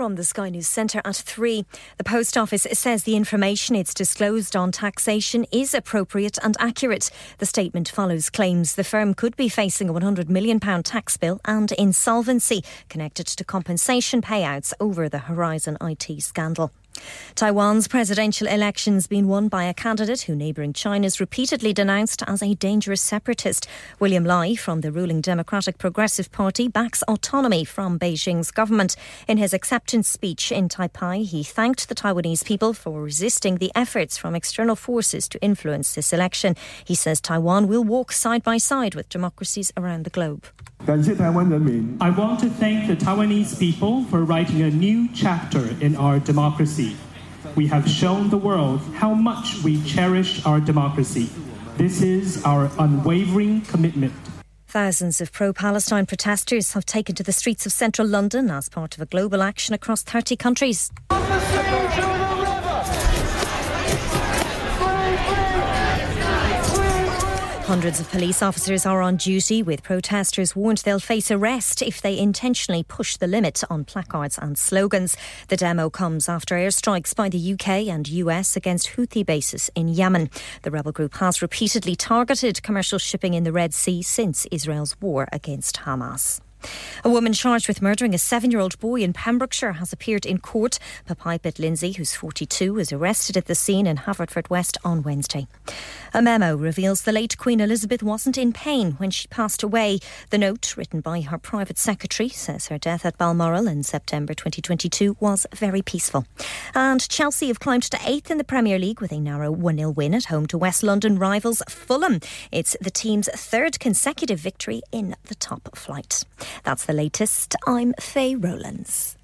from the Sky News Centre at 3. The Post Office says the information it's disclosed on taxation is appropriate and accurate. The statement follows claims the firm could be facing a £100 million tax bill and insolvency connected to compensation payouts over the Horizon IT scandal. Taiwan's presidential elections been won by a candidate who neighbouring China's repeatedly denounced as a dangerous separatist. William Lai from the ruling Democratic Progressive Party backs autonomy from Beijing's government. In his acceptance speech in Taipei, he thanked the Taiwanese people for resisting the efforts from external forces to influence this election. He says Taiwan will walk side by side with democracies around the globe. I want to thank the Taiwanese people for writing a new chapter in our democracy. We have shown the world how much we cherish our democracy. This is our unwavering commitment. Thousands of pro Palestine protesters have taken to the streets of central London as part of a global action across 30 countries. Hundreds of police officers are on duty, with protesters warned they'll face arrest if they intentionally push the limit on placards and slogans. The demo comes after airstrikes by the UK and US against Houthi bases in Yemen. The rebel group has repeatedly targeted commercial shipping in the Red Sea since Israel's war against Hamas. A woman charged with murdering a seven year old boy in Pembrokeshire has appeared in court. Papipet Lindsay, who's 42, was arrested at the scene in Haverfordwest West on Wednesday. A memo reveals the late Queen Elizabeth wasn't in pain when she passed away. The note, written by her private secretary, says her death at Balmoral in September 2022 was very peaceful. And Chelsea have climbed to eighth in the Premier League with a narrow 1 0 win at home to West London rivals Fulham. It's the team's third consecutive victory in the top flight. That's the latest. I'm Faye Rowlands.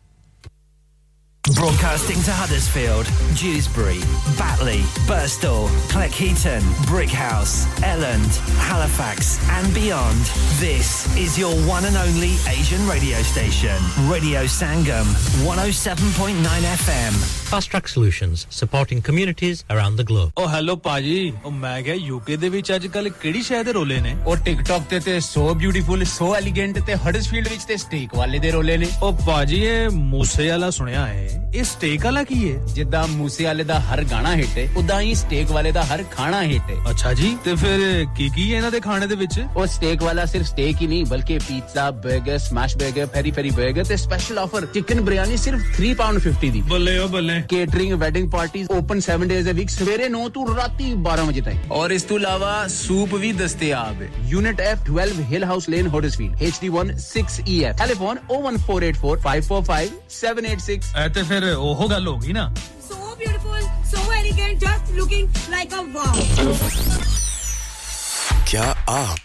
Broadcasting to Huddersfield, Dewsbury, Batley, Burstall, Cleckheaton, Brickhouse, Elland, Halifax, and beyond. This is your one and only Asian radio station, Radio Sangam, 107.9 FM. Fast Track Solutions, supporting communities around the globe. Oh, hello, Paji. Oh, ਮੈਂ ਕਿਹਾ UK ਦੇ ਵਿੱਚ ਅੱਜ ਕੱਲ ਕਿਹੜੀ ਸ਼ਹਿਰ ਦੇ ਰੋਲੇ ਨੇ ਉਹ ਟਿਕਟੌਕ ਤੇ ਤੇ ਸੋ ਬਿਊਟੀਫੁਲ ਸੋ ਐਲੀਗੈਂਟ ਤੇ ਹਡਸਫੀਲਡ ਵਿੱਚ ਤੇ ਸਟੇਕ ਵਾਲੇ ਦੇ ਰੋਲੇ ਨੇ ਉਹ ਪਾਜੀ ਇਹ ਮੂਸੇ ਵਾਲਾ ਸੁਣਿਆ ਹੈ ਇਹ ਸਟੇਕ ਵਾਲਾ ਕੀ ਹੈ ਜਿੱਦਾਂ ਮੂਸੇ ਵਾਲੇ ਦਾ ਹਰ ਗਾਣਾ ਹਿੱਟ ਹੈ ਉਦਾਂ ਹੀ ਸਟੇਕ ਵਾਲੇ ਦਾ ਹਰ ਖਾਣਾ ਹਿੱਟ ਹੈ ਅੱਛਾ ਜੀ ਤੇ ਫਿਰ ਕੀ ਕੀ ਹੈ ਇਹਨਾਂ ਦੇ ਖਾਣੇ ਦੇ ਵਿੱਚ? ਉਹ ਸਟੇਕ ਵਾਲਾ ਸਿਰਫ ਸਟੇਕ ਹੀ ਨਹੀਂ ਬਲਕਿ ਪੀਜ਼ਾ 버ਗਰ ਸਮੈਸ਼ 버ਗਰ ਫੈਰੀ ਫੈਰੀ 버ਗਰ ਤੇ ਸਪੈਸ਼ਲ ਆਫਰ ਚਿਕਨ ਬਿਰਿਆਨੀ ਸਿਰਫ 3 ਪਾਉਂਡ 50 ਦੀ। ਬੱਲੇ ਓ ਬੱਲੇ। Catering wedding parties open 7 days a week ਸਵੇਰੇ 9 ਤੋਂ ਰਾਤੀ 12 ਵਜੇ ਤੱਕ ਔਰ ਇਸ ਤੋਂ ਇਲਾਵਾ ਸੂਪ ਵੀ ਦਸਤਿਆਬ ਹੈ unit F 12 Hill House Lane Huddersfield HD1 6EF telephone 01484545786 ਐ ਤੇ ਫਿਰ ਉਹ ਗੱਲ ਹੋ ਗਈ ਨਾ so beautiful so elegant just looking like a wow क्या आप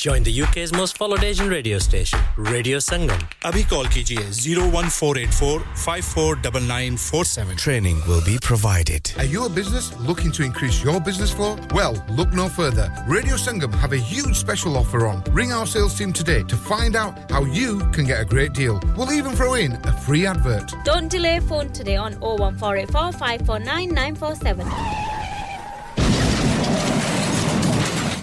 Join the UK's most followed Asian radio station, Radio Sangam. Abhi call kijiye 01484 Training will be provided. Are you a business looking to increase your business flow? Well, look no further. Radio Sangam have a huge special offer on. Ring our sales team today to find out how you can get a great deal. We'll even throw in a free advert. Don't delay phone today on 01484 549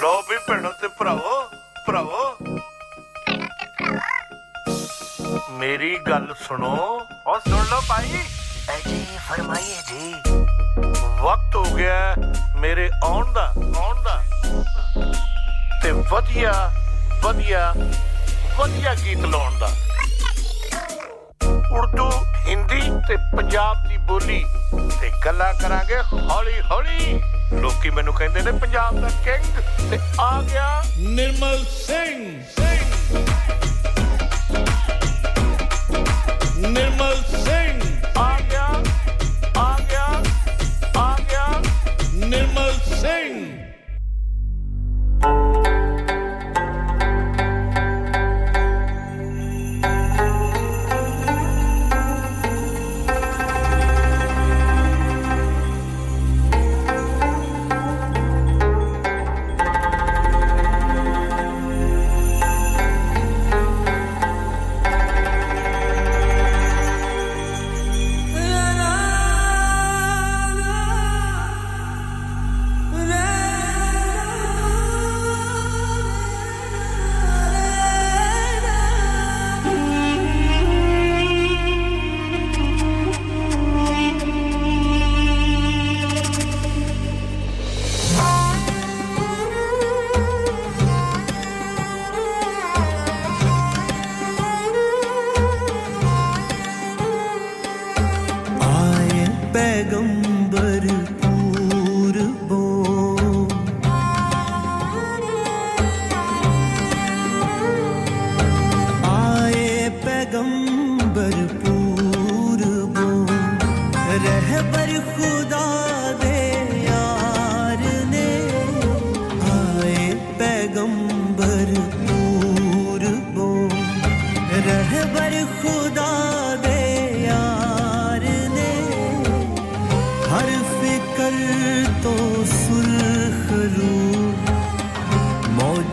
ਲੋ ਵੀ ਭੈਣੋ ਤੇ ਭਰਾਵੋ ਭਰਾਵੋ। ਮੇਰੀ ਗੱਲ ਸੁਣੋ। ਉਹ ਸੁਣ ਲਓ ਭਾਈ। ਜੀ ਫਰਮਾਈਏ ਜੀ। ਵਕਤ ਹੋ ਗਿਆ ਮੇਰੇ ਆਉਣ ਦਾ ਆਉਣ ਦਾ। ਤੇ ਵਧੀਆ ਵਧੀਆ ਵਧੀਆ ਗੀਤ ਲਾਉਣ ਦਾ। ਉਰਦੂ, ਹਿੰਦੀ ਤੇ ਪੰਜਾਬ ਦੀ ਬੋਲੀ ਤੇ ਗੱਲਾਂ ਕਰਾਂਗੇ ਹੌਲੀ ਹੌਲੀ ਲੋਕੀ ਮੈਨੂੰ ਕਹਿੰਦੇ ਨੇ, ਪੰਜਾਬ ਦਾ ਕਿੰਗ ਤੇ ਆ ਗਿਆ ਨਿਰਮਲ ਸਿੰਘ ਸਿੰਘ। ਨਿਰਮਲ ਸਿੰਘ।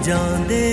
ਜਾਂਦੇ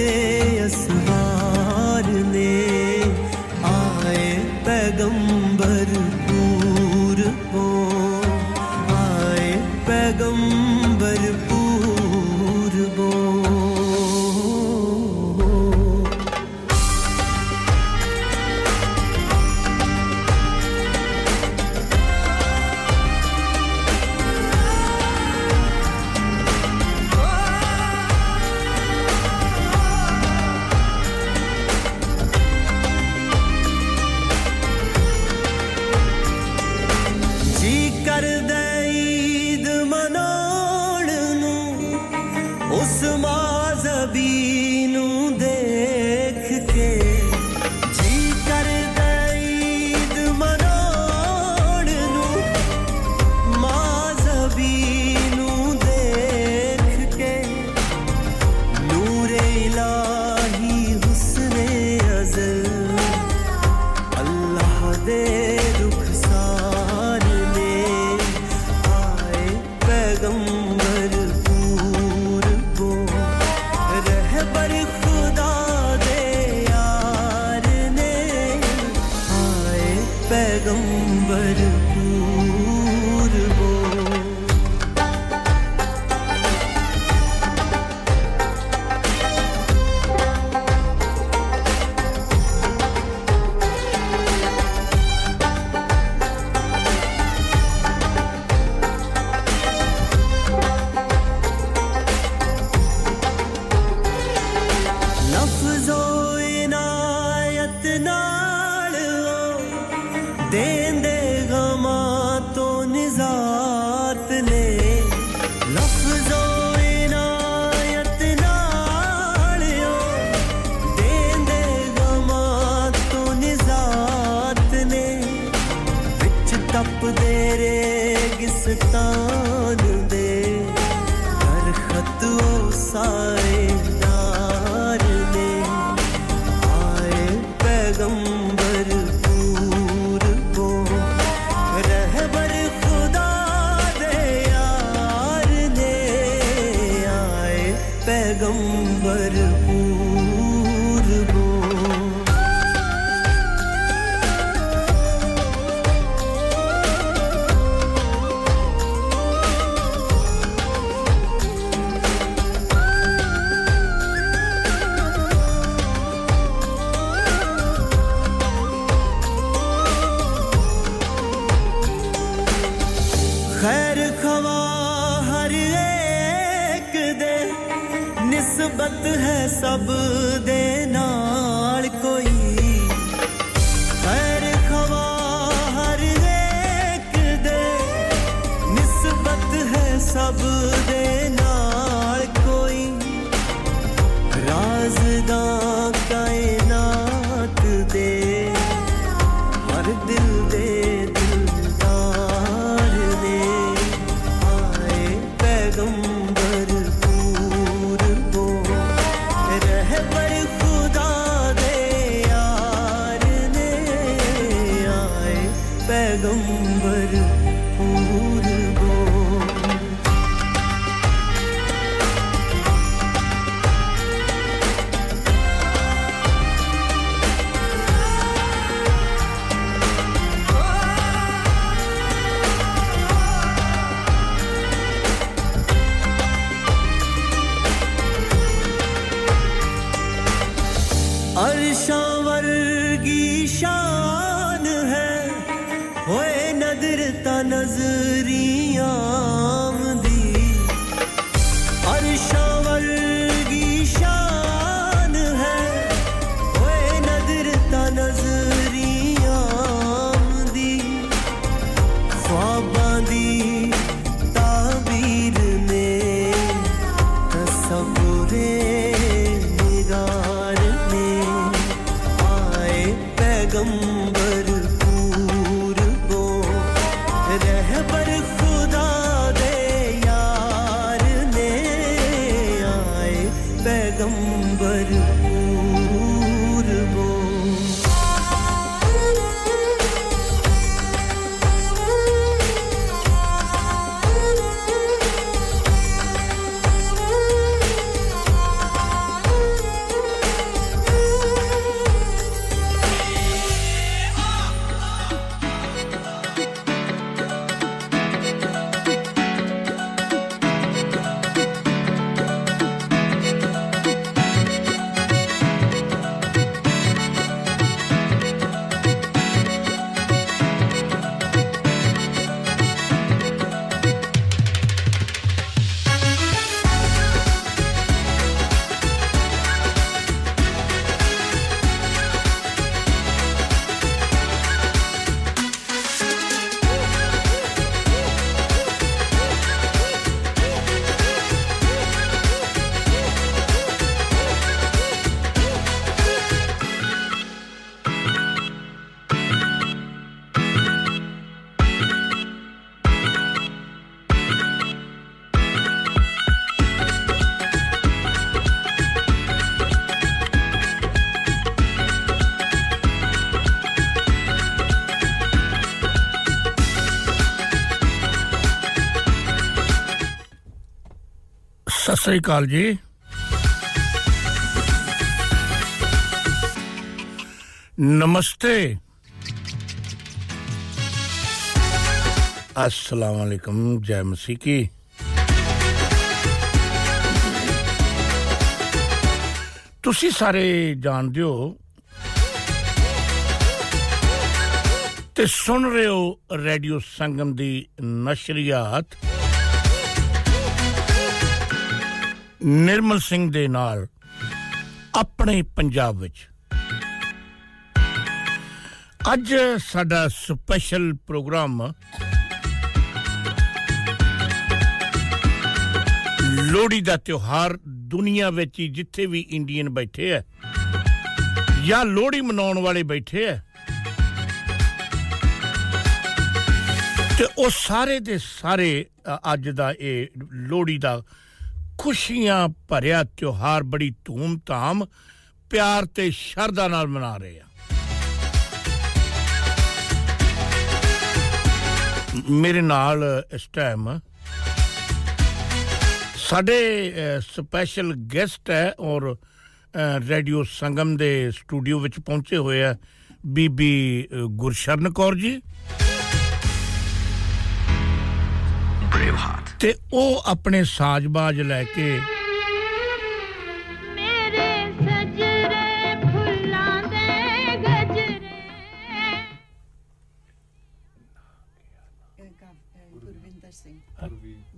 ਸ੍ਰੀ ਅਕਾਲ ਜੀ ਨਮਸਤੇ अस्सलाम वालेकुम जय मसीह की ਤੁਸੀਂ ਸਾਰੇ ਜਾਣਦੇ ਹੋ ਤੇ ਸੁਣ ਰਹੇ ਹੋ ਰੇਡੀਓ ਸੰਗਮ ਦੀ ਨਸ਼ਰੀਆਤ ਨਿਰਮਲ ਸਿੰਘ ਦੇ ਨਾਲ ਆਪਣੇ ਪੰਜਾਬ ਵਿੱਚ। ਅੱਜ ਸਾਡਾ ਸਪੈਸ਼ਲ ਪ੍ਰੋਗਰਾਮ ਲੋਹੜੀ ਦਾ ਤਿਉਹਾਰ ਦੁਨੀਆ ਵਿੱਚ ਹੀ ਜਿੱਥੇ ਵੀ ਇੰਡੀਅਨ ਬੈਠੇ ਐ ਜਾਂ ਲੋਹੜੀ ਮਨਾਉਣ ਵਾਲੇ ਬੈਠੇ ਐ ਤੇ ਉਹ ਸਾਰੇ ਦੇ ਸਾਰੇ ਅ, ਅੱਜ ਦਾ ਇਹ ਲੋਹੜੀ ਦਾ ਖੁਸ਼ੀਆਂ ਭਰਿਆ ਤਿਉਹਾਰ ਬੜੀ ਧੂਮ-ਧਾਮ ਪਿਆਰ ਤੇ ਸ਼ਰਧਾ ਨਾਲ ਮਨਾ ਰਹੇ ਆ। ਮੇਰੇ ਨਾਲ ਇਸ ਟਾਈਮ ਸਾਡੇ ਸਪੈਸ਼ਲ ਗੈਸਟ ਹੈ ਔਰ ਰੇਡੀਓ ਸੰਗਮ ਦੇ ਸਟੂਡੀਓ ਵਿੱਚ ਪਹੁੰਚੇ ਹੋਏ ਆ ਬੀਬੀ ਗੁਰਸ਼ਰਨ ਕੌਰ ਜੀ। ਬ੍ਰੇਵ ਹਾਰਟ ਤੇ ਉਹ ਆਪਣੇ ਸਾਜ਼ਬਾਜ਼ ਲੈ ਕੇ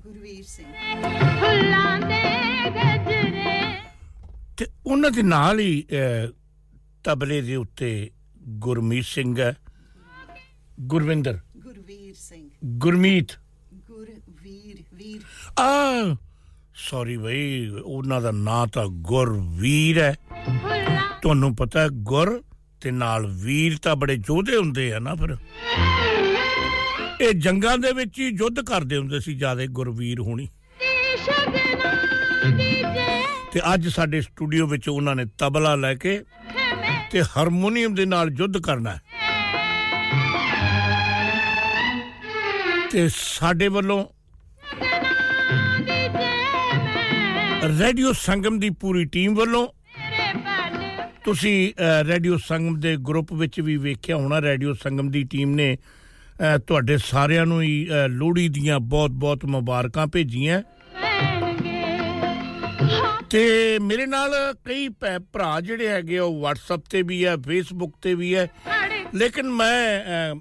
ਗੁਰਵੀਰ। ਸਿੰਘ। ਫੁੱਲਾਂ ਦੇ ਗਜਰੇ। ਤੇ ਉਹਨਾਂ ਦੇ ਨਾਲ ਹੀ ਤਬਲੇ ਦੇ ਉੱਤੇ ਗੁਰਮੀਤ ਸਿੰਘ ਹੈ। ਗੁਰਵਿੰਦਰ। ਗੁਰਵੀਰ ਸਿੰਘ। ਗੁਰਮੀਤ। ਆ। ਸੌਰੀ ਬਈ, ਉਹਨਾਂ ਦਾ ਨਾਂ ਤਾਂ ਗੁਰਵੀਰ ਹੈ। ਤੁਹਾਨੂੰ ਪਤਾ ਗੁਰ ਤੇ ਨਾਲ ਵੀਰ ਤਾਂ ਬੜੇ ਯੋਧੇ ਹੁੰਦੇ ਆ ਨਾ ਫਿਰ। ਇਹ ਜੰਗਾਂ ਦੇ ਵਿੱਚ ਹੀ ਯੁੱਧ ਕਰਦੇ ਹੁੰਦੇ ਸੀ ਜ਼ਿਆਦਾ ਗੁਰਵੀਰ ਹੋਣੀ। ਤੇ ਅੱਜ ਸਾਡੇ ਸਟੂਡੀਓ ਵਿੱਚ ਉਹਨਾਂ ਨੇ ਤਬਲਾ ਲੈ ਕੇ ਤੇ ਹਾਰਮੋਨੀਅਮ ਦੇ ਨਾਲ ਯੁੱਧ ਕਰਨਾ ਤੇ ਸਾਡੇ ਵੱਲੋਂ ਰੇਡੀਓ ਸੰਗਮ ਦੀ ਪੂਰੀ ਟੀਮ ਵੱਲੋਂ ਤੁਸੀਂ ਰੇਡੀਓ ਸੰਗਮ ਦੇ ਗਰੁੱਪ ਵਿੱਚ ਵੀ ਵੇਖਿਆ ਹੋਣਾ, ਰੇਡੀਓ ਸੰਗਮ ਦੀ ਟੀਮ ਨੇ ਤੁਹਾਡੇ ਸਾਰਿਆਂ ਨੂੰ ਹੀ ਲੋਹੜੀ ਦੀਆਂ ਬਹੁਤ-ਬਹੁਤ ਮੁਬਾਰਕਾਂ ਭੇਜੀਆਂ। ਤੇ ਮੇਰੇ ਨਾਲ ਕਈ ਭਰਾ ਜਿਹੜੇ ਹੈਗੇ ਉਹ WhatsApp ਤੇ ਵੀ ਹੈ Facebook ਤੇ ਵੀ ਹੈ ਲੇਕਿਨ ਮੈਂ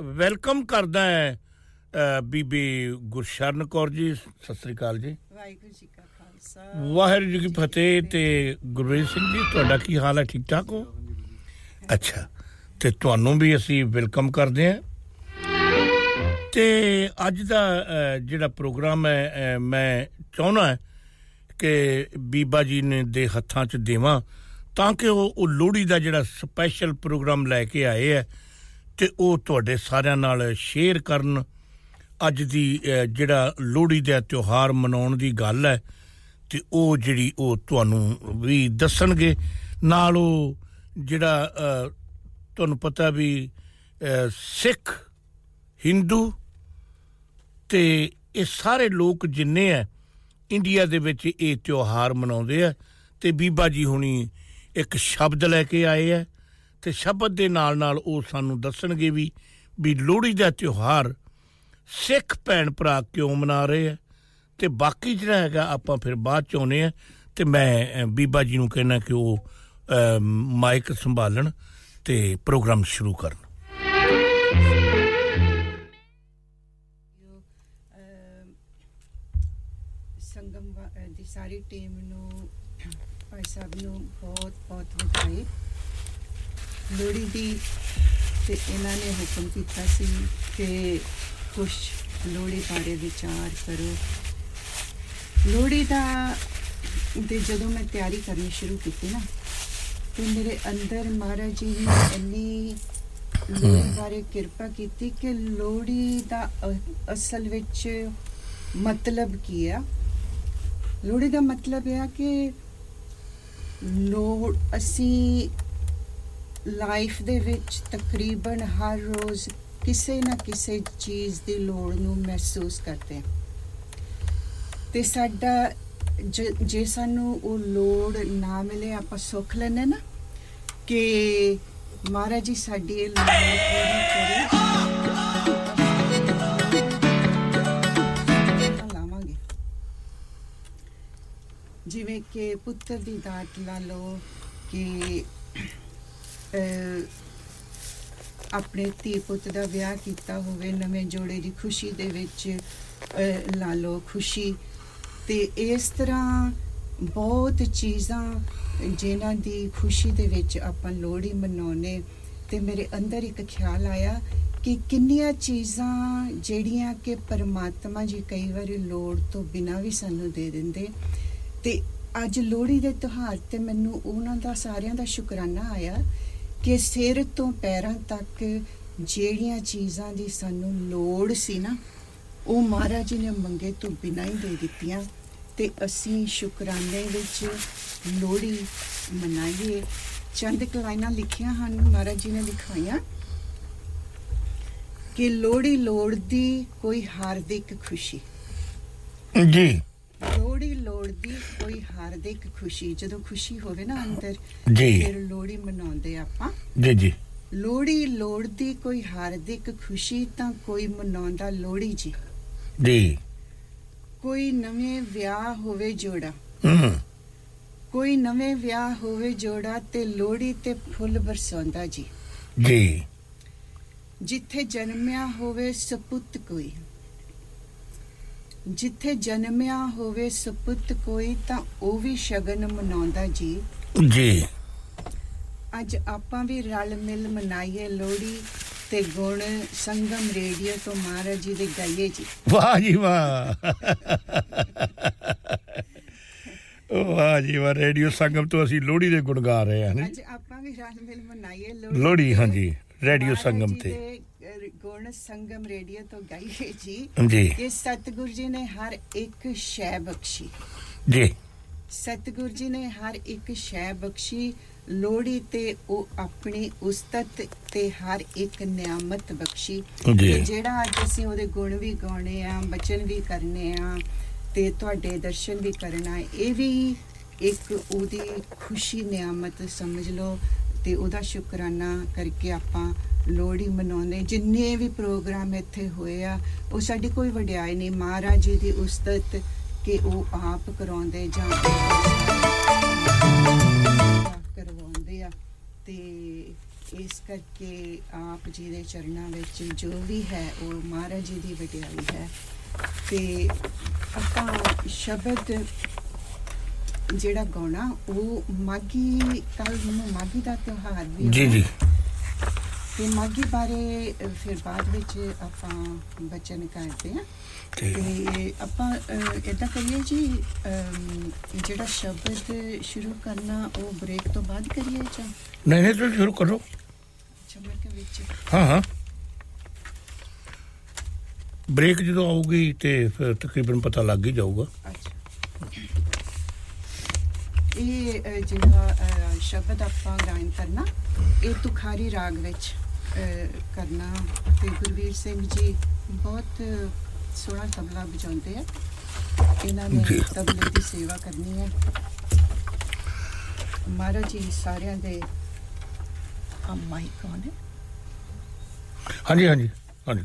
ਵੈਲਕਮ ਕਰਦਾ ਹੈ ਬੀਬੀ ਗੁਰਸ਼ਰਨ ਕੌਰ ਜੀ, ਸਤਿ ਸ੍ਰੀ ਅਕਾਲ ਜੀ। ਵਾਹਿਗੁਰੂ ਜੀ ਕਾ ਖਾਲਸਾ ਵਾਹਿਗੁਰੂ ਜੀ ਕੀ ਫਤਿਹ ਤੇ ਗੁਰਵੇਜ ਸਿੰਘ ਜੀ, ਤੁਹਾਡਾ ਕੀ ਹਾਲ ਹੈ? ਠੀਕ ਠਾਕ ਹੋ? ਅੱਛਾ, ਤੇ ਤੁਹਾਨੂੰ ਵੀ ਅਸੀਂ ਵੈਲਕਮ ਕਰਦੇ ਹਾਂ। ਤੇ ਅੱਜ ਦਾ ਜਿਹੜਾ ਪ੍ਰੋਗਰਾਮ ਹੈ ਮੈਂ ਚਾਹੁੰਦਾ ਕਿ ਬੀਬਾ ਜੀ ਨੇ ਦੇ ਹੱਥਾਂ 'ਚ ਦੇਵਾਂ ਤਾਂ ਕਿ ਉਹ ਉਹ ਲੋਹੜੀ ਦਾ ਜਿਹੜਾ ਸਪੈਸ਼ਲ ਪ੍ਰੋਗਰਾਮ ਲੈ ਕੇ ਆਏ ਹੈ ਤੇ ਉਹ ਤੁਹਾਡੇ ਸਾਰਿਆਂ ਨਾਲ ਸ਼ੇਅਰ ਕਰਨ। ਅੱਜ ਦੀ ਜਿਹੜਾ ਲੋਹੜੀ ਦਾ ਤਿਉਹਾਰ ਮਨਾਉਣ ਦੀ ਗੱਲ ਹੈ ਤੇ ਉਹ ਜਿਹੜੀ ਉਹ ਤੁਹਾਨੂੰ ਵੀ ਦੱਸਣਗੇ। ਨਾਲ ਉਹ ਜਿਹੜਾ ਤੁਹਾਨੂੰ ਪਤਾ ਵੀ ਸਿੱਖ, ਹਿੰਦੂ ਤੇ ਇਹ ਸਾਰੇ ਲੋਕ ਜਿੰਨੇ ਆ, ਇੰਡੀਆ ਦੇ ਵਿੱਚ ਇਹ ਤਿਉਹਾਰ ਮਨਾਉਂਦੇ ਆ ਤੇ ਬੀਬਾ ਜੀ ਹੁਣੀ ਇੱਕ ਸ਼ਬਦ ਲੈ ਕੇ ਆਏ ਆ ਤੇ ਸ਼ਬਦ ਦੇ ਨਾਲ ਨਾਲ ਉਹ ਸਾਨੂੰ ਦੱਸਣਗੇ ਵੀ ਵੀ ਲੋਹੜੀ ਦਾ ਤਿਉਹਾਰ ਸਿੱਖ ਭੈਣ ਭਰਾ ਕਿਉਂ ਮਨਾ ਰਹੇ ਆ? ਤੇ ਬਾਕੀ ਜਿਹੜਾ ਹੈਗਾ ਆਪਾਂ ਫਿਰ ਬਾਅਦ ਚ ਆਉਨੇ ਆ ਤੇ ਮੈਂ ਬੀਬਾ ਜੀ ਨੂੰ ਕਹਿਣਾ ਕਿ ਉਹ ਮਾਈਕ ਸੰਭਾਲਣ ਤੇ ਪ੍ਰੋਗਰਾਮ ਸ਼ੁਰੂ ਕਰਨ। ਸੰਗਮ ਦੀ ਸਾਰੀ ਟੀਮ ਨੂੰ ਭਾਈ ਸਾਹਿਬ ਨੂੰ ਬਹੁਤ ਬਹੁਤ ਵਧਾਈ। ਲੋੜੀ ਦੀ ਤੇ ਇਹਨਾਂ ਨੇ ਹੁਕਮ ਕੀਤਾ ਸੀ ਕਿ ਕੁਝ ਲੋੜੀ ਬਾਰੇ ਵਿਚਾਰ ਕਰੋ। ਲੋੜੀ ਦਾ ਦੇ ਜਦੋਂ ਮੈਂ ਤਿਆਰੀ ਕਰਨੀ ਸ਼ੁਰੂ ਕੀਤੀ ਨਾ ਤੇ ਮੇਰੇ ਅੰਦਰ ਮਹਾਰਾਜ ਜੀ ਨੇ ਇੰਨੀ ਬਾਰੇ ਕਿਰਪਾ ਕੀਤੀ ਕਿ ਲੋੜੀ ਦਾ ਅਸਲ ਵਿੱਚ ਮਤਲਬ ਕੀ ਆ? ਲੋੜੀ ਦਾ ਮਤਲਬ ਇਹ ਆ ਕਿ ਲੋੜ ਅਸੀਂ ਲਾਈਫ ਦੇ ਵਿੱਚ ਤਕਰੀਬਨ ਹਰ ਰੋਜ਼ ਕਿਸੇ ਨਾ ਕਿਸੇ ਚੀਜ਼ ਦੀ ਲੋੜ ਨੂੰ ਮਹਿਸੂਸ ਕਰਦੇ ਹਾਂ। ਤੇ ਸਾਡਾ ਜੇ ਸਾਨੂੰ ਉਹ ਲੋੜ ਨਾ ਮਿਲੇ, ਆਪਾਂ ਸੁੱਖ ਲੈਣੇ ਨਾ ਕਿ ਮਹਾਰਾਜ ਜੀ ਸਾਡੀ ਇਹ ਲੋੜ ਪੂਰੀ ਕਰੇ। ਲਾਵਾਂਗੇ। ਜਿਵੇਂ ਕਿ ਪੁੱਤਰ ਦੀ ਦਾਤ ਲਾ ਲਓ ਕਿ ਆਪਣੇ ਧੀ ਪੁੱਤ ਦਾ ਵਿਆਹ ਕੀਤਾ ਹੋਵੇ, ਨਵੇਂ ਜੋੜੇ ਦੀ ਖੁਸ਼ੀ ਦੇ ਵਿੱਚ ਲਾ ਲਓ ਖੁਸ਼ੀ। ਤੇ ਇਸ ਤਰ੍ਹਾਂ ਬਹੁਤ ਚੀਜ਼ਾਂ ਜਿਨ੍ਹਾਂ ਦੀ ਖੁਸ਼ੀ ਦੇ ਵਿੱਚ ਆਪਾਂ ਲੋਹੜੀ ਮਨਾਉਨੇ ਤੇ ਮੇਰੇ ਅੰਦਰ ਇੱਕ ਖਿਆਲ ਆਇਆ ਕਿ ਕਿੰਨੀਆਂ ਚੀਜ਼ਾਂ ਜਿਹੜੀਆਂ ਕਿ ਪਰਮਾਤਮਾ ਜੀ ਕਈ ਵਾਰੀ ਲੋੜ ਤੋਂ ਬਿਨਾ ਵੀ ਸਾਨੂੰ ਦੇ ਦਿੰਦੇ। ਤੇ ਅੱਜ ਲੋਹੜੀ ਦੇ ਤਿਉਹਾਰ ਤੇ ਮੈਨੂੰ ਉਹਨਾਂ ਦਾ ਸਾਰਿਆਂ ਦਾ ਸ਼ੁਕਰਾਨਾ ਆਇਆ ਕਿ ਸਿਰ ਤੋਂ ਪੈਰਾਂ ਤੱਕ ਜਿਹੜੀਆਂ ਚੀਜ਼ਾਂ ਦੀ ਸਾਨੂੰ ਲੋੜ ਸੀ ਨਾ ਉਹ ਮਹਾਰਾਜ ਜੀ ਨੇ ਮੰਗੇ ਤੋਂ ਬਿਨਾਂ ਹੀ ਦੇ ਦਿੱਤੀਆਂ ਤੇ ਅਸੀਂ ਸ਼ੁਕਰਾਨੇ ਵਿੱਚ ਲੋਹੜੀ ਮਨਾਈਏ। ਚੰਦ ਲਾਈਨਾਂ ਲਿਖੀਆਂ ਹਨ ਮਹਾਰਾਜ ਜੀ ਨੇ ਲਿਖਾਈਆਂ ਕਿ ਲੋੜ ਦੀ ਕੋਈ ਹਾਰਦਿਕ ਖੁਸ਼ੀ। ਜੀ। ਲੋੜੀ ਲੋੜਦੀ ਕੋਈ ਹਾਰਦਿਕ ਖੁਸ਼ੀ। ਜਦੋਂ ਖੁਸ਼ੀ ਹੋਵੇ ਨਾ ਅੰਦਰ ਜੀ। ਫਿਰ ਲੋੜੀ ਮਨਾਉਂਦੇ ਆਪਾਂ। ਜੀ ਜੀ। ਲੋੜੀ ਲੋੜਦੀ ਕੋਈ ਹਾਰਦਿਕ ਖੁਸ਼ੀ ਤਾਂ ਕੋਈ ਮਨਾਉਂਦਾ ਲੋੜੀ ਜੀ। ਜੀ ਕੋਈ ਨਵੇਂ ਵਿਆਹ ਹੋਵੇ ਜੋੜਾ। ਹੂੰ। ਕੋਈ ਨਵੇਂ ਵਿਆਹ ਹੋਵੇ ਜੋੜਾ ਤੇ ਲੋੜੀ ਤੇ ਫੁੱਲ ਬਰਸਾਉਂਦਾ ਜੀ। ਜੀ। ਜਿੱਥੇ ਜਨਮਿਆ ਹੋਵੇ ਸਪੁੱਤ ਕੋਈ। ਜਿੱਥੇ ਜਨਮਿਆ ਹੋਵੇ ਸਪੁੱਤ ਕੋਈ ਤਾਂ ਉਹ ਵੀ ਸ਼ਗਨ ਮਨਾਉਂਦਾ ਜੀ। ਜੀ। ਅੱਜ ਆਪਾਂ ਵੀ ਰਲ ਮਿਲ ਮਨਾਈਏ ਲੋਹੜੀ। ਤੇ ਗੁਣ ਸੰਗਮ ਰੇਡੀਓ ਤੋਂ ਮਹਾਰਾਜ ਜੀ ਦੇ ਗਾਈਏ ਜੀ। ਵਾਹ ਜੀ ਵਾਹ। ਵਾਹ ਜੀ ਵਾਹ ਰੇਡੀਓ ਸੰਗਮ ਤੋਂ ਅਸੀਂ ਲੋਹੜੀ ਦੇ ਗੁਣ ਗਾ ਰਹੇ ਹਾਂ ਅੱਜ ਆਪਾਂ ਵੀ ਰਲ ਮਿਲ ਮਨਾਈਏ ਲੋਹੜੀ। ਲੋਹੜੀ ਹਾਂਜੀ ਰੇਡੀਓ ਸੰਗਮ ਤੇ। ਗੁਣ ਸੰਗਮ ਰੇਡੀਓ ਤੋਂ ਗਾਈਏ ਜੀ। ਜੀ। ਕਿ ਸਤਿਗੁਰ ਜੀ ਨੇ ਹਰ ਇੱਕ ਸ਼ੈ ਬਖਸ਼ੀ। ਜੀ। ਸਤਿਗੁਰ ਜੀ ਨੇ ਹਰ ਇੱਕ ਸ਼ੈ ਬਖਸ਼ੀ। ਲੋੜੀ ਤੇ ਉਹ ਆਪਣੀ ਉਸਤਤ ਤੇ ਹਰ ਇੱਕ ਨਿਆਮਤ ਬਖਸ਼ੀ। ਜਿਹੜਾ ਅੱਜ ਅਸੀਂ ਉਹਦੇ ਗੁਣ ਵੀ ਗਾਉਣੇ ਆ ਬਚਨ ਵੀ ਕਰਨੇ ਆ ਤੇ ਤੁਹਾਡੇ ਦਰਸ਼ਨ ਵੀ ਕਰਨਾ ਇਹ ਵੀ ਇੱਕ ਉਹਦੀ ਖੁਸ਼ੀ ਨਿਆਮਤ ਸਮਝ ਲਓ ਤੇ ਉਹਦਾ ਸ਼ੁਕਰਾਨਾ ਕਰਕੇ ਆਪਾਂ ਲੋਹੜੀ ਮਨਾਉਂਦੇ। ਜਿੰਨੇ ਵੀ ਪ੍ਰੋਗਰਾਮ ਇੱਥੇ ਹੋਏ ਆ ਉਹ ਸਾਡੀ ਕੋਈ ਵਡਿਆਈ ਨਹੀਂ। ਮਹਾਰਾਜ ਜੀ ਦੀ ਉਸਤਤ ਕਿ ਉਹ ਆਪ ਕਰਾਉਂਦੇ ਜਾਂ ਕਰਵਾਉਂਦੇ ਆ ਤੇ ਇਸ ਕਰਕੇ ਆਪ ਜੀ ਦੇ ਚਰਨਾਂ ਵਿੱਚ ਜੋ ਵੀ ਹੈ ਉਹ ਮਹਾਰਾਜ ਜੀ ਦੀ ਵਡਿਆਈ ਹੈ। ਤੇ ਆਪਾਂ ਸ਼ਬਦ ਜਿਹੜਾ ਗਾਉਣਾ ਉਹ ਮਾਗੀ ਕੱਲ ਨੂੰ ਮਾਗੀ ਦਾ ਤਿਉਹਾਰ ਵੀ ਜੀ ਹੈ। ਜੀ ਤੇ ਮਾਗੀ ਬਾਰੇ ਫਿਰ ਬਾਅਦ ਵਿੱਚ ਆਪਾਂ ਬਚਨ ਕਰਦੇ ਆ ਤੇ ਆਪਾਂ ਇਦਾਂ ਕਰੀਏ ਜੀ ਜਿਹੜਾ ਸ਼ਬਦ ਸ਼ੁਰੂ ਕਰਨਾ ਉਹ ਬ੍ਰੇਕ ਤੋਂ ਬਾਅਦ ਕਰੀਏ ਜਾਂ? ਨਹੀਂ ਨਹੀਂ ਤੁਸੀਂ ਸ਼ੁਰੂ ਕਰੋ। ਮੈਂ ਕਿਹਾ ਵਿੱਚ। ਹਾਂ ਹਾਂ। ਬ੍ਰੇਕ ਜਦੋਂ ਆਊਗੀ ਤੇ ਫਿਰ ਤਕਰੀਬਨ ਪਤਾ ਲੱਗ ਹੀ ਜਾਊਗਾ। ਇਹ ਜਿਹੜਾ ਸ਼ਬਦ ਆਪਾਂ ਗਾਇਨ ਕਰਨਾ ਇਹ ਤੁਖਾਰੀ ਰਾਗ ਵਿੱਚ ਕਰਨਾ। ਤੇ ਗੁਰਵੀਰ ਸਿੰਘ ਜੀ ਬਹੁਤ ਸੋਹਣਾ ਤਬਲਾ ਵਜਾਉਂਦੇ ਆ। ਇਹਨਾਂ ਨੇ। ਤਬਲੇ ਦੀ ਸੇਵਾ ਕਰਨੀ ਹੈ। ਮਹਾਰਾਜ ਜੀ ਸਾਰਿਆਂ ਦੇ ਆ ਮਾਈਕ ਔਨ ਹੈ। ਹਾਂਜੀ ਹਾਂਜੀ ਹਾਂਜੀ।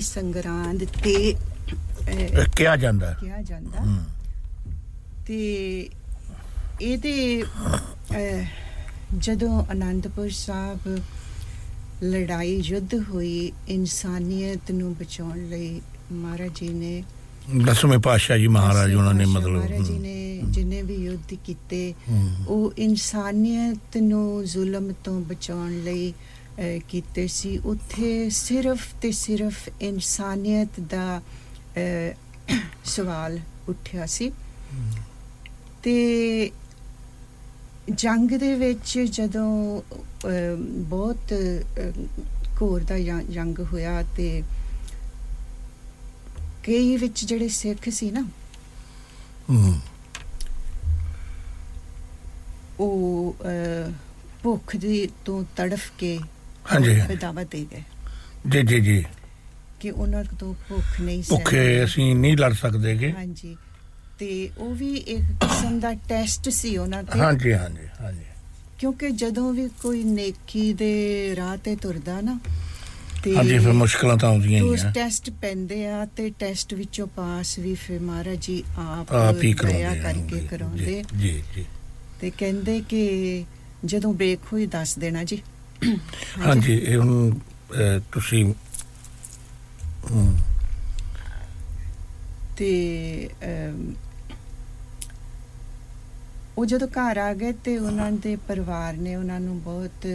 ਦੀ ਸੰਗਰਾਂਦ ਤੇ ਕਿਹਾ ਜਾਂਦਾ ਕਿਹਾ ਜਾਂਦਾ ਤੇ ਇਹਦੇ ਜਦੋਂ ਅਨੰਦਪੁਰ ਸਾਹਿਬ ਲੜਾਈ ਯੁੱਧ ਹੋਈ ਇਨਸਾਨੀਅਤ ਨੂੰ ਬਚਾਉਣ ਲਈ ਮਹਾਰਾਜ ਜੀ ਨੇ ਦਸਵੇਂ ਪਾਤਸ਼ਾਹ ਜੀ ਮਹਾਰਾਜ ਉਹਨਾਂ ਨੇ ਮਤਲਬ ਮਹਾਰਾਜ ਜੀ ਨੇ ਜਿਨੇ ਵੀ ਯੁੱਧ ਕੀਤੇ ਉਹ ਇਨਸਾਨੀਅਤ ਨੂੰ ਜ਼ੁਲਮ ਤੋਂ ਬਚਾਉਣ ਲਈ ਕੀਤੇ ਸੀ। ਉੱਥੇ ਸਿਰਫ ਤੇ ਸਿਰਫ ਇਨਸਾਨੀਅਤ ਦਾ ਸਵਾਲ ਉੱਠਿਆ ਸੀ। ਤੇ ਜੰਗ ਦੇ ਵਿੱਚ ਜਦੋਂ ਬਹੁਤ ਘੋਰ ਦਾ ਜੰਗ ਹੋਇਆ ਤੇ ਕਈ ਵਿੱਚ ਜਿਹੜੇ ਸਿੱਖ ਸੀ ਨਾ ਉਹ ਭੁੱਖ ਦੀ ਤੋਂ ਤੜਫ ਕੇ ਹਾਂਜੀ। ਦਾਵਾ ਦੇ ਗਏ। ਜੀ ਜੀ ਜੀ। ਕਿ ਉਹਨਾਂ ਤੋਂ ਭੁੱਖ ਨਹੀਂ ਸੀ। ਭੁੱਖੇ ਅਸੀਂ ਨਹੀਂ ਲੜ ਸਕਦੇਗੇ ਹਾਂਜੀ। ਤੇ ਉਹ ਵੀ ਇੱਕ ਕਿਸਮ ਦਾ ਟੈਸਟ ਸੀ ਉਹਨਾਂ ਤੇ। ਹਾਂਜੀ ਹਾਂਜੀ ਹਾਂਜੀ। ਕਿਉਂਕਿ ਜਦੋਂ ਵੀ ਕੋਈ ਨੇਕੀ ਦੇ ਰਾਹ ਤੇ ਤੁਰਦਾ ਨਾ ਤੇ ਹਾਂਜੀ ਫਿਰ ਮੁਸ਼ਕਲਾਂ ਤਾਂ ਆਉਂਦੀਆਂ ਹੀ ਆ। ਟੈਸਟ ਪੈਂਦੇ ਆ ਤੇ ਟੈਸਟ ਵਿੱਚੋਂ ਪਾਸ ਵੀ ਫਿਰ ਮਹਾਰਾਜ ਜੀ ਆਪ ਆਪ ਹੀ ਕਰਕੇ ਕਰਾਉਂਦੇ। ਜੀ ਜੀ। ਤੇ ਕਹਿੰਦੇ ਕਿ ਜਦੋਂ ਬੇਖ ਹੋਈ ਦੱਸ ਦੇਣਾ ਜੀ। ਹਾਂਜੀ। ਇਹ ਹੁਣ ਤੁਸੀਂ ਤੇ ਉਹ ਜਦੋਂ ਘਰ ਆ ਗਏ ਤੇ ਉਹਨਾਂ ਦੇ ਪਰਿਵਾਰ ਨੇ ਉਹਨਾਂ ਨੂੰ ਬਹੁਤ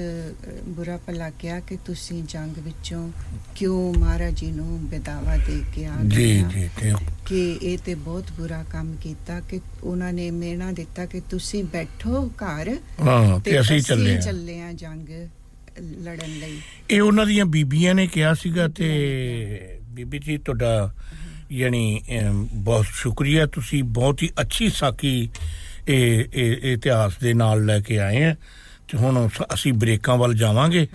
ਬੁਰਾ ਭਲਾ ਕਿਹਾ ਕਿ ਤੁਸੀਂ ਜੰਗ ਵਿੱਚੋਂ ਕਿਉਂ ਮਹਾਰਾਜ ਜੀ ਨੂੰ ਬੇਦਾਵਾ ਦੇ ਕੇ ਆ ਗਏ ਜੀ ਜੀ ਕਿ ਇਹ ਤੇ ਬਹੁਤ ਬੁਰਾ ਕੰਮ ਕੀਤਾ ਕਿ ਉਹਨਾਂ ਨੇ ਮੇਣਾ ਦਿੱਤਾ ਕਿ ਤੁਸੀਂ ਬੈਠੋ ਘਰ ਹਾਂ ਤੇ ਅਸੀਂ ਚੱਲੇ ਆ ਜੰਗ। ਲੜਨ ਲਈ। ਇਹ ਉਹਨਾਂ ਦੀਆਂ ਬੀਬੀਆਂ ਨੇ ਕਿਹਾ ਸੀਗਾ ਤੇ ਬੀਬੀ ਜੀ ਤੁਹਾਡਾ ਯਾਨੀ ਬਹੁਤ ਸ਼ੁਕਰੀਆ। ਤੁਸੀਂ ਬਹੁਤ ਹੀ ਅੱਛੀ ਸਾਕੀ ਇਹ ਇਤਿਹਾਸ ਦੇ ਨਾਲ ਲੈ ਕੇ ਆਏ ਆ। ਤੇ ਹੁਣ ਅਸੀਂ ਬ੍ਰੇਕਾਂ ਵੱਲ ਜਾਵਾਂਗੇ।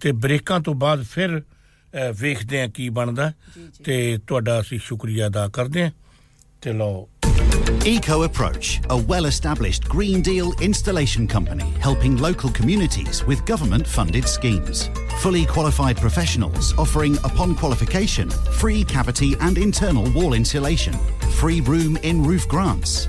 ਤੇ ਬ੍ਰੇਕਾਂ ਤੋਂ ਬਾਅਦ ਫਿਰ ਵੇਖਦੇ ਆ ਕੀ ਬਣਦਾ। ਤੇ ਤੁਹਾਡਾ ਅਸੀਂ ਸ਼ੁਕਰੀਆ ਅਦਾ ਕਰਦੇ ਆ। ਤੇ ਲਓ Eco Approach, a well established Green Deal installation company helping local communities with government funded schemes. Fully qualified professionals offering, upon qualification, free cavity and internal wall insulation, free room in roof grants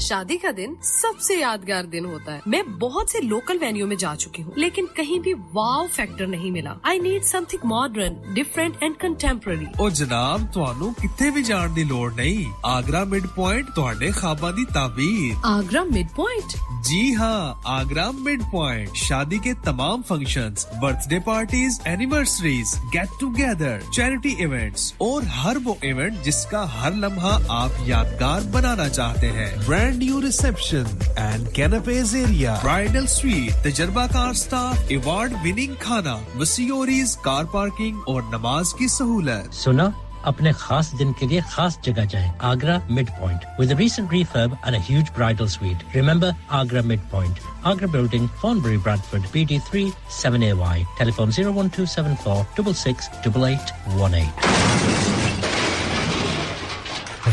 शादी का दिन सबसे यादगार दिन होता है। मैं बहुत से लोकल वेन्यू में जा चुकी हूँ लेकिन कहीं भी वाव फैक्टर नहीं मिला। I need something modern different and contemporary और जनाब थानू कितने भी जान की लोड़ नहीं। आगरा मिड पॉइंट थोड़े खाबा दी ताबीर। आगरा मिड पॉइंट जी हाँ आगरा मिड पॉइंट शादी के तमाम function birthday parties anniversaries get together charity events और हर वो इवेंट जिसका हर लम्हा आप यादगार बनाना चाहते हैं। Brand new reception and कैनपेज area bridal suite तजर्बाकार स्टाफ अवार्ड विनिंग खाना वसीओरीज कार पार्किंग और नमाज की सहूलत सुना अपने खास दिन के लिए खास जगह जाएं Agra midpoint with a recent refurb and a huge bridal suite remember agra mid point agra building Thornbury bradford bd3 7ay telephone 01274 668818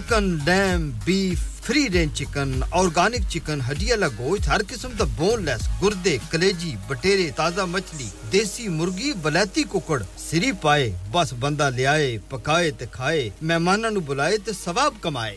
chicken lamb beef free range chicken organic chicken ਹੱਡੀਆਂ ਵਾਲਾ ਗੋਸ਼ਤ ਹਰ ਕਿਸਮ ਦਾ ਬੋਨਲੈਸ ਗੁਰਦੇ ਕਲੇਜੀ ਬਟੇਰੇ ਤਾਜ਼ਾ ਮੱਛਲੀ ਦੇਸੀ ਮੁਰਗੀ ਬਲੈਤੀ ਕੁਕੜ ਸਿਰੀ ਪਾਏ ਬਸ ਬੰਦਾ ਲਿਆਏ ਪਕਾਏ ਤੇ ਖਾਏ ਮਹਿਮਾਨਾਂ ਨੂੰ ਬੁਲਾਏ ਤੇ ਸਵਾਬ ਕਮਾਏ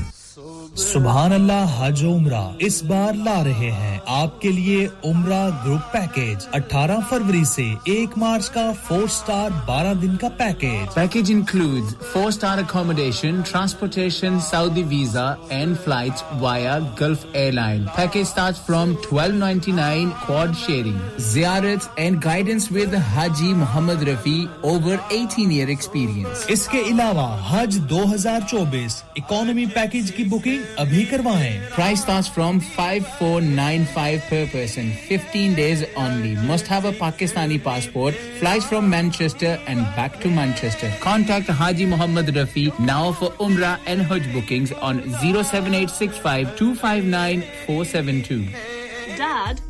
सुबहान अल्लाह हज उमरा इस बार ला रहे हैं। आपके लिए उम्र ग्रुप पैकेज 18 फरवरी से 1 मार्च का फोर स्टार 12 दिन का package package include four star accommodation transportation Saudi visa and flight via Gulf airline package start from 1299 quad sharing जियारत and guidance with Haji Mohammad Rafi over 18 year experience इसके अलावा हज 2024 economy package की booking अभी करवाएं Price starts from 5495 per person. 15 days only. Must have a Pakistani passport. Flies from Manchester and back to Manchester. Contact Haji Muhammad Rafi now for Umrah and Hajj bookings on 07865 259 472. Dad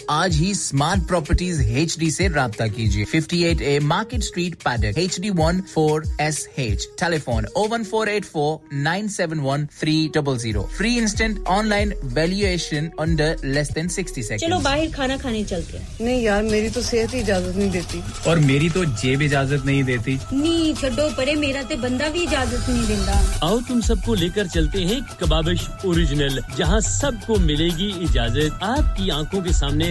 आज ही smart properties H D ऐसी रब्ता कीजिए। Fifty eight a Market Street Paddock H D one four S H telephone o one four eight four nine seven one three double zero free instant online valuation under less than sixty second चलो बाहर खाना खाने चलते हैं। नहीं यार मेरी तो सेहत ही इजाज़त नहीं देती। और मेरी तो जेब इजाज़त नहीं देती। नी छो परे मेरा ते बंदा भी इजाज़त नहीं देता। आओ तुम सबको लेकर चलते हैं कबाबिश ओरिजिनल जहाँ सबको मिलेगी इजाज़त। आपकी आँखों के सामने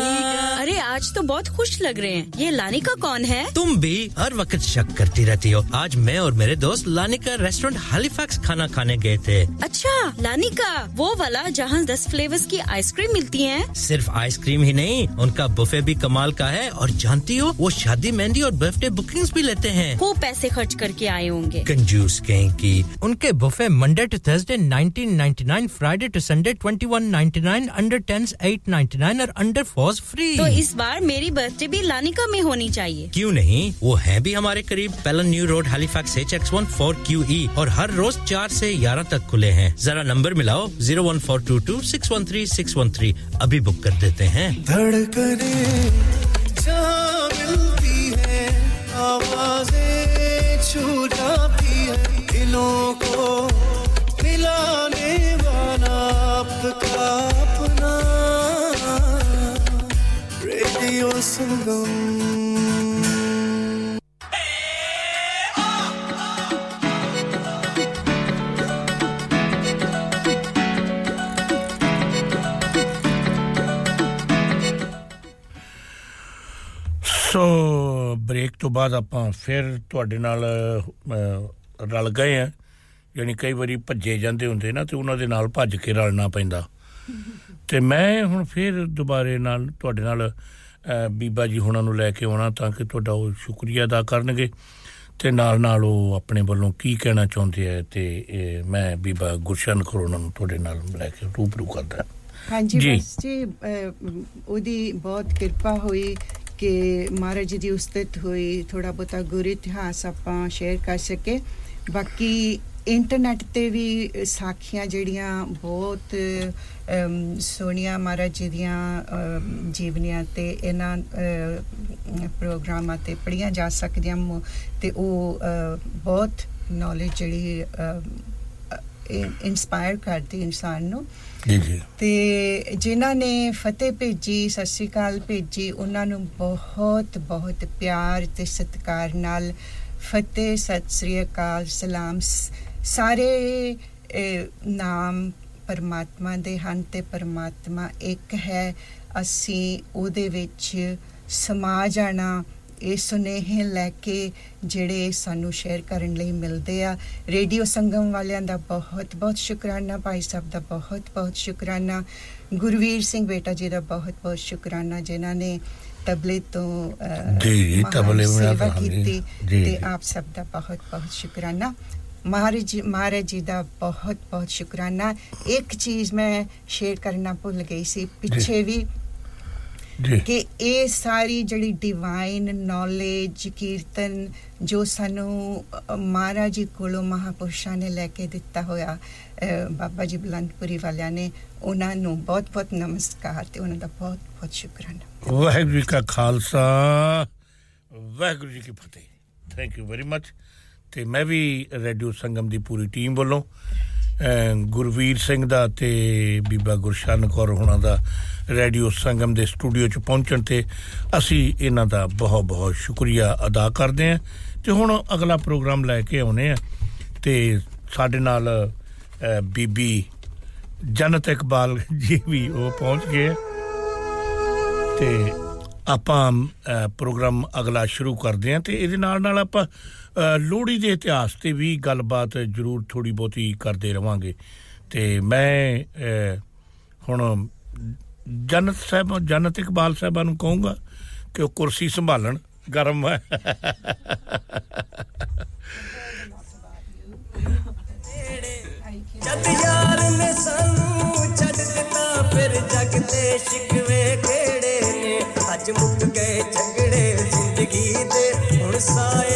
अरे आज तो बहुत खुश लग रहे हैं। ये लानिका कौन है? तुम भी हर वक्त शक करती रहती हो। आज मैं और मेरे दोस्त लानिका रेस्टोरेंट हैलिफैक्स खाना खाने गए थे। अच्छा लानिका वो वाला जहाँ दस फ्लेवर्स की आइसक्रीम मिलती है। सिर्फ़ आइसक्रीम ही नहीं उनका बुफे भी कमाल का है। और जानती हो वो शादी मेहंदी और बर्थडे बुकिंग्स भी लेते हैं। वो पैसे खर्च करके आए होंगे। कंजूस कहीं की उनके buffet Monday to Thursday 1999 Friday to Sunday 2199 under 10s 899 और अंडर 4s फ्री तो इस बार मेरी बर्थडे भी लानिका में होनी चाहिए। क्यों नहीं? वो है भी हमारे करीब। Pellon New Road Halifax H X one four Q E और हर रोज चार से ग्यारह तक खुले हैं। जरा नंबर मिलाओ zero one four two two six one three six one three अभी बुक कर देते हैं। धड़कने मिलती है आवाज़ें छू जाती है। दिलों को मिलाने वाला आपका रेडियो संगम ਸੋ ਬ੍ਰੇਕ ਤੋਂ ਬਾਅਦ ਆਪਾਂ ਫਿਰ ਤੁਹਾਡੇ ਨਾਲ ਅਹ, ਰਲ ਗਏ ਆ ਯਾਨੀ ਕਈ ਵਾਰੀ ਭੱਜੇ ਜਾਂਦੇ ਹੁੰਦੇ ਨਾ ਤੇ ਉਹਨਾਂ ਦੇ ਨਾਲ ਭੱਜ ਕੇ ਰਲਣਾ ਪੈਂਦਾ ਤੇ ਮੈਂ ਹੁਣ ਫਿਰ ਦੁਬਾਰੇ ਨਾਲ ਤੁਹਾਡੇ ਨਾਲ ਅਹ, ਬੀਬਾ ਜੀ ਹੁਣਾਂ ਨੂੰ ਲੈ ਕੇ ਆਉਣਾ ਤਾਂ ਕਿ ਤੁਹਾਡਾ ਉਹ ਸ਼ੁਕਰੀਆ ਅਦਾ ਕਰਨਗੇ। ਤੇ ਨਾਲ ਨਾਲ ਉਹ ਆਪਣੇ ਵੱਲੋਂ ਕੀ ਕਹਿਣਾ ਚਾਹੁੰਦੇ ਆ ਤੇ ਮੈਂ ਬੀਬਾ ਗੁਰਸ਼ਨ ਖਰੋਣਾ ਨੂੰ ਤੁਹਾਡੇ ਨਾਲ ਲੈ ਕੇ ਰੂਬਰੂ ਕਰਦਾ ਹਾਂਜੀ ਜੀ। ਬਸ ਜੀ ਉਹਦੀ ਬਹੁਤ ਕਿਰਪਾ ਹੋਈ ਕਿ ਮਹਾਰਾਜ ਜੀ ਦੀ ਉਸਤਤ ਹੋਈ ਥੋੜਾ ਬਹੁਤਾ ਗੁਰ ਇਤਿਹਾਸ ਆਪਾਂ ਸ਼ੇਅਰ ਕਰ ਸਕੇ ਬਾਕੀ ਇੰਟਰਨੈਟ ਤੇ ਵੀ ਸਾਖੀਆਂ ਜਿਹੜੀਆਂ ਬਹੁਤ ਸੋਹਣੀਆਂ ਮਹਾਰਾਜ ਜੀ ਦੀਆਂ ਜੀਵਨੀਆਂ ਤੇ ਇਹਨਾਂ ਪ੍ਰੋਗਰਾਮਾਂ ਤੇ ਪੜੀਆਂ ਜਾ ਸਕਦੀਆਂ ਤੇ ਉਹ ਬਹੁਤ ਨੌਲੇਜ ਜਿਹੜੀ ਇਨਸਪਾਇਰ ਕਰਦੀ ਇਨਸਾਨ ਨੂੰ। ਜੀ ਜੀ। ਤੇ ਜਿਨ੍ਹਾਂ ਨੇ ਫਤਿਹ ਭੇਜੀ ਸਤਿ ਸ਼੍ਰੀ ਅਕਾਲ ਭੇਜੀ ਉਹਨਾਂ ਨੂੰ ਬਹੁਤ ਬਹੁਤ ਪਿਆਰ ਤੇ ਸਤਿਕਾਰ ਨਾਲ ਫਤਿਹ ਸਤਿ ਸ਼੍ਰੀ ਅਕਾਲ ਸਲਾਮ ਸਾਰੇ ਨਾਮ ਪਰਮਾਤਮਾ ਦੇ ਹਨ ਤੇ ਪਰਮਾਤਮਾ ਇੱਕ ਹੈ ਅਸੀਂ ਉਹਦੇ ਵਿੱਚ ਸਮਾ ਜਾਣਾ ਇਹ ਸੁਨੇਹੇ ਲੈ ਕੇ ਜਿਹੜੇ ਸਾਨੂੰ ਸ਼ੇਅਰ ਕਰਨ ਲਈ ਮਿਲਦੇ ਆ ਰੇਡੀਓ ਸੰਗਮ ਵਾਲਿਆਂ ਦਾ ਬਹੁਤ ਬਹੁਤ ਸ਼ੁਕਰਾਨਾ ਭਾਈ ਸਾਹਿਬ ਦਾ ਬਹੁਤ ਬਹੁਤ ਸ਼ੁਕਰਾਨਾ ਗੁਰਵੀਰ ਸਿੰਘ ਬੇਟਾ ਜੀ ਦਾ ਬਹੁਤ ਬਹੁਤ ਸ਼ੁਕਰਾਨਾ ਜਿਨ੍ਹਾਂ ਨੇ ਤਬਲੇ ਤੋਂ ਜੀ, ਤਬਲੇ ਬਣਾ। ਕੀਤੀ ਤੇ। ਆਪ ਸਭ ਦਾ ਬਹੁਤ ਬਹੁਤ ਸ਼ੁਕਰਾਨਾ ਮਹਾਰਾਜ ਜੀ ਮਹਾਰਾਜ ਜੀ ਦਾ ਬਹੁਤ ਬਹੁਤ ਸ਼ੁਕਰਾਨਾ। ਇੱਕ ਚੀਜ਼ ਮੈਂ ਸ਼ੇਅਰ ਕਰਨਾ ਭੁੱਲ ਗਈ ਸੀ। ਪਿੱਛੇ ਵੀ ਜੀ। ਕਿ ਇਹ ਸਾਰੀ ਜਿਹੜੀ ਡਿਵਾਈਨ ਨੌਲੇਜ ਕੀਰਤਨ ਜੋ ਸਾਨੂੰ ਮਹਾਰਾਜ ਜੀ ਕੋਲੋਂ ਮਹਾਪੁਰਸ਼ਾਂ ਨੇ ਲੈ ਕੇ ਦਿੱਤਾ ਹੋਇਆ ਬਾਬਾ ਜੀ ਬਲੰਦਪੁਰੀ ਵਾਲਿਆਂ ਨੇ ਉਹਨਾਂ ਨੂੰ ਬਹੁਤ ਬਹੁਤ ਨਮਸਕਾਰ ਤੇ ਉਹਨਾਂ ਦਾ ਬਹੁਤ ਬਹੁਤ ਸ਼ੁਕਰਾਨਾ। ਵਾਹਿਗੁਰੂ ਜੀ ਕਾ ਖਾਲਸਾ ਵਾਹਿਗੁਰੂ ਜੀ ਕੀ ਫਤਿਹ। ਥੈਂਕ ਯੂ ਵੈਰੀ ਮੱਚ ਤੇ ਮੈਂ ਵੀ ਰੇਡੀਓ ਸੰਗਮ ਦੀ ਪੂਰੀ ਟੀਮ ਵੱਲੋਂ ਅਹ, ਗੁਰਵੀਰ ਸਿੰਘ ਦਾ ਤੇ ਬੀਬਾ ਗੁਰਸ਼ਨ ਕੌਰ ਹੁਣਾਂ ਦਾ ਰੇਡੀਓ ਸੰਗਮ ਦੇ ਸਟੂਡੀਓ 'ਚ ਪਹੁੰਚਣ ਤੇ ਅਸੀਂ ਇਹਨਾਂ ਦਾ ਬਹੁਤ ਬਹੁਤ ਸ਼ੁਕਰੀਆ ਅਦਾ ਕਰਦੇ ਹਾਂ ਤੇ ਹੁਣ ਅਗਲਾ ਪ੍ਰੋਗਰਾਮ ਲੈ ਕੇ ਆਉਨੇ ਆ ਤੇ ਸਾਡੇ ਨਾਲ ਅਹ, ਬੀਬੀ ਜਨਤ ਇਕਬਾਲ ਜੀ ਵੀ ਉਹ ਪਹੁੰਚ ਗਏ ਆ। ਤੇ ਆਪਾਂ ਅਹ, ਪ੍ਰੋਗਰਾਮ ਅਗਲਾ ਸ਼ੁਰੂ ਕਰਦੇ ਹਾਂ ਤੇ ਇਹਦੇ ਨਾਲ ਨਾਲ ਆਪਾਂ ਅਹ, ਲੋਹੜੀ ਦੇ ਇਤਿਹਾਸ ਤੇ ਵੀ ਗੱਲਬਾਤ ਜ਼ਰੂਰ ਥੋੜੀ ਬਹੁਤੀ ਕਰਦੇ ਰਵਾਂਗੇ। ਤੇ ਮੈਂ ਹੁਣ ਜਨਤ ਸਾਹਿਬ, ਜਨਤ ਇਕਬਾਲ ਸਾਹਿਬਾਂ ਨੂੰ ਕਹੂੰਗਾ ਕਿ ਉਹ ਕੁਰਸੀ ਸੰਭਾਲਣ ਗਰਮ ਹੈ। ਜਦ ਯਾਰ ਨੇ ਸਾਨੂੰ ਛੱਡ ਦਿੱਤਾ, ਫਿਰ ਜਗ ਤੇ ਸ਼ਿਕਵੇ ਕਿਹੜੇ ਨੇ। ਅੱਜ ਮੁੱਕ ਗਏ ਝਗੜੇ ਜ਼ਿੰਦਗੀ ਦੇ ਹੁਣ ਸਾਏ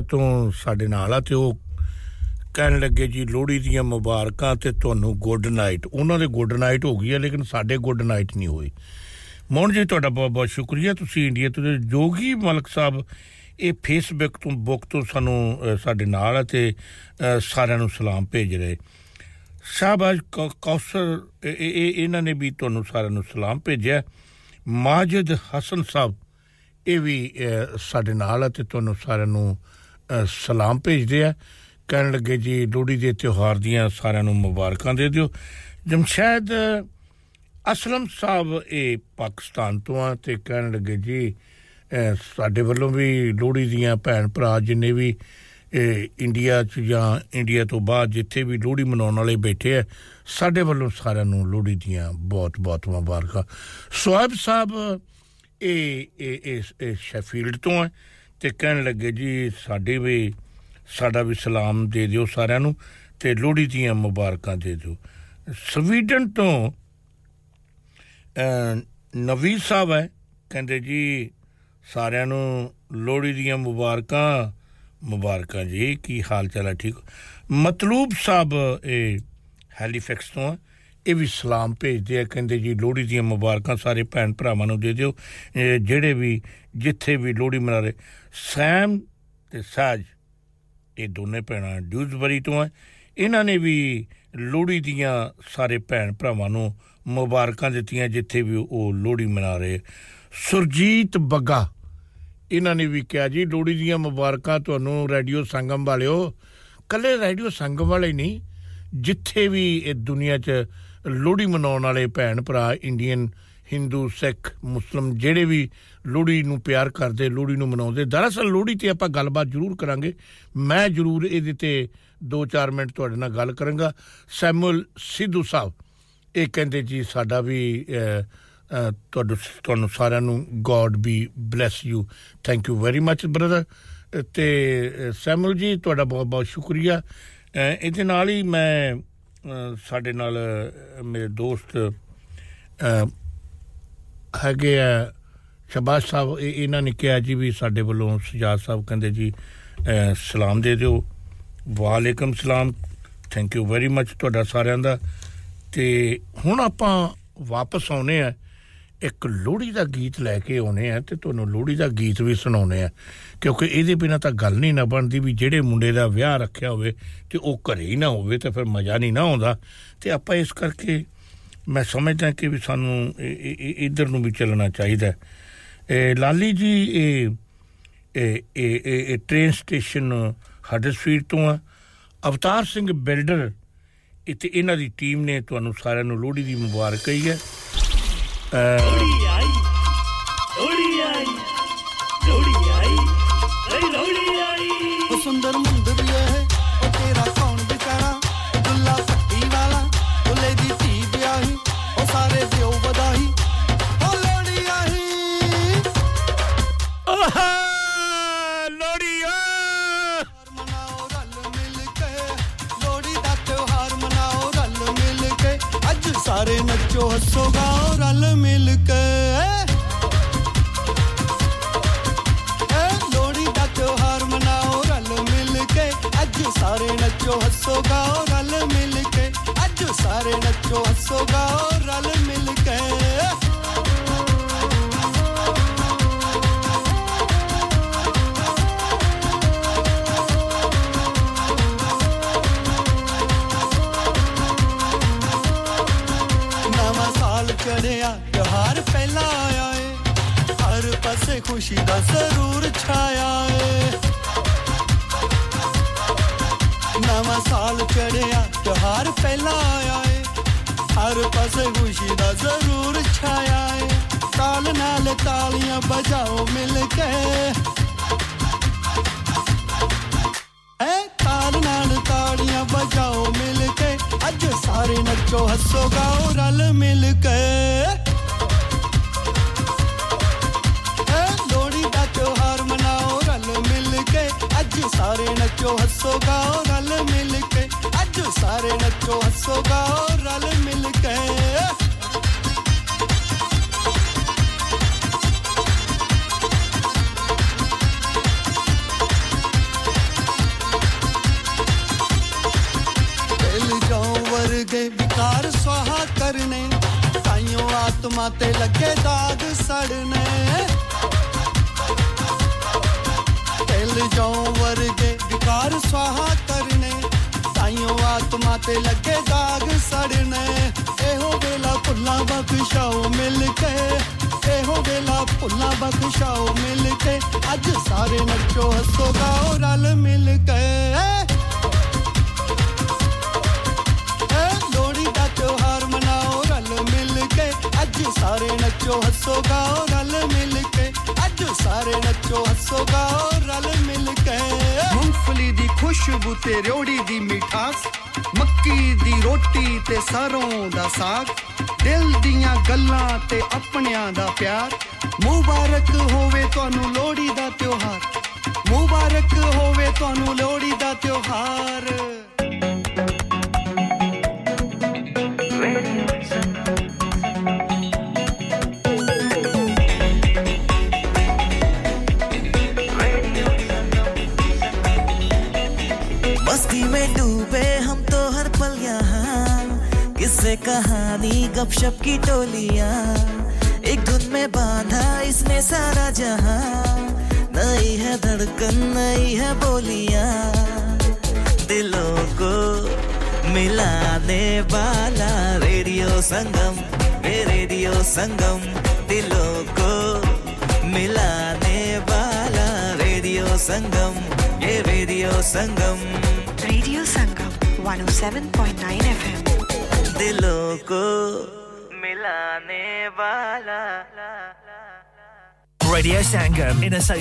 ਇੰਡੀਆ ਤੋਂ ਸਾਡੇ ਨਾਲ ਆ ਤੇ ਉਹ ਕਹਿਣ ਲੱਗੇ ਜੀ ਲੋਹੜੀ ਦੀਆਂ ਮੁਬਾਰਕਾਂ ਤੇ ਤੁਹਾਨੂੰ ਗੁੱਡ ਨਾਈਟ ਉਹਨਾਂ ਦੇ ਗੁੱਡ ਨਾਈਟ ਹੋ ਗਈ ਹੈ ਲੇਕਿਨ ਸਾਡੇ ਗੁੱਡ ਨਾਈਟ ਨਹੀਂ ਹੋਈ ਮੋਹਨ ਜੀ ਤੁਹਾਡਾ ਬਹੁਤ ਬਹੁਤ ਸ਼ੁਕਰੀਆ। ਤੁਸੀਂ ਇੰਡੀਆ ਤੋਂ ਜੋਗੀ ਮਲਕ ਸਾਹਿਬ ਇਹ ਫੇਸਬੁੱਕ ਤੋਂ ਬੁੱਕ ਤੋਂ ਸਾਨੂੰ ਅ, ਸਾਡੇ ਨਾਲ ਆ ਤੇ ਅ, ਸਾਰਿਆਂ ਨੂੰ ਸਲਾਮ ਭੇਜ ਰਹੇ। ਸ਼ਾਬਾਸ਼ ਕੌ- ਕੌਸਰ ਇਹ- ਇਹ ਇਹ- ਇਹਨਾਂ ਨੇ ਵੀ ਤੁਹਾਨੂੰ ਸਾਰਿਆਂ ਨੂੰ ਸਲਾਮ ਭੇਜਿਆ। ਮਾਜਿਦ ਹਸਨ ਸਾਹਿਬ ਇਹ ਵੀ ਅਹ, ਸਾਡੇ ਨਾਲ ਹੈ ਤੇ ਤੁਹਾਨੂੰ ਸਾਰਿਆਂ ਨੂੰ ਅਹ, ਸਲਾਮ ਭੇਜਦੇ ਆ। ਕਹਿਣ ਲੱਗੇ ਜੀ ਲੋਹੜੀ ਦੇ ਤਿਉਹਾਰ ਦੀਆਂ ਸਾਰਿਆਂ ਨੂੰ ਮੁਬਾਰਕਾਂ ਦੇ ਦਿਓ। ਜਮਸ਼ੈਦ ਅਸਲਮ ਸਾਹਿਬ ਇਹ ਪਾਕਿਸਤਾਨ ਤੋਂ ਆ ਤੇ ਕਹਿਣ ਲੱਗੇ ਜੀ ਅਹ, ਸਾਡੇ ਵੱਲੋਂ ਵੀ ਲੋਹੜੀ ਦੀਆਂ ਭੈਣ ਭਰਾ ਜਿੰਨੇ ਵੀ ਇਹ ਇੰਡੀਆ ਚ ਜਾਂ ਇੰਡੀਆ ਤੋਂ ਬਾਅਦ ਜਿੱਥੇ ਵੀ ਲੋਹੜੀ ਮਨਾਉਣ ਵਾਲੇ ਬੈਠੇ ਆ ਸਾਡੇ ਵੱਲੋਂ ਸਾਰਿਆਂ ਨੂੰ ਲੋਹੜੀ ਦੀਆਂ ਬਹੁਤ ਬਹੁਤ ਮੁਬਾਰਕਾਂ। ਸੁਹੈਬ ਸਾਹਿਬ ਇਹ ਇਹ ਇਸ ਇਹ ਸ਼ੈਫੀਲਡ ਤੋਂ ਹੈ ਤੇ ਕਹਿਣ ਲੱਗੇ ਜੀ ਸਾਡੇ ਵੀ ਸਾਡਾ ਵੀ ਸਲਾਮ ਦੇ ਦਿਓ ਸਾਰਿਆਂ ਨੂੰ ਤੇ ਲੋਹੜੀ ਦੀਆਂ ਮੁਬਾਰਕਾਂ ਦੇ ਦਿਓ। ਸਵੀਡਨ ਤੋਂ ਅਹ, ਨਵੀਦ ਸਾਹਿਬ ਹੈ ਕਹਿੰਦੇ ਜੀ ਸਾਰਿਆਂ ਨੂੰ ਲੋਹੜੀ ਦੀਆਂ ਮੁਬਾਰਕਾਂ ਮੁਬਾਰਕਾਂ ਜੀ ਕੀ ਹਾਲ ਚਾਲ ਹੈ ਠੀਕ ਮਤਲੂਬ ਸਾਹਿਬ ਇਹ ਹੈਲੀਫੈਕਸ ਤੋਂ ਆ ਇਹ ਵੀ ਸਲਾਮ ਭੇਜਦੇ ਆ ਕਹਿੰਦੇ ਜੀ ਲੋਹੜੀ ਦੀਆਂ ਮੁਬਾਰਕਾਂ ਸਾਰੇ ਭੈਣ ਭਰਾਵਾਂ ਨੂੰ ਦੇ ਦਿਓ ਇਹ ਜਿਹੜੇ ਵੀ ਜਿੱਥੇ ਵੀ ਲੋਹੜੀ ਮਨਾ ਰਹੇ। ਸੈਮ ਤੇ ਸਾਜ, ਇਹ ਦੋਨੇ ਭੈਣਾਂ ਡਿਊਜ਼ਬਰੀ ਤੋਂ ਆ ਇਹਨਾਂ ਨੇ ਵੀ ਲੋਹੜੀ ਦੀਆਂ ਸਾਰੇ ਭੈਣ ਭਰਾਵਾਂ ਨੂੰ ਮੁਬਾਰਕਾਂ ਦਿੱਤੀਆਂ ਜਿੱਥੇ ਵੀ ਉਹ ਲੋਹੜੀ ਮਨਾ ਰਹੇ। ਸੁਰਜੀਤ ਬੱਗਾ, ਇਹਨਾਂ ਨੇ ਵੀ ਕਿਹਾ ਜੀ, ਲੋਹੜੀ ਦੀਆਂ ਮੁਬਾਰਕਾਂ ਤੁਹਾਨੂੰ ਰੇਡੀਓ ਸੰਗਮ ਵਾਲਿਓ। ਕੱਲੇ ਰੇਡੀਓ ਸੰਗਮ ਵਾਲੇ ਨਹੀਂ, ਜਿੱਥੇ ਵੀ ਇਹ ਦੁਨੀਆ 'ਚ ਲੋਹੜੀ ਮਨਾਉਣ ਵਾਲੇ ਭੈਣ ਭਰਾ, ਇੰਡੀਅਨ ਹਿੰਦੂ ਸਿੱਖ ਮੁਸਲਮ ਜਿਹੜੇ ਵੀ ਲੋਹੜੀ ਨੂੰ ਪਿਆਰ ਕਰਦੇ ਲੋਹੜੀ ਨੂੰ ਮਨਾਉਂਦੇ ਦਰਅਸਲ ਲੋਹੜੀ ਤੇ ਆਪਾਂ ਗੱਲਬਾਤ ਜ਼ਰੂਰ ਕਰਾਂਗੇ। ਮੈਂ ਜ਼ਰੂਰ ਇਹਦੇ ਤੇ 2-4 ਮਿੰਟ ਤੁਹਾਡੇ ਨਾਲ ਗੱਲ ਕਰਾਂਗਾ। ਸੈਮੂਅਲ ਸਿੱਧੂ ਸਾਹਿਬ ਇਹ ਕਹਿੰਦੇ ਜੀ ਸਾਡਾ ਵੀ ਅਹ, ਅਹ, ਤੁਹਾਨੂੰ ਤੁਹਾਨੂੰ ਸਾਰਿਆਂ ਨੂੰ God be bless you thank you very much brother ਤੇ ਅਹ, ਸੈਮੂਅਲ ਜੀ ਤੁਹਾਡਾ ਬਹੁਤ ਬਹੁਤ ਸ਼ੁਕਰੀਆ। ਅਹ, ਇਹਦੇ ਨਾਲ ਹੀ ਮੈਂ ਅਹ, ਸਾਡੇ ਨਾਲ ਅਹ, ਮੇਰੇ ਦੋਸਤ ਅਹ, ਹੈਗੇ ਆ। ਸ਼ਬਾਸ਼ ਸਾਹਿਬ ਇਹ- ਇਹਨਾਂ ਨੇ ਕਿਹਾ ਜੀ ਵੀ ਸਾਡੇ ਵੱਲੋਂ ਸਜਾਦ ਸਾਹਿਬ ਕਹਿੰਦੇ ਜੀ ਅਹ, ਸਲਾਮ ਦੇ ਦਿਓ। ਵਾਲੇਕਮ ਸਲਾਮ। ਥੈਂਕ ਯੂ ਵੈਰੀ ਮੱਚ ਤੁਹਾਡਾ ਸਾਰਿਆਂ ਦਾ। ਤੇ ਹੁਣ ਆਪਾਂ ਵਾਪਸ ਆਉਨੇ ਆ। ਇੱਕ ਲੋਹੜੀ ਦਾ ਗੀਤ ਲੈ ਕੇ ਆਉਨੇ ਆ ਤੇ ਤੁਹਾਨੂੰ ਲੋਹੜੀ ਦਾ ਗੀਤ ਵੀ ਸੁਣਾਉਨੇ ਆ। ਕਿਉਂਕਿ ਇਹਦੇ ਬਿਨਾ ਤਾਂ ਗੱਲ ਨਹੀਂ ਨਾ ਬਣਦੀ ਵੀ ਜਿਹੜੇ ਮੁੰਡੇ ਦਾ ਵਿਆਹ ਰੱਖਿਆ ਹੋਵੇ ਤੇ ਉਹ ਘਰੇ ਹੀ ਨਾ ਹੋਵੇ ਤੇ ਫਿਰ ਮਜ਼ਾ ਨਹੀਂ ਨਾ ਆਉਂਦਾ। ਤੇ ਆਪਾਂ ਇਸ ਕਰਕੇ ਮੈਂ ਸਮਝਦਾ ਕਿ ਵੀ ਸਾਨੂੰ ਇਧਰ ਨੂੰ ਵੀ ਚੱਲਣਾ ਚਾਹੀਦਾ ਹੈ। ਇਹ ਲਾਲੀ ਜੀ ਇਹ ਇਹ ਇਹ- ਟ੍ਰੇਨ ਸਟੇਸ਼ਨ ਹਡਸਫੀਲਡ ਤੋਂ ਆ। ਅਵਤਾਰ ਸਿੰਘ ਬਿਲਡਰ ਇੱਥੇ ਇਹਨਾਂ ਦੀ ਟੀਮ ਨੇ ਤੁਹਾਨੂੰ ਸਾਰਿਆਂ ਨੂੰ ਲੋਹੜੀ ਦੀ ਮੁਬਾਰਕ ਕਹੀ ਹੈ। ਅਹ, ਉਹ ਸੁੰਦਰ ਮੁੰਦਰੀਏ ਉਹ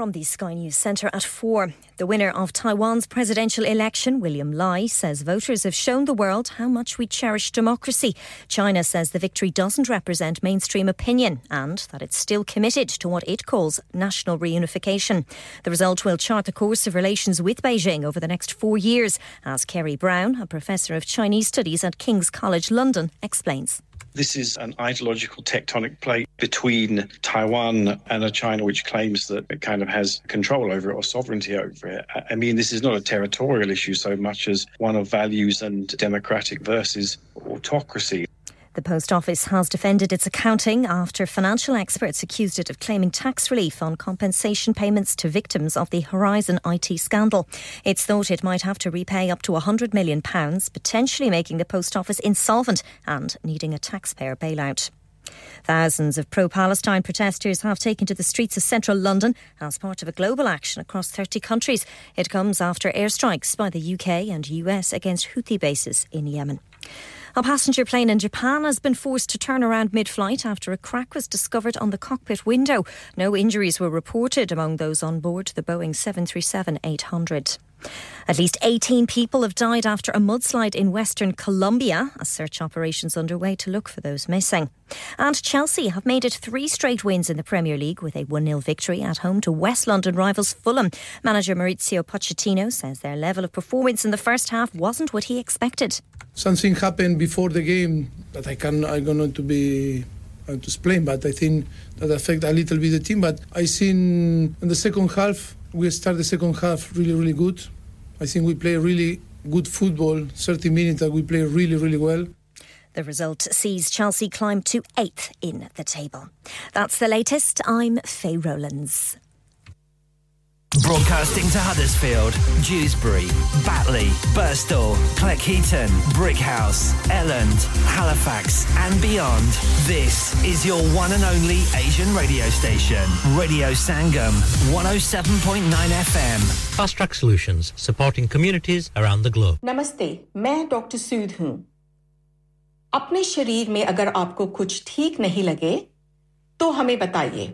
From the Sky News Centre at 4. The winner of Taiwan's presidential election, William Lai, says voters have shown the world how much we cherish democracy. China says the victory doesn't represent mainstream opinion and that it's still committed to what it calls national reunification. The result will chart the course of relations with Beijing over the next four years, as Kerry Brown, a professor of Chinese studies at King's College London, explains. This is an ideological tectonic plate between Taiwan and a China which claims that it kind of has control over it or sovereignty over it. I- mean, this is not a territorial issue so much as one of values and democratic versus autocracy. The Post Office has defended its accounting after financial experts accused it of claiming tax relief on compensation payments to victims of the Horizon IT scandal. It's thought it might have to repay up to £100 million, potentially making the Post Office insolvent and needing a taxpayer bailout. Thousands of pro Palestine protesters have taken to the streets of central London as part of a global action across 30 countries. It comes after airstrikes by the UK and US against Houthi bases in Yemen. A passenger plane in Japan has been forced to turn around mid flight after a crack was discovered on the cockpit window. No injuries were reported among those on board the Boeing 737 800. At least 18 people have died after a mudslide in western Colombia. A search operation's underway to look for those missing. And Chelsea have made it three straight wins in the Premier League with a 1 0 victory at home to West London rivals Fulham. Manager Maurizio Pochettino says their level of performance in the first half wasn't what he expected. something happened before the game that I can I'm going to be uh, to explain, but I think that affect a little bit the team. But I think in the second half we start the second half really really good. I think we play really good football. 30 minutes that we play really, really well. The result sees Chelsea climb to eighth in the table. That's the latest. I'm Faye Rowlands. Broadcasting to Huddersfield, Dewsbury, Batley, Burstall, Cleckheaton, Brickhouse, Elland, Halifax, and beyond. This is your one and only Asian radio station, Radio Sangam, 107.9 FM. Fast Track Solutions, supporting communities around the globe. नमस्ते मैं doctor सूद हूं अपने शरीर में अगर आपको कुछ ठीक नहीं लगे तो हमें बताइए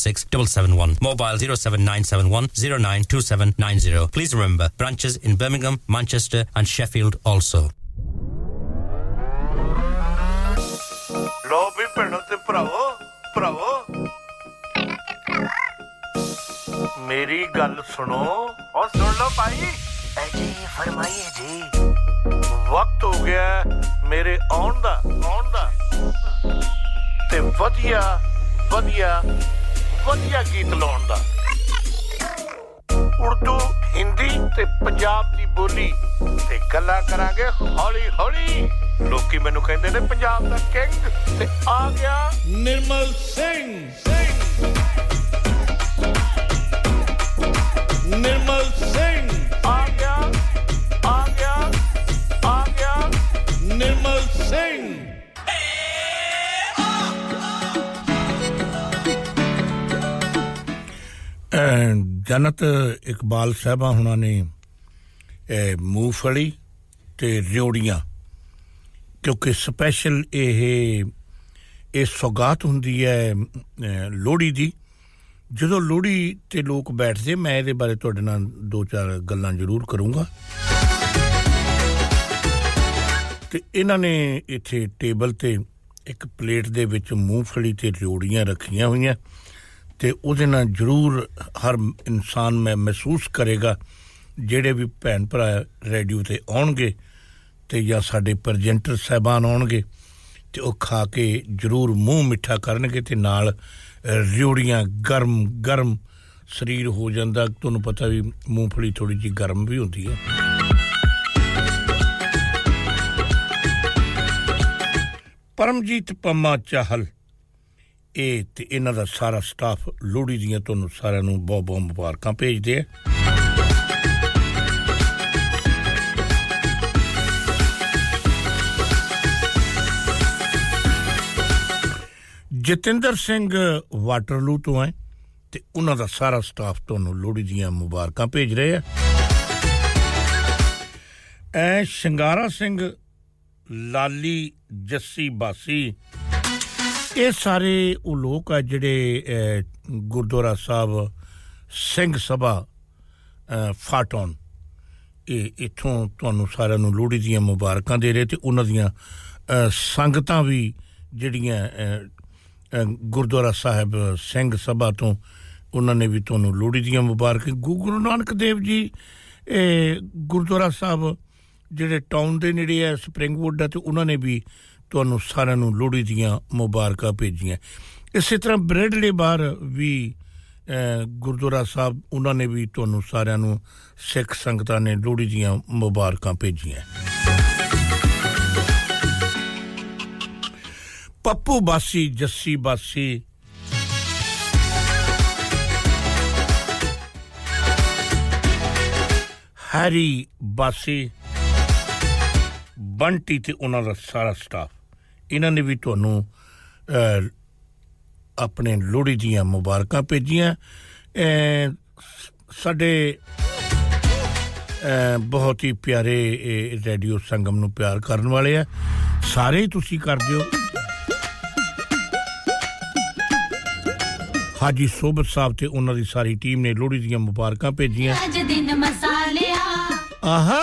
466 771, mobile 07971 092790. Please remember, branches in Birmingham, Manchester and Sheffield also. ਲੋ ਵੀ ਭੈਣੋ ਤੇ ਭਰਾਵੋ ਭਰਾਵੋ ਮੇਰੀ ਗੱਲ ਸੁਣੋ ਔਰ ਸੁਣ ਲਓ ਭਾਈ ਜੀ ਫਰਮਾਈਏ ਜੀ ਵਕਤ ਹੋ ਗਿਆ ਹੈ ਮੇਰੇ ਆਉਣ ਦਾ ਆਉਣ ਦਾ ਤੇ ਵਧੀਆ ਵਧੀਆ ਵਧੀਆ ਗੀਤ ਲਾਉਣ ਦਾ। ਉਰਦੂ, ਹਿੰਦੀ ਤੇ ਪੰਜਾਬ ਦੀ ਬੋਲੀ ਤੇ ਗੱਲਾਂ ਕਰਾਂਗੇ ਹੌਲੀ ਹੌਲੀ ਲੋਕੀ ਮੈਨੂੰ ਕਹਿੰਦੇ ਨੇ, ਪੰਜਾਬ ਦਾ ਕਿੰਗ ਤੇ ਆ ਗਿਆ ਨਿਰਮਲ ਸਿੰਘ ਸਿੰਘ। ਨਿਰਮਲ ਸਿੰਘ। ਜਨਤ ਇਕਬਾਲ ਸਾਹਿਬਾ ਹੁਣਾਂ ਨੇ, ਇਹ ਮੂੰਗਫਲੀ ਤੇ ਰਿਉੜੀਆਂ ਕਿਉਂਕਿ ਸਪੈਸ਼ਲ ਇਹ ਇਹ ਸੌਗਾਤ ਹੁੰਦੀ ਹੈ ਲੋਹੜੀ ਦੀ। ਜਦੋਂ ਲੋਹੜੀ ਤੇ ਲੋਕ ਬੈਠਦੇ, ਮੈਂ ਇਹਦੇ ਬਾਰੇ ਤੁਹਾਡੇ ਨਾਲ ਦੋ ਚਾਰ ਗੱਲਾਂ ਜ਼ਰੂਰ ਕਰੂੰਗਾ। ਤੇ ਇਹਨਾਂ ਨੇ ਇੱਥੇ ਟੇਬਲ ਤੇ ਇੱਕ ਪਲੇਟ ਦੇ ਵਿੱਚ ਮੂੰਗਫਲੀ ਤੇ ਰਿਉੜੀਆਂ ਰੱਖੀਆਂ ਹੋਈਆਂ। ਤੇ ਉਹਦੇ ਨਾਲ ਜ਼ਰੂਰ ਹਰ ਇਨਸਾਨ ਮੈਂ ਮਹਿਸੂਸ ਕਰੇਗਾ, ਜਿਹੜੇ ਵੀ ਭੈਣ ਭਰਾ ਰੇਡੀਓ ਤੇ ਆਉਣਗੇ ਤੇ ਜਾਂ ਸਾਡੇ ਪ੍ਰੈਜੈਂਟਰ ਸਹਿਬਾਨ ਆਉਣਗੇ ਤੇ ਉਹ ਖਾ ਕੇ ਜ਼ਰੂਰ ਮੂੰਹ ਮਿੱਠਾ ਕਰਨਗੇ ਤੇ ਨਾਲ ਰਿਉੜੀਆਂ ਗਰਮ ਗਰਮ ਸਰੀਰ ਹੋ ਜਾਂਦਾ। ਤੁਹਾਨੂੰ ਪਤਾ ਵੀ ਮੂੰਗਫਲੀ ਥੋੜੀ ਜੀ ਗਰਮ ਵੀ ਹੁੰਦੀ ਹੈ। ਪਰਮਜੀਤ ਪੰਮਾ ਚਾਹਲ ਇਹ ਤੇ ਇਹਨਾਂ ਦਾ ਸਾਰਾ ਸਟਾਫ ਲੋਹੜੀ ਦੀਆਂ ਤੁਹਾਨੂੰ ਸਾਰਿਆਂ ਨੂੰ ਬਹੁਤ ਬਹੁਤ ਮੁਬਾਰਕਾਂ ਭੇਜਦੇ ਆ। ਜਤਿੰਦਰ ਸਿੰਘ ਵਾਟਰਲੂ ਤੋਂ ਹੈ ਤੇ ਉਹਨਾਂ ਦਾ ਸਾਰਾ ਸਟਾਫ ਤੁਹਾਨੂੰ ਲੋਹੜੀ ਦੀਆਂ ਮੁਬਾਰਕਾਂ ਭੇਜ ਰਹੇ ਆ। ਐ ਸ਼ਿੰਗਾਰਾ ਸਿੰਘ, ਲਾਲੀ, ਜੱਸੀ, ਬਾਸੀ ਇਹ ਸਾਰੇ ਉਹ ਲੋਕ ਆ ਜਿਹੜੇ ਗੁਰਦੁਆਰਾ ਸਾਹਿਬ, ਸਿੰਘ ਸਭਾ ਫਾਟਨ ਇਹ ਇਥੋਂ ਤੁਹਾਨੂੰ ਸਾਰਿਆਂ ਨੂੰ ਲੋਹੜੀ ਦੀਆਂ ਮੁਬਾਰਕਾਂ ਦੇ ਰਹੇ ਤੇ ਉਹਨਾਂ ਦੀਆਂ ਸੰਗਤਾਂ ਵੀ ਜਿਹੜੀਆਂ ਗੁਰਦੁਆਰਾ ਸਾਹਿਬ, ਸਿੰਘ ਸਭਾ ਤੋਂ ਉਹਨਾਂ ਨੇ ਵੀ ਤੁਹਾਨੂੰ ਲੋਹੜੀ ਦੀਆਂ ਮੁਬਾਰਕਾਂ ਗੁਰੂ ਨਾਨਕ ਦੇਵ ਜੀ, ਇਹ ਗੁਰਦੁਆਰਾ ਸਾਹਿਬ ਜਿਹੜੇ ਟਾਊਨ ਦੇ ਨੇੜੇ ਹੈ ਸਪ੍ਰਿੰਗਵੁੱਡ ਤੇ ਉਹਨਾਂ ਨੇ ਵੀ ਤੁਹਾਨੂੰ ਸਾਰਿਆਂ ਨੂੰ ਲੋਹੜੀ ਦੀਆਂ ਮੁਬਾਰਕਾਂ ਭੇਜੀਆਂ। ਇਸੇ ਤਰ੍ਹਾਂ ਬ੍ਰੈਡਲੇ ਬਾਰ ਵੀ ਗੁਰਦੁਆਰਾ ਸਾਹਿਬ, ਉਹਨਾਂ ਨੇ ਵੀ ਤੁਹਾਨੂੰ ਸਾਰਿਆਂ ਨੂੰ ਸਿੱਖ ਸੰਗਤਾਂ ਨੇ ਲੋਹੜੀ ਦੀਆਂ ਮੁਬਾਰਕਾਂ ਭੇਜੀਆਂ। ਪੱਪੂ ਬਾਸੀ, ਜੱਸੀ ਬਾਸੀ। ਹੈਰੀ ਬਾਸੀ। ਬੰਟੀ ਤੇ ਉਹਨਾਂ ਦਾ ਸਾਰਾ ਸਟਾਫ ਇਹਨਾਂ ਨੇ ਵੀ ਤੁਹਾਨੂੰ ਆਪਣੇ ਲੋਹੜੀ ਦੀਆਂ ਮੁਬਾਰਕਾਂ ਭੇਜੀਆਂ। ਸਾਡੇ ਬਹੁਤ ਹੀ ਪਿਆਰੇ ਰੇਡੀਓ ਸੰਗਮ ਨੂੰ ਪਿਆਰ ਕਰਨ ਵਾਲੇ ਆ। ਸਾਰੇ ਤੁਸੀਂ ਕਰਦੇ ਹੋ ਹਾਜੀ ਸੋਬਤ ਸਾਹਿਬ ਤੇ ਉਹਨਾਂ ਦੀ ਸਾਰੀ ਟੀਮ ਨੇ ਲੋਹੜੀ ਦੀਆਂ ਮੁਬਾਰਕਾਂ ਭੇਜੀਆਂ। ਅੱਜ ਦਿਨ ਮਸਾਲਿਆ ਆਹਾ!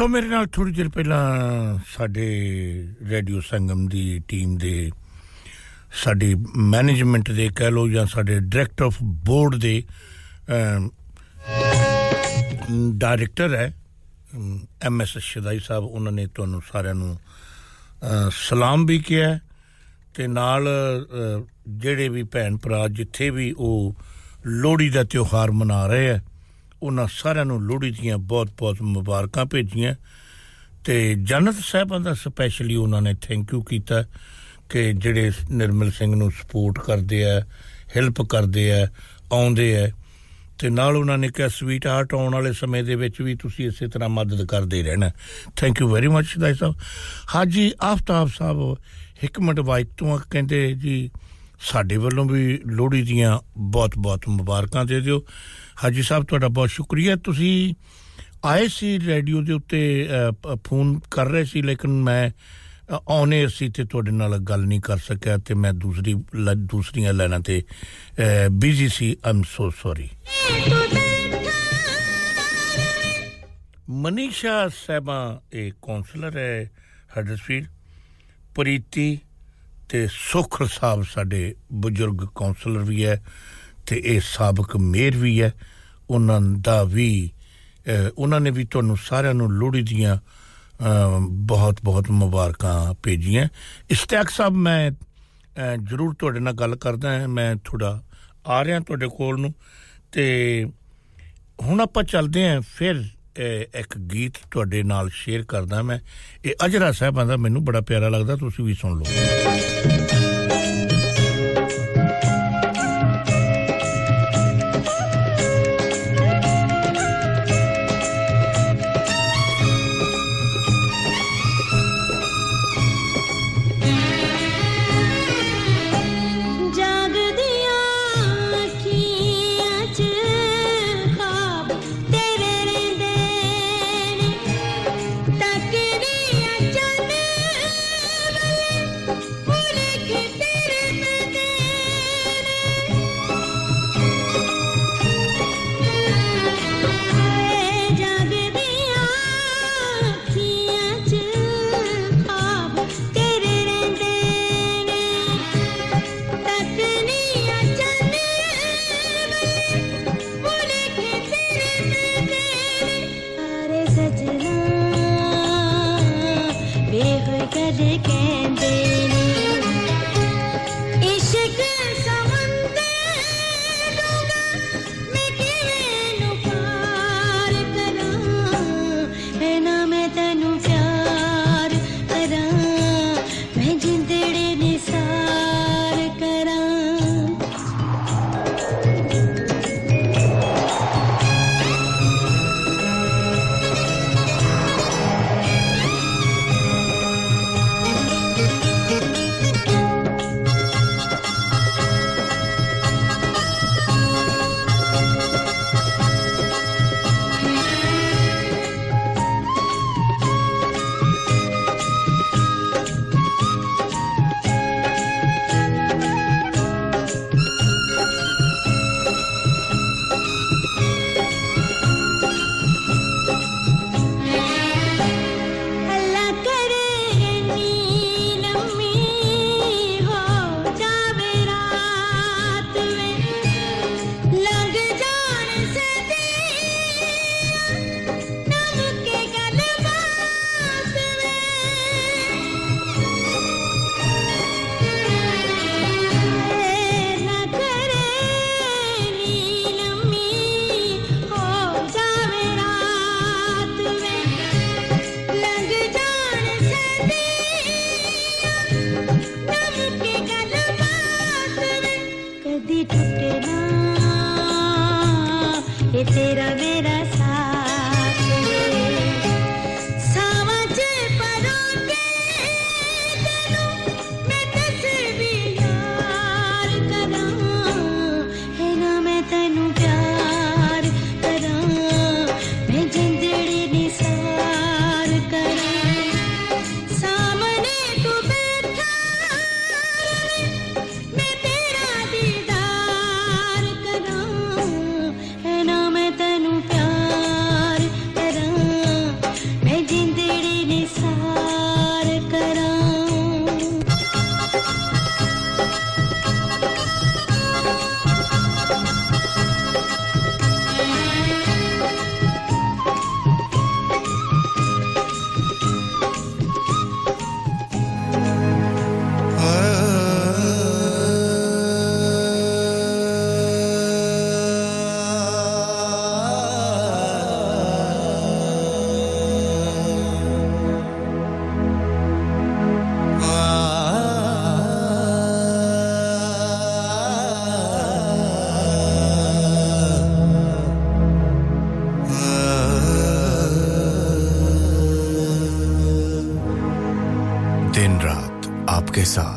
ਸੋ ਮੇਰੇ ਨਾਲ ਥੋੜੀ ਦੇਰ ਪਹਿਲਾਂ ਸਾਡੇ ਰੇਡੀਓ ਸੰਗਮ ਦੀ ਟੀਮ ਦੇ ਸਾਡੀ ਮੈਨੇਜਮੈਂਟ ਦੇ ਕਹਿ ਲੋ ਜਾਂ ਸਾਡੇ ਡਾਇਰੈਕਟਰ ਆਫ ਬੋਰਡ ਦੇ ਡਾਇਰੈਕਟਰ ਹੈ ਐਮ ਐਸ ਸ਼ਦਾਈ ਸਾਹਿਬ, ਉਹਨਾਂ ਨੇ ਤੁਹਾਨੂੰ ਸਾਰਿਆਂ ਨੂੰ ਸਲਾਮ ਵੀ ਕਿਹਾ ਤੇ ਨਾਲ ਜਿਹੜੇ ਵੀ ਭੈਣ ਭਰਾ ਜਿੱਥੇ ਵੀ ਉਹ ਲੋਹੜੀ ਦਾ ਤਿਉਹਾਰ ਮਨਾ ਰਹੇ ਆ ਉਹਨਾਂ ਸਾਰਿਆਂ ਨੂੰ ਲੋਹੜੀ ਦੀਆਂ ਬਹੁਤ-ਬਹੁਤ ਮੁਬਾਰਕਾਂ ਭੇਜੀਆਂ। ਤੇ ਜਨਤ ਸਾਹਿਬਾਂ ਦਾ ਸਪੈਸ਼ਲੀ ਉਹਨਾਂ ਨੇ ਥੈਂਕ ਯੂ ਕੀਤਾ ਕਿ ਜਿਹੜੇ ਨਿਰਮਲ ਸਿੰਘ ਨੂੰ ਸਪੋਰਟ ਕਰਦੇ ਆ ਹੈਲਪ ਕਰਦੇ ਆ, ਆਉਂਦੇ ਆ। ਤੇ ਨਾਲ ਉਹਨਾਂ ਨੇ ਕਿਹਾ ਸਵੀਟ ਹਾਰਟ ਆਉਣ ਵਾਲੇ ਸਮੇਂ ਦੇ ਵਿੱਚ ਵੀ ਤੁਸੀਂ ਇਸੇ ਤਰ੍ਹਾਂ ਮਦਦ ਕਰਦੇ ਰਹਿਣਾ। ਥੈਂਕ ਯੂ ਵੈਰੀ ਮੱਚ ਦਾਈ ਸਾਹਿਬ। ਹਾਜੀ, ਆਫਤਾਬ ਸਾਹਿਬ ਹਕਮਤ ਵਾਈਕ ਤੋਂ ਕਹਿੰਦੇ, ਜੀ, ਸਾਡੇ ਵੱਲੋਂ ਵੀ ਲੋਹੜੀ ਦੀਆਂ ਬਹੁਤ-ਬਹੁਤ ਮੁਬਾਰਕਾਂ ਦੇ ਦਿਓ। ਹਾਜੀ ਸਾਹਿਬ, ਤੁਹਾਡਾ ਬਹੁਤ ਸ਼ੁਕਰੀਆ। ਤੁਸੀਂ ਆਏ ਸੀ ਰੇਡੀਓ ਦੇ ਉੱਤੇ ਫੋਨ ਕਰ ਰਹੇ ਸੀ, ਲੇਕਿਨ ਮੈਂ ਆਉਨੇ ਸੀ ਤੇ ਤੁਹਾਡੇ ਨਾਲ ਗੱਲ ਨਹੀਂ ਕਰ ਸਕਿਆ ਤੇ ਮੈਂ ਦੂਸਰੀ ਦੂਸਰੀਆਂ ਲਾਈਨਾਂ ਤੇ ਬਿਜ਼ੀ ਸੀ। ਆਮ ਸੋ ਸੌਰੀ ਮਨੀਸ਼ਾ ਸਹਿਬਾ ਇਹ ਕਾਉਂਸਲਰ ਹੈ ਹਡਸਫੀਲਡ ਪ੍ਰੀਤੀ ਤੇ ਸੁਖਰ ਸਾਹਿਬ ਸਾਡੇ ਬਜ਼ੁਰਗ ਕਾਉਂਸਲਰ ਵੀ ਹੈ। ਤੇ ਇਹ ਸਾਬਕ ਮੇਅਰ ਵੀ ਹੈ। ਉਹਨਾਂ ਦਾ ਵੀ ਉਹਨਾਂ ਨੇ ਵੀ ਤੁਹਾਨੂੰ ਸਾਰਿਆਂ ਨੂੰ ਲੋਹੜੀ ਦੀਆਂ ਬਹੁਤ ਬਹੁਤ ਮੁਬਾਰਕਾਂ ਭੇਜੀਆਂ। ਇਸਤਿਆਕ ਸਾਹਿਬ, ਮੈਂ ਜਰੂਰ ਤੁਹਾਡੇ ਨਾਲ ਗੱਲ ਕਰਦਾ ਹਾਂ। ਮੈਂ ਥੋੜਾ ਆ ਰਿਹਾ ਤੁਹਾਡੇ ਕੋਲ ਨੂੰ। ਤੇ ਹੁਣ ਆਪਾਂ ਚੱਲਦੇ ਹਾਂ। ਫਿਰ ਇੱਕ ਗੀਤ ਤੁਹਾਡੇ ਨਾਲ ਸ਼ੇਅਰ ਕਰਦਾ ਮੈਂ। ਇਹ ਅਜਰਾ ਸਾਹਿਬਾਂ ਦਾ ਮੈਨੂੰ ਬੜਾ ਪਿਆਰਾ ਲੱਗਦਾ। ਤੁਸੀਂ ਵੀ ਸੁਣ ਲਓ।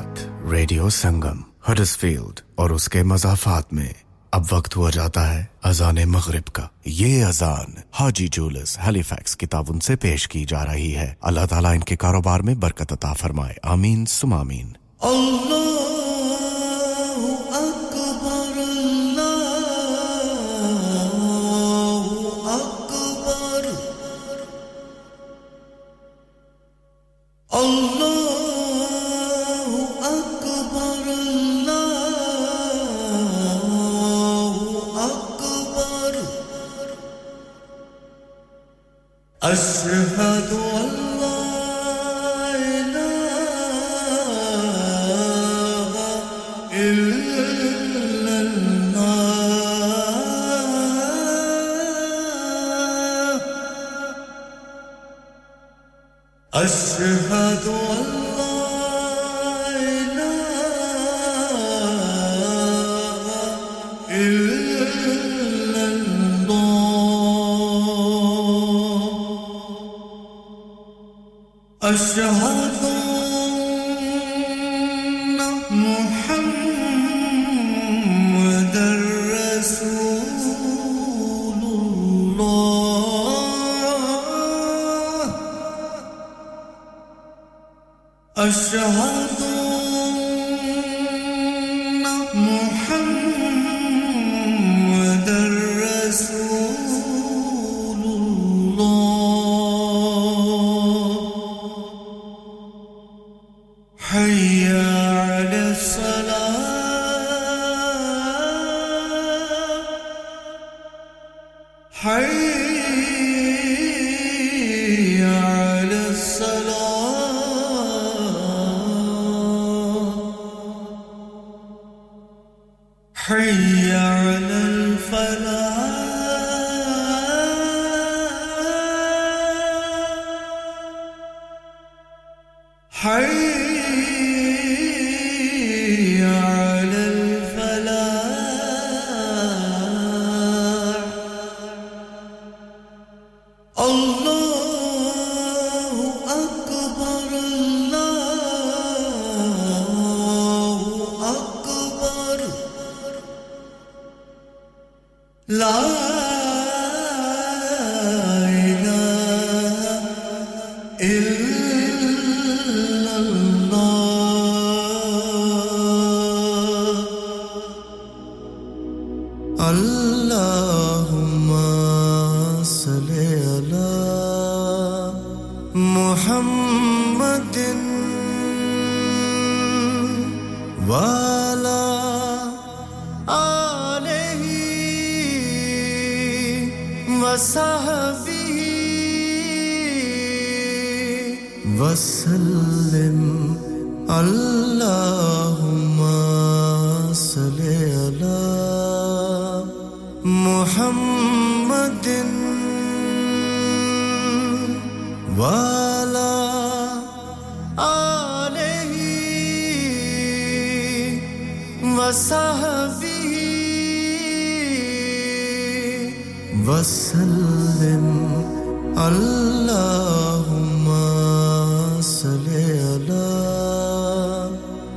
साथ रेडियो संगम हडसफील्ड और उसके मजाफात में। अब वक्त हुआ जाता है अजान मगरब का। ये अजान हाजी जूलस हेलीफैक्स की ताउन से पेश की जा रही है। अल्लाह ताला इनके कारोबार में बरकत अता फरमाए। आमीन, सुमामीन। अल्लाह!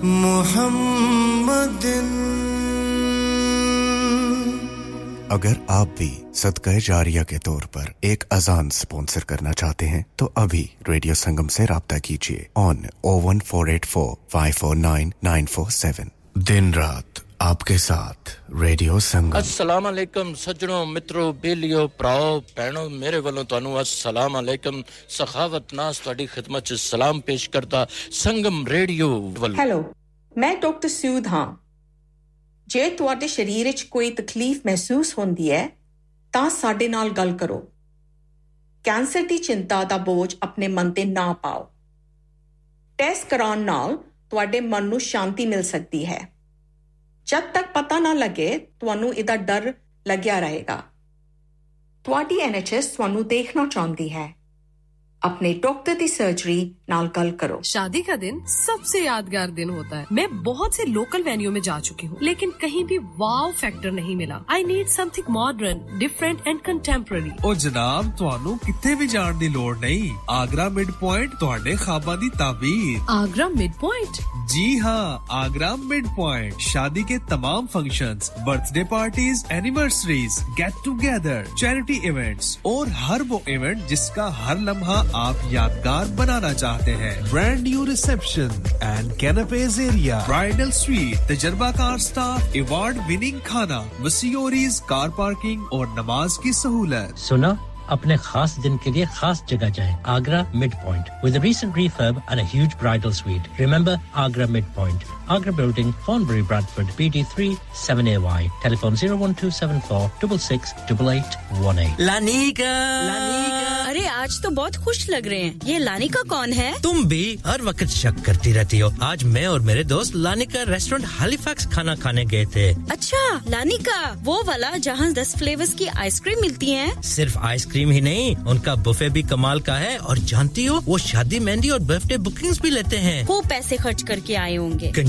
मोहम्मद अगर आप भी सदका जारिया के तौर पर एक अजान स्पॉन्सर करना चाहते हैं तो अभी रेडियो संगम से रबता कीजिए। On o four eight four five four nine nine four seven. दिन रात आपके साथ रेडियो संगम। अस्सलाम वालेकुम सज्जनों मित्रों बेलियो प्राओ पैनो मेरे ਵੱਲੋਂ ਤੁਹਾਨੂੰ अस्सलाम वालेकुम सखावत नास ਤੁਹਾਡੀ खिदमत ਚ ਸਲਾਮ ਪੇਸ਼ ਕਰਦਾ ਸੰਗਮ ਰੇਡੀਓ हेलो। ਮੈਂ ਡਾਕਟਰ ਸੂਦ ਹਾਂ। ਜੇ ਤੁਹਾਡੇ ਸਰੀਰ ਵਿੱਚ ਕੋਈ ਤਕਲੀਫ ਮਹਿਸੂਸ ਹੁੰਦੀ ਹੈ, ਤਾਂ ਸਾਡੇ ਨਾਲ ਗੱਲ ਕਰੋ। ਕੈਂਸਰ ਦੀ ਚਿੰਤਾ ਦਾ ਬੋਝ ਆਪਣੇ ਮਨ ਤੇ ਨਾ ਪਾਓ। ਟੈਸਟ ਕਰਾਉਣ ਨਾਲ ਤੁਹਾਡੇ ਮਨ ਨੂੰ ਸ਼ਾਂਤੀ ਮਿਲ ਸਕਦੀ ਹੈ। ਜਦ ਤੱਕ ਪਤਾ ਨਾ ਲੱਗੇ, ਤੁਹਾਨੂੰ ਇਹਦਾ ਡਰ ਲੱਗਿਆ ਰਹੇਗਾ। ਤੁਹਾਡੀ ਐਨਐਚਐਸ ਤੁਹਾਨੂੰ ਦੇਖਣਾ ਚਾਹੁੰਦੀ ਹੈ। अपने डॉक्टर की सर्जरी नाल गल करो शादी का दिन सबसे यादगार दिन होता है मैं बहुत से लोकल वेन्यू में जा चुकी हूँ लेकिन कहीं भी वाव फैक्टर नहीं मिला I need something modern different and contemporary ਉਹ ਜਨਾਬ ਤੁਹਾਨੂੰ ਕਿੱਥੇ ਵੀ ਜਾਣ ਦੀ ਲੋੜ ਨਹੀਂ ਆਗਰਾ ਮਿਡ ਪੁਆਇੰਟ ਤੁਹਾਡੇ ਖਾਬਾਂ ਦੀ ਤਾਬੀਰ आगरा मिड पॉइंट जी हाँ आगरा मिड पॉइंट शादी के तमाम functions, birthday parties anniversaries get together charity events और हर वो इवेंट जिसका हर लम्हा आप यादगार बनाना चाहते हैं। Brand new reception and canopy area bridal suite तजर्बाकार staff award winning खाना वसीओरीज कार पार्किंग और नमाज़ की सहूलत। सुना, अपने खास दिन के लिए खास जगह जाए, Agra Mid Point with refurb and a huge bridal suite, remember agra mid point agra building thornbury bradford bd3 7ay telephone 01274 668818 लानिका अरे आज तो बहुत खुश लग रहे हैं। ये लानिका कौन है? तुम भी हर वक्त शक करती रहती हो। आज मैं और मेरे दोस्त लानिका रेस्टोरेंट हैलिफैक्स खाना खाने गए थे। अच्छा लानिका वो वाला जहाँ दस फ्लेवर्स की आइसक्रीम मिलती है। सिर्फ़ आइसक्रीम ही नहीं उनका बुफे भी कमाल का है। और जानती हो वो शादी मेहंदी और बर्थडे बुकिंग्स भी लेते हैं। खूब पैसे खर्च करके आए होंगे।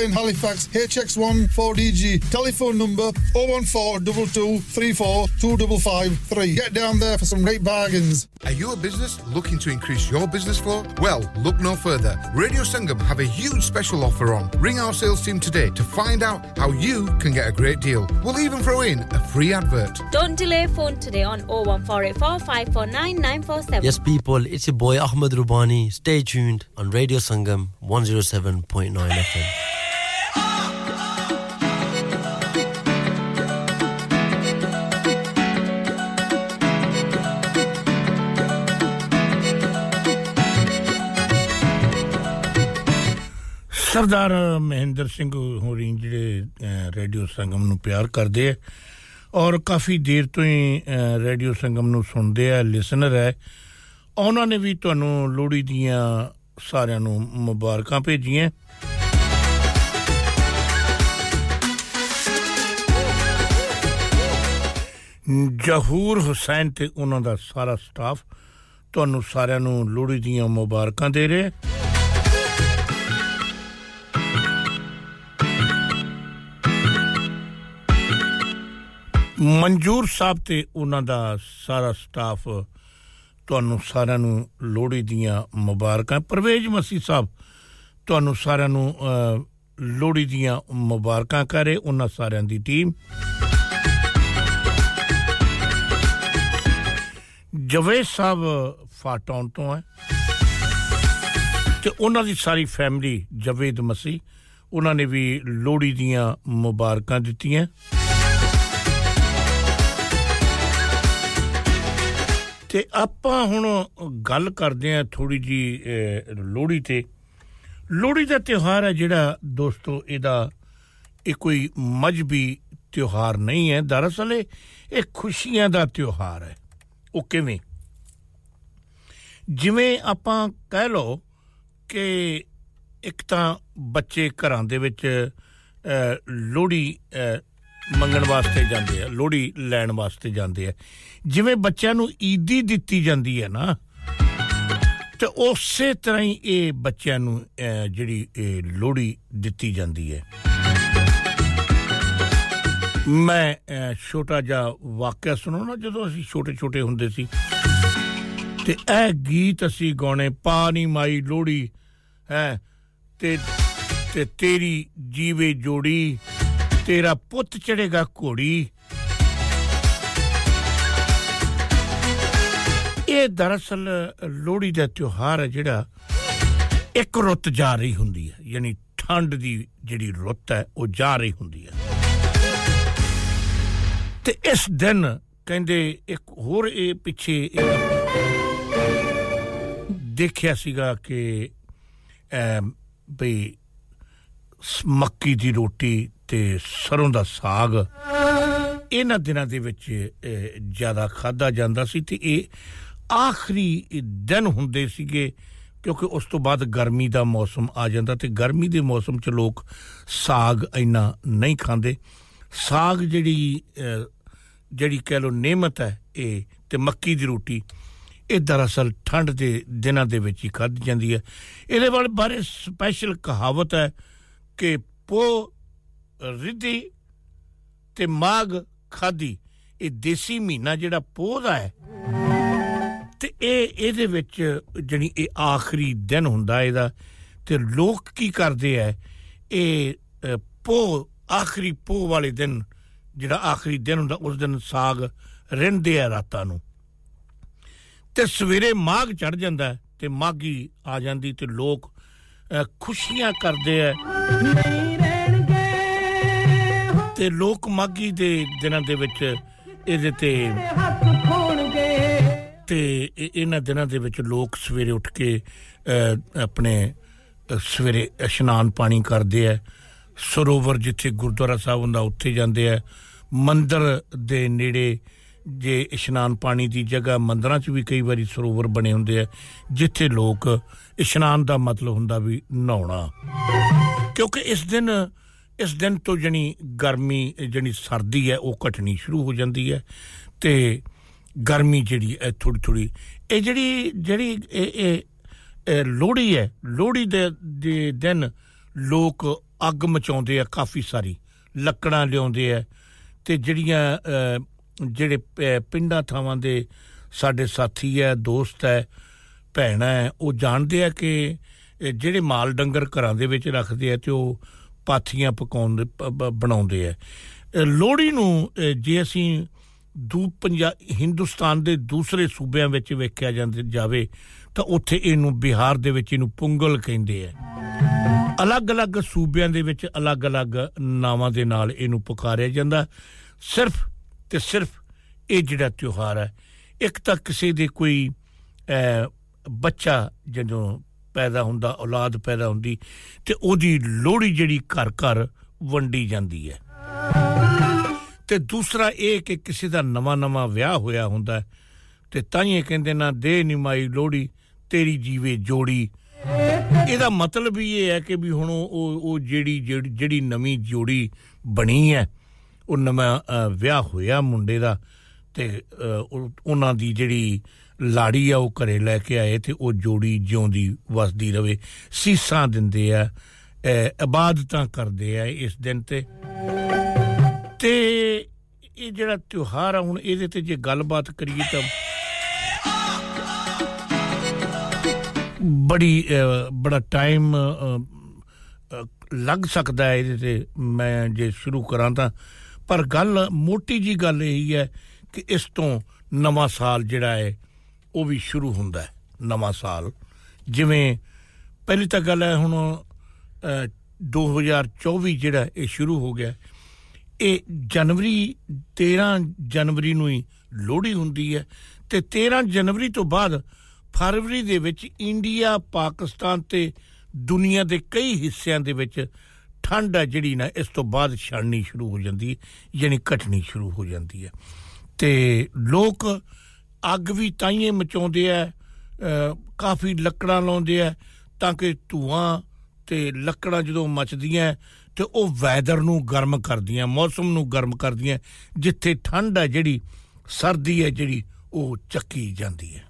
Lane, Halifax, HX1 4DG. Telephone number 01422342553. Get down there for some great bargains. Are you a business looking to increase your business flow? Well, look no further. Radio Sangam have a huge special offer on. Ring our sales team today to find out how you can get a great deal. We'll even throw in a free advert. Don't delay phone today on 01484 549 947. Yes, people, it's your boy Ahmed Rubani. Stay tuned on Radio Sangam 107.9 FM. Sardar Mahinder Singh ਹੋਰੀ ਜਿਹੜੇ radio ਸੰਗਮ ਨੂੰ ਪਿਆਰ ਕਰਦੇ ਆ ਔਰ ਕਾਫੀ ਦੇਰ ਤੋਂ ਹੀ radio ਸੰਗਮ ਨੂੰ ਸੁਣਦੇ ਆ, ਲਿਸਨਰ ਹੈ, ਉਹਨਾਂ ਨੇ ਵੀ ਤੁਹਾਨੂੰ ਲੋਹੜੀ ਦੀਆਂ ਸਾਰਿਆਂ ਨੂੰ ਮੁਬਾਰਕਾਂ ਭੇਜੀਆਂ। ਜਹੂਰ ਹੁਸੈਨ ਤੇ ਉਹਨਾਂ ਦਾ ਸਾਰਾ ਸਟਾਫ ਤੁਹਾਨੂੰ ਸਾਰਿਆਂ ਨੂੰ ਲੋਹੜੀ ਦੀਆਂ ਮੁਬਾਰਕਾਂ ਦੇ ਰਹੇ। ਮਨਜੂਰ ਸਾਹਿਬ ਤੇ ਉਹਨਾਂ ਦਾ ਸਾਰਾ ਸਟਾਫ ਤੁਹਾਨੂੰ ਸਾਰਿਆਂ ਨੂੰ ਲੋਹੜੀ ਦੀਆਂ ਮੁਬਾਰਕਾਂ। ਪਰਵੇਜ ਮਸੀ ਸਾਹਿਬ, ਤੁਹਾਨੂੰ ਸਾਰਿਆਂ ਨੂੰ ਲੋਹੜੀ ਦੀਆਂ ਮੁਬਾਰਕਾਂ ਕਰੇ ਉਹਨਾਂ ਸਾਰਿਆਂ ਦੀ ਟੀਮ। ਜਵੇਦ ਸਾਹਿਬ ਫਾਟੌਨ ਤੋਂ ਹੈ ਤੇ ਉਹਨਾਂ ਦੀ ਸਾਰੀ ਫੈਮਿਲੀ ਜਵੇਦ ਮਸੀ ਉਹਨਾਂ ਨੇ ਵੀ ਲੋਹੜੀ ਦੀਆਂ ਮੁਬਾਰਕਾਂ ਦਿੱਤੀਆਂ। ਤੇ ਆਪਾਂ ਹੁਣ ਗੱਲ ਕਰਦੇ ਆ ਥੋੜੀ ਜੀ ਲੋਹੜੀ ਤੇ। ਲੋਹੜੀ ਦਾ ਤਿਉਹਾਰ ਹੈ ਜਿਹੜਾ ਦੋਸਤੋ, ਇਹਦਾ ਇਹ ਕੋਈ ਮਜਬੀ ਤਿਉਹਾਰ ਨਹੀਂ ਹੈ। ਦਰਅਸਲ ਇਹ ਖੁਸ਼ੀਆਂ ਦਾ ਤਿਉਹਾਰ ਹੈ। ਉਹ ਕਿਵੇਂ? ਜਿਵੇਂ ਆਪਾਂ ਕਹਿ ਲਓ ਕਿ ਇੱਕ ਤਾਂ ਬੱਚੇ ਘਰਾਂ ਦੇ ਵਿੱਚ ਲੋਹੜੀ ਮੰਗਣ ਵਾਸਤੇ ਜਾਂਦੇ ਆ, ਲੋਹੜੀ ਲੈਣ ਵਾਸਤੇ ਜਾਂਦੇ ਆ। ਜਿਵੇਂ ਬੱਚਿਆਂ ਨੂੰ ਈਦੀ ਦਿੱਤੀ ਜਾਂਦੀ ਹੈ ਨਾ, ਤੇ ਉਸੇ ਤਰ੍ਹਾਂ ਹੀ ਇਹ ਬੱਚਿਆਂ ਨੂੰ ਜਿਹੜੀ ਇਹ ਲੋਹੜੀ ਦਿੱਤੀ ਜਾਂਦੀ ਹੈ। ਮੈਂ ਛੋਟਾ ਜਿਹਾ ਵਾਕਿਆ ਸੁਣਾਉਣਾ, ਜਦੋਂ ਅਸੀਂ ਛੋਟੇ ਛੋਟੇ ਹੁੰਦੇ ਸੀ, ਤੇ ਇਹ ਗੀਤ ਅਸੀਂ ਗਾਉਣੇ ਪਾਣੀ ਮਾਈ ਲੋਹੜੀ, ਹੈ, ਤੇ ਤੇ ਤੇਰੀ ਜੀਵੇ ਜੋੜੀ ਤੇਰਾ ਪੁੱਤ ਚੜੇਗਾ ਘੋੜੀ। ਇਹ ਦਰਅਸਲ ਲੋਹੜੀ ਦਾ ਤਿਉਹਾਰ ਹੈ ਜਿਹੜਾ ਇੱਕ ਰੁੱਤ ਜਾ ਰਹੀ ਹੁੰਦੀ ਹੈ, ਯਾਨੀ ਠੰਡ ਦੀ ਜਿਹੜੀ ਰੁੱਤ ਹੈ, ਉਹ ਜਾ ਰਹੀ ਹੁੰਦੀ ਹੈ। ਤੇ ਇਸ ਦਿਨ ਕਹਿੰਦੇ ਇੱਕ ਹੋਰ ਇਹ ਪਿੱਛੇ ਦੇਖਿਆ ਸੀਗਾ ਕਿ ਬਈ ਮੱਕੀ ਦੀ ਰੋਟੀ ਤੇ ਸਰੋਂ ਦਾ ਸਾਗ। ਇਹਨਾਂ ਦਿਨਾਂ ਦੇ ਵਿੱਚ ਜ਼ਿਆਦਾ ਖਾਦਾ ਜਾਂਦਾ ਸੀ ਤੇ ਇਹ ਆਖਰੀ ਦਿਨ ਹੁੰਦੇ ਸੀਗੇ ਕਿਉਂਕਿ ਉਸ ਤੋਂ ਬਾਅਦ ਗਰਮੀ ਦਾ ਮੌਸਮ ਆ ਜਾਂਦਾ ਤੇ ਗਰਮੀ ਦੇ ਮੌਸਮ 'ਚ ਲੋਕ ਸਾਗ ਇੰਨਾ ਨਹੀਂ ਖਾਂਦੇ। ਸਾਗ ਜਿਹੜੀ ਜਿਹੜੀ ਕਹਿ ਲੋ ਨੇਮਤ ਹੈ ਇਹ ਤੇ ਮੱਕੀ ਦੀ ਰੋਟੀ, ਇਹ ਦਰਅਸਲ ਠੰਡ ਦੇ ਦਿਨਾਂ ਦੇ ਵਿੱਚ ਹੀ ਖਾਧੀ ਜਾਂਦੀ ਹੈ। ਇਹਦੇ ਬਾਰੇ ਸਪੈਸ਼ਲ ਕਹਾਵਤ ਹੈ ਕਿ ਪੋ ਰਿੱਧੀ ਤੇ ਮਾਗ ਖਾਦੀ। ਇਹ ਦੇਸੀ ਮਹੀਨਾ ਜਿਹੜਾ ਪੋਹ ਦਾ ਹੈ, ਤੇ ਇਹ ਇਹਦੇ ਵਿੱਚ ਜਿਹੜੀ ਇਹ ਆਖਰੀ ਦਿਨ ਹੁੰਦਾ ਇਹਦਾ, ਤੇ ਲੋਕ ਕੀ ਕਰਦੇ ਐ ਇਹ ਪੋ ਆਖਰੀ ਪੋ ਵਾਲੇ ਦਿਨ, ਜਿਹੜਾ ਆਖਰੀ ਦਿਨ ਹੁੰਦਾ, ਉਸ ਦਿਨ ਸਾਗ ਰਹਿੰਦੇ ਆ ਰਾਤਾਂ ਨੂੰ। ਤੇ ਸਵੇਰੇ ਮਾਗ ਚੜ ਜਾਂਦਾ, ਤੇ ਮਾਗੀ ਆ ਜਾਂਦੀ, ਤੇ ਲੋਕ ਖੁਸ਼ੀਆਂ ਕਰਦੇ ਐ ਤੇ ਲੋਕ ਮਾਗੀ ਦੇ ਦਿਨਾਂ ਦੇ ਵਿੱਚ ਇਹਦੇ ਤੇ ਤੇ ਇਹਨਾਂ ਦਿਨਾਂ ਦੇ ਵਿੱਚ ਲੋਕ ਸਵੇਰੇ ਉੱਠ ਕੇ ਆਪਣੇ ਸਵੇਰੇ ਇਸ਼ਨਾਨ ਪਾਣੀ ਕਰਦੇ ਆ ਸਰੋਵਰ ਜਿੱਥੇ ਗੁਰਦੁਆਰਾ ਸਾਹਿਬ ਹੁੰਦਾ, ਉੱਥੇ ਜਾਂਦੇ ਆ ਮੰਦਰ ਦੇ ਨੇੜੇ ਜੇ ਇਸ਼ਨਾਨ ਪਾਣੀ ਦੀ ਜਗ੍ਹਾ ਮੰਦਰਾਂ 'ਚ ਵੀ ਕਈ ਵਾਰੀ ਸਰੋਵਰ ਬਣੇ ਹੁੰਦੇ ਆ ਜਿੱਥੇ ਲੋਕ ਇਸ਼ਨਾਨ ਦਾ ਮਤਲਬ ਹੁੰਦਾ ਵੀ ਨਹਾਉਣਾ। ਕਿਉਂਕਿ ਇਸ ਦਿਨ ਇਸ ਦਿਨ ਤੋਂ ਜਣੀ ਗਰਮੀ, ਜਣੀ ਸਰਦੀ ਹੈ, ਉਹ ਘਟਣੀ ਸ਼ੁਰੂ ਹੋ ਜਾਂਦੀ ਹੈ ਤੇ ਗਰਮੀ ਜਿਹੜੀ ਹੈ ਥੋੜੀ ਥੋੜੀ ਇਹ ਜਿਹੜੀ ਜਿਹੜੀ ਇਹ ਇਹ ਲੋਹੜੀ ਹੈ, ਲੋਹੜੀ ਦੇ ਦਿਨ ਲੋਕ ਅੱਗ ਮਚਾਉਂਦੇ ਆ ਕਾਫੀ ਸਾਰੀ, ਲੱਕੜਾਂ ਲਿਆਉਂਦੇ ਆ ਤੇ ਜਿਹੜੀਆਂ ਜਿਹੜੇ ਪਿੰਡਾਂ ਥਾਵਾਂ ਦੇ ਸਾਡੇ ਸਾਥੀ ਹੈ, ਦੋਸਤ ਹੈ, ਭੈਣਾ ਹੈ, ਉਹ ਜਾਣਦੇ ਆ ਕਿ ਜਿਹੜੇ ਮਾਲ ਡੰਗਰ ਘਰਾਂ ਦੇ ਵਿੱਚ ਰੱਖਦੇ ਆ ਤੇ ਉਹ ਪਾਥੀਆਂ ਪਕਾਉਂਦੇ ਬਣਾਉਂਦੇ ਆ ਲੋਹੜੀ ਨੂੰ ਜੇ ਅਸੀਂ ਦੂ ਪੰਜਾਬ ਹਿੰਦੁਸਤਾਨ ਦੇ ਦੂਸਰੇ ਸੂਬਿਆਂ ਵਿੱਚ ਵੇਖਿਆ ਜਾਂਦੇ, ਜਾਵੇ, ਤਾਂ ਉੱਥੇ ਇਹਨੂੰ ਬਿਹਾਰ ਦੇ ਵਿੱਚ ਇਹਨੂੰ ਪੁੰਗਲ ਕਹਿੰਦੇ ਆ ਅਲੱਗ-ਅਲੱਗ ਸੂਬਿਆਂ ਦੇ ਵਿੱਚ ਅਲੱਗ-ਅਲੱਗ ਨਾਵਾਂ ਦੇ ਨਾਲ ਇਹਨੂੰ ਪੁਕਾਰਿਆ ਜਾਂਦਾ। ਸਿਰਫ ਤੇ ਸਿਰਫ ਇਹ ਜਿਹੜਾ ਤਿਉਹਾਰ ਹੈ ਇੱਕ ਤਾਂ ਕਿਸੇ ਦੇ ਕੋਈ ਬੱਚਾ ਜਦੋਂ ਪੈਦਾ ਹੁੰਦਾ, ਔਲਾਦ ਪੈਦਾ ਹੁੰਦੀ ਤੇ ਉਹਦੀ ਲੋਹੜੀ ਜਿਹੜੀ ਘਰ ਘਰ ਵੰਡੀ ਜਾਂਦੀ ਹੈ। ਤੇ ਦੂਸਰਾ ਇਹ ਕਿ ਕਿਸੇ ਦਾ ਨਵਾਂ ਨਵਾਂ ਵਿਆਹ ਹੋਇਆ ਹੁੰਦਾ ਤੇ ਤਾਂ ਹੀ ਕਹਿੰਦੇ ਨਾ ਦੇ ਨਿਮਾਈ ਲੋਹੜੀ, ਤੇਰੀ ਜੀਵੇ ਜੋੜੀ। ਇਹਦਾ ਮਤਲਬ ਵੀ ਇਹ ਹੈ ਕਿ ਵੀ ਹੁਣ ਉਹ ਉਹ ਜਿਹੜੀ ਜਿਹੜੀ ਨਵੀਂ ਜੋੜੀ ਬਣੀ ਹੈ, ਉਹ ਨਵਾਂ ਵਿਆਹ ਹੋਇਆ ਮੁੰਡੇ ਦਾ ਤੇ ਉਹਨਾਂ ਦੀ ਜਿਹੜੀ ਲਾੜੀ ਆ, ਉਹ ਘਰੇ ਲੈ ਕੇ ਆਏ ਤੇ ਉਹ ਜੋੜੀ ਜਿਉਂਦੀ, ਵਸਦੀ ਰਵੇ। ਸੀਸਾਂ ਦਿੰਦੇ ਆ ਇਬਾਦਤਾਂ ਕਰਦੇ ਆ ਇਸ ਦਿਨ ਤੇ। ਤੇ ਇਹ ਜਿਹੜਾ ਤਿਉਹਾਰ ਆ, ਹੁਣ ਇਹਦੇ ਤੇ ਜੇ ਗੱਲਬਾਤ ਕਰੀਏ ਤਾਂ ਬੜੀ ਬੜਾ ਟਾਈਮ ਲੱਗ ਸਕਦਾ ਹੈ ਇਹਦੇ ਤੇ ਮੈਂ ਜੇ ਸ਼ੁਰੂ ਕਰਾਂ ਤਾਂ। ਪਰ ਗੱਲ ਮੋਟੀ ਜੀ ਗੱਲ ਇਹ ਹੈ ਕਿ ਇਸ ਤੋਂ ਨਵਾਂ ਸਾਲ ਜਿਹੜਾ ਹੈ ਉਹ ਵੀ ਸ਼ੁਰੂ ਹੁੰਦਾ ਹੈ, ਨਵਾਂ ਸਾਲ। ਜਿਵੇਂ ਪਹਿਲੀ ਤਾਂ ਗੱਲ ਹੈ ਹੁਣ 2024 ਜਿਹੜਾ ਇਹ ਸ਼ੁਰੂ ਹੋ ਗਿਆ, ਇਹ ਜਨਵਰੀ 13 ਜਨਵਰੀ ਨੂੰ ਹੀ ਲੋਹੜੀ ਹੁੰਦੀ ਹੈ ਤੇ 13 ਜਨਵਰੀ ਤੋਂ ਬਾਅਦ ਫਰਵਰੀ ਦੇ ਵਿੱਚ ਇੰਡੀਆ, ਪਾਕਿਸਤਾਨ ਤੇ ਦੁਨੀਆ ਦੇ ਕਈ ਹਿੱਸਿਆਂ ਦੇ ਵਿੱਚ ਠੰਡ ਹੈ ਜਿਹੜੀ ਨਾ, ਇਸ ਤੋਂ ਬਾਅਦ ਛੜਨੀ ਸ਼ੁਰੂ ਹੋ ਜਾਂਦੀ ਹੈ, ਯਾਨੀ ਘਟਣੀ ਸ਼ੁਰੂ ਹੋ ਜਾਂਦੀ ਹੈ। ਤੇ ਲੋਕ ਅੱਗ ਵੀ ਤਾਈਏ ਮਚਾਉਂਦੇ ਆ ਕਾਫੀ ਲੱਕੜਾਂ ਲਾਉਂਦੇ ਆ, ਤਾਂ ਕਿ ਧੂਆਂ ਤੇ ਲੱਕੜਾਂ ਜਦੋਂ ਮਚਦੀਆਂ, ਤੇ ਉਹ ਵੈਦਰ ਨੂੰ ਗਰਮ ਕਰਦੀਆਂ, ਮੌਸਮ ਨੂੰ ਗਰਮ ਕਰਦੀਆਂ, ਜਿੱਥੇ ਠੰਡ ਹੈ ਜਿਹੜੀ, ਸਰਦੀ ਹੈ ਜਿਹੜੀ, ਉਹ ਚੱਕੀ ਜਾਂਦੀ ਹੈ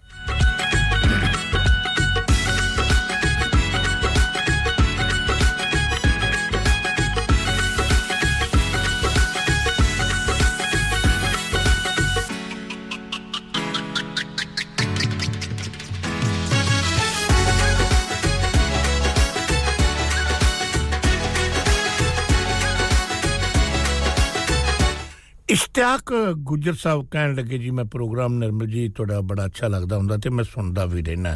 ਇਸ਼ਤਿਆਕ ਗੁਜਰ ਸਾਹਿਬ ਕਹਿਣ ਲੱਗੇ, ਜੀ, ਮੈਂ ਪ੍ਰੋਗਰਾਮ ਨਿਰਮਲ ਜੀ, ਤੁਹਾਡਾ ਬੜਾ ਅੱਛਾ ਲੱਗਦਾ ਹੁੰਦਾ ਤੇ ਮੈਂ ਸੁਣਦਾ ਵੀ ਰਹਿਣਾ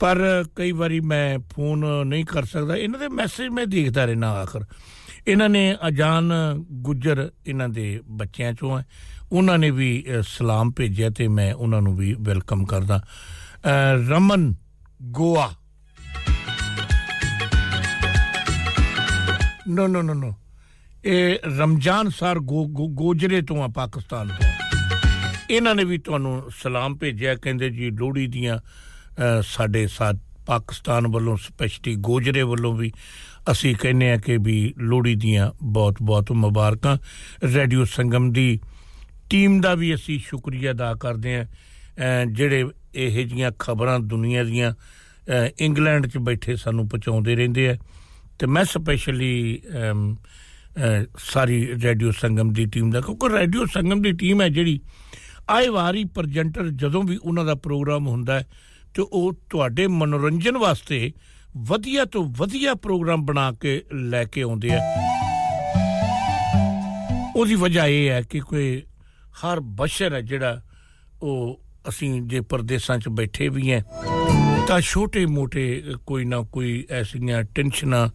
ਪਰ ਕਈ ਵਾਰੀ ਮੈਂ ਫੋਨ ਨਹੀਂ ਕਰ ਸਕਦਾ। ਇਹਨਾਂ ਦੇ ਮੈਸੇਜ ਮੈਂ ਦੇਖਦਾ ਰਹਿਣਾ ਆਖਰ। ਇਹਨਾਂ ਨੇ ਅਜਾਨ ਗੁਜਰ ਇਹਨਾਂ ਦੇ ਬੱਚਿਆਂ ਚੋਂ ਹੈ। ਉਹਨਾਂ ਨੇ ਵੀ ਸਲਾਮ ਭੇਜਿਆ ਤੇ ਮੈਂ ਉਹਨਾਂ ਨੂੰ ਵੀ ਵੈਲਕਮ ਕਰਦਾ। ਰਮਨ ਗੋਆ। ਨੋ ਨੋ ਨੋ ਨੋ। ਇਹ ਰਮਜ਼ਾਨ ਸਰ ਗੋਜਰੇ ਤੋਂ ਆ ਪਾਕਿਸਤਾਨ ਤੋਂ। ਇਹਨਾਂ ਨੇ ਵੀ ਤੁਹਾਨੂੰ ਸਲਾਮ ਭੇਜਿਆ, ਕਹਿੰਦੇ ਜੀ ਲੋਹੜੀ ਦੀਆਂ ਸਾਡੇ ਸਾਥ ਪਾਕਿਸਤਾਨ ਵੱਲੋਂ ਸਪੈਸ਼ਲੀ ਗੋਜਰੇ ਵੱਲੋਂ ਵੀ ਅਸੀਂ ਕਹਿੰਨੇ ਆ ਕਿ ਵੀ ਲੋਹੜੀ ਦੀਆਂ ਬਹੁਤ ਬਹੁਤ ਮੁਬਾਰਕਾਂ। ਰੇਡੀਓ ਸੰਗਮ ਦੀ ਟੀਮ ਦਾ ਵੀ ਅਸੀਂ ਸ਼ੁਕਰੀਆ ਅਦਾ ਕਰਦੇ ਆ ਜਿਹੜੇ ਇਹ ਜੀਆਂ ਖਬਰਾਂ ਦੁਨੀਆ ਦੀਆਂ ਇੰਗਲੈਂਡ 'ਚ ਬੈਠੇ ਸਾਨੂੰ ਪਹੁੰਚਾਉਂਦੇ ਰਹਿੰਦੇ ਆ। ਤੇ ਮੈਂ ਸਪੈਸ਼ਲੀ ਸਾਰੀ ਰੇਡੀਓ ਸੰਗਮ ਦੀ ਟੀਮ ਦਾ, ਕਿਉਂਕਿ ਰੇਡੀਓ ਸੰਗਮ ਦੀ ਟੀਮ ਹੈ ਜਿਹੜੀ, ਆਏ ਵਾਰੀ ਪ੍ਰੈਜੈਂਟਰ ਜਦੋਂ ਵੀ ਉਹਨਾਂ ਦਾ ਪ੍ਰੋਗਰਾਮ ਹੁੰਦਾ ਹੈ, ਤੇ ਉਹ ਤੁਹਾਡੇ ਮਨੋਰੰਜਨ ਵਾਸਤੇ ਵਧੀਆ ਤੋਂ ਵਧੀਆ ਪ੍ਰੋਗਰਾਮ ਬਣਾ ਕੇ ਲੈ ਕੇ ਆਉਂਦੇ ਆ। ਉਹਦੀ ਵਜ੍ਹਾ ਇਹ ਹੈ ਕਿ ਕੋਈ ਹਰ ਬਸ਼ਰ ਹੈ ਜਿਹੜਾ, ਉਹ ਅਸੀਂ ਜੇ ਪਰਦੇਸਾਂ 'ਚ ਬੈਠੇ ਵੀ ਹੈ ਤਾਂ ਛੋਟੇ ਮੋਟੇ ਕੋਈ ਨਾ ਕੋਈ ਐਸੀਆਂ ਟੈਨਸ਼ਨਾਂ,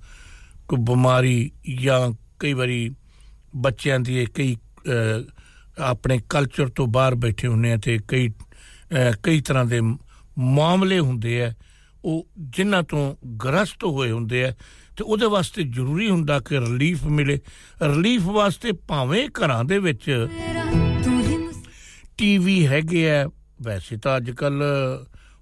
ਕੋਈ ਬਿਮਾਰੀ ਜਾਂ ਕਈ ਵਾਰੀ ਬੱਚਿਆਂ ਦੀ ਕਈ ਆਪਣੇ ਕਲਚਰ ਤੋਂ ਬਾਹਰ ਬੈਠੇ ਹੁੰਨੇ ਆ ਤੇ ਕਈ ਕਈ ਤਰ੍ਹਾਂ ਦੇ ਮਾਮਲੇ ਹੁੰਦੇ ਆ ਉਹ ਜਿਨ੍ਹਾਂ ਤੋਂ ਗ੍ਰਸਤ ਹੋਏ ਹੁੰਦੇ ਆ ਤੇ ਉਹਦੇ ਵਾਸਤੇ ਜ਼ਰੂਰੀ ਹੁੰਦਾ ਕਿ ਰਿਲੀਫ ਮਿਲੇ। ਰਿਲੀਫ ਵਾਸਤੇ ਭਾਵੇਂ ਘਰਾਂ ਦੇ ਵਿੱਚ ਟੀਵੀ ਹੈਗੇ ਆ ਵੈਸੇ ਤਾਂ ਅੱਜ ਕੱਲ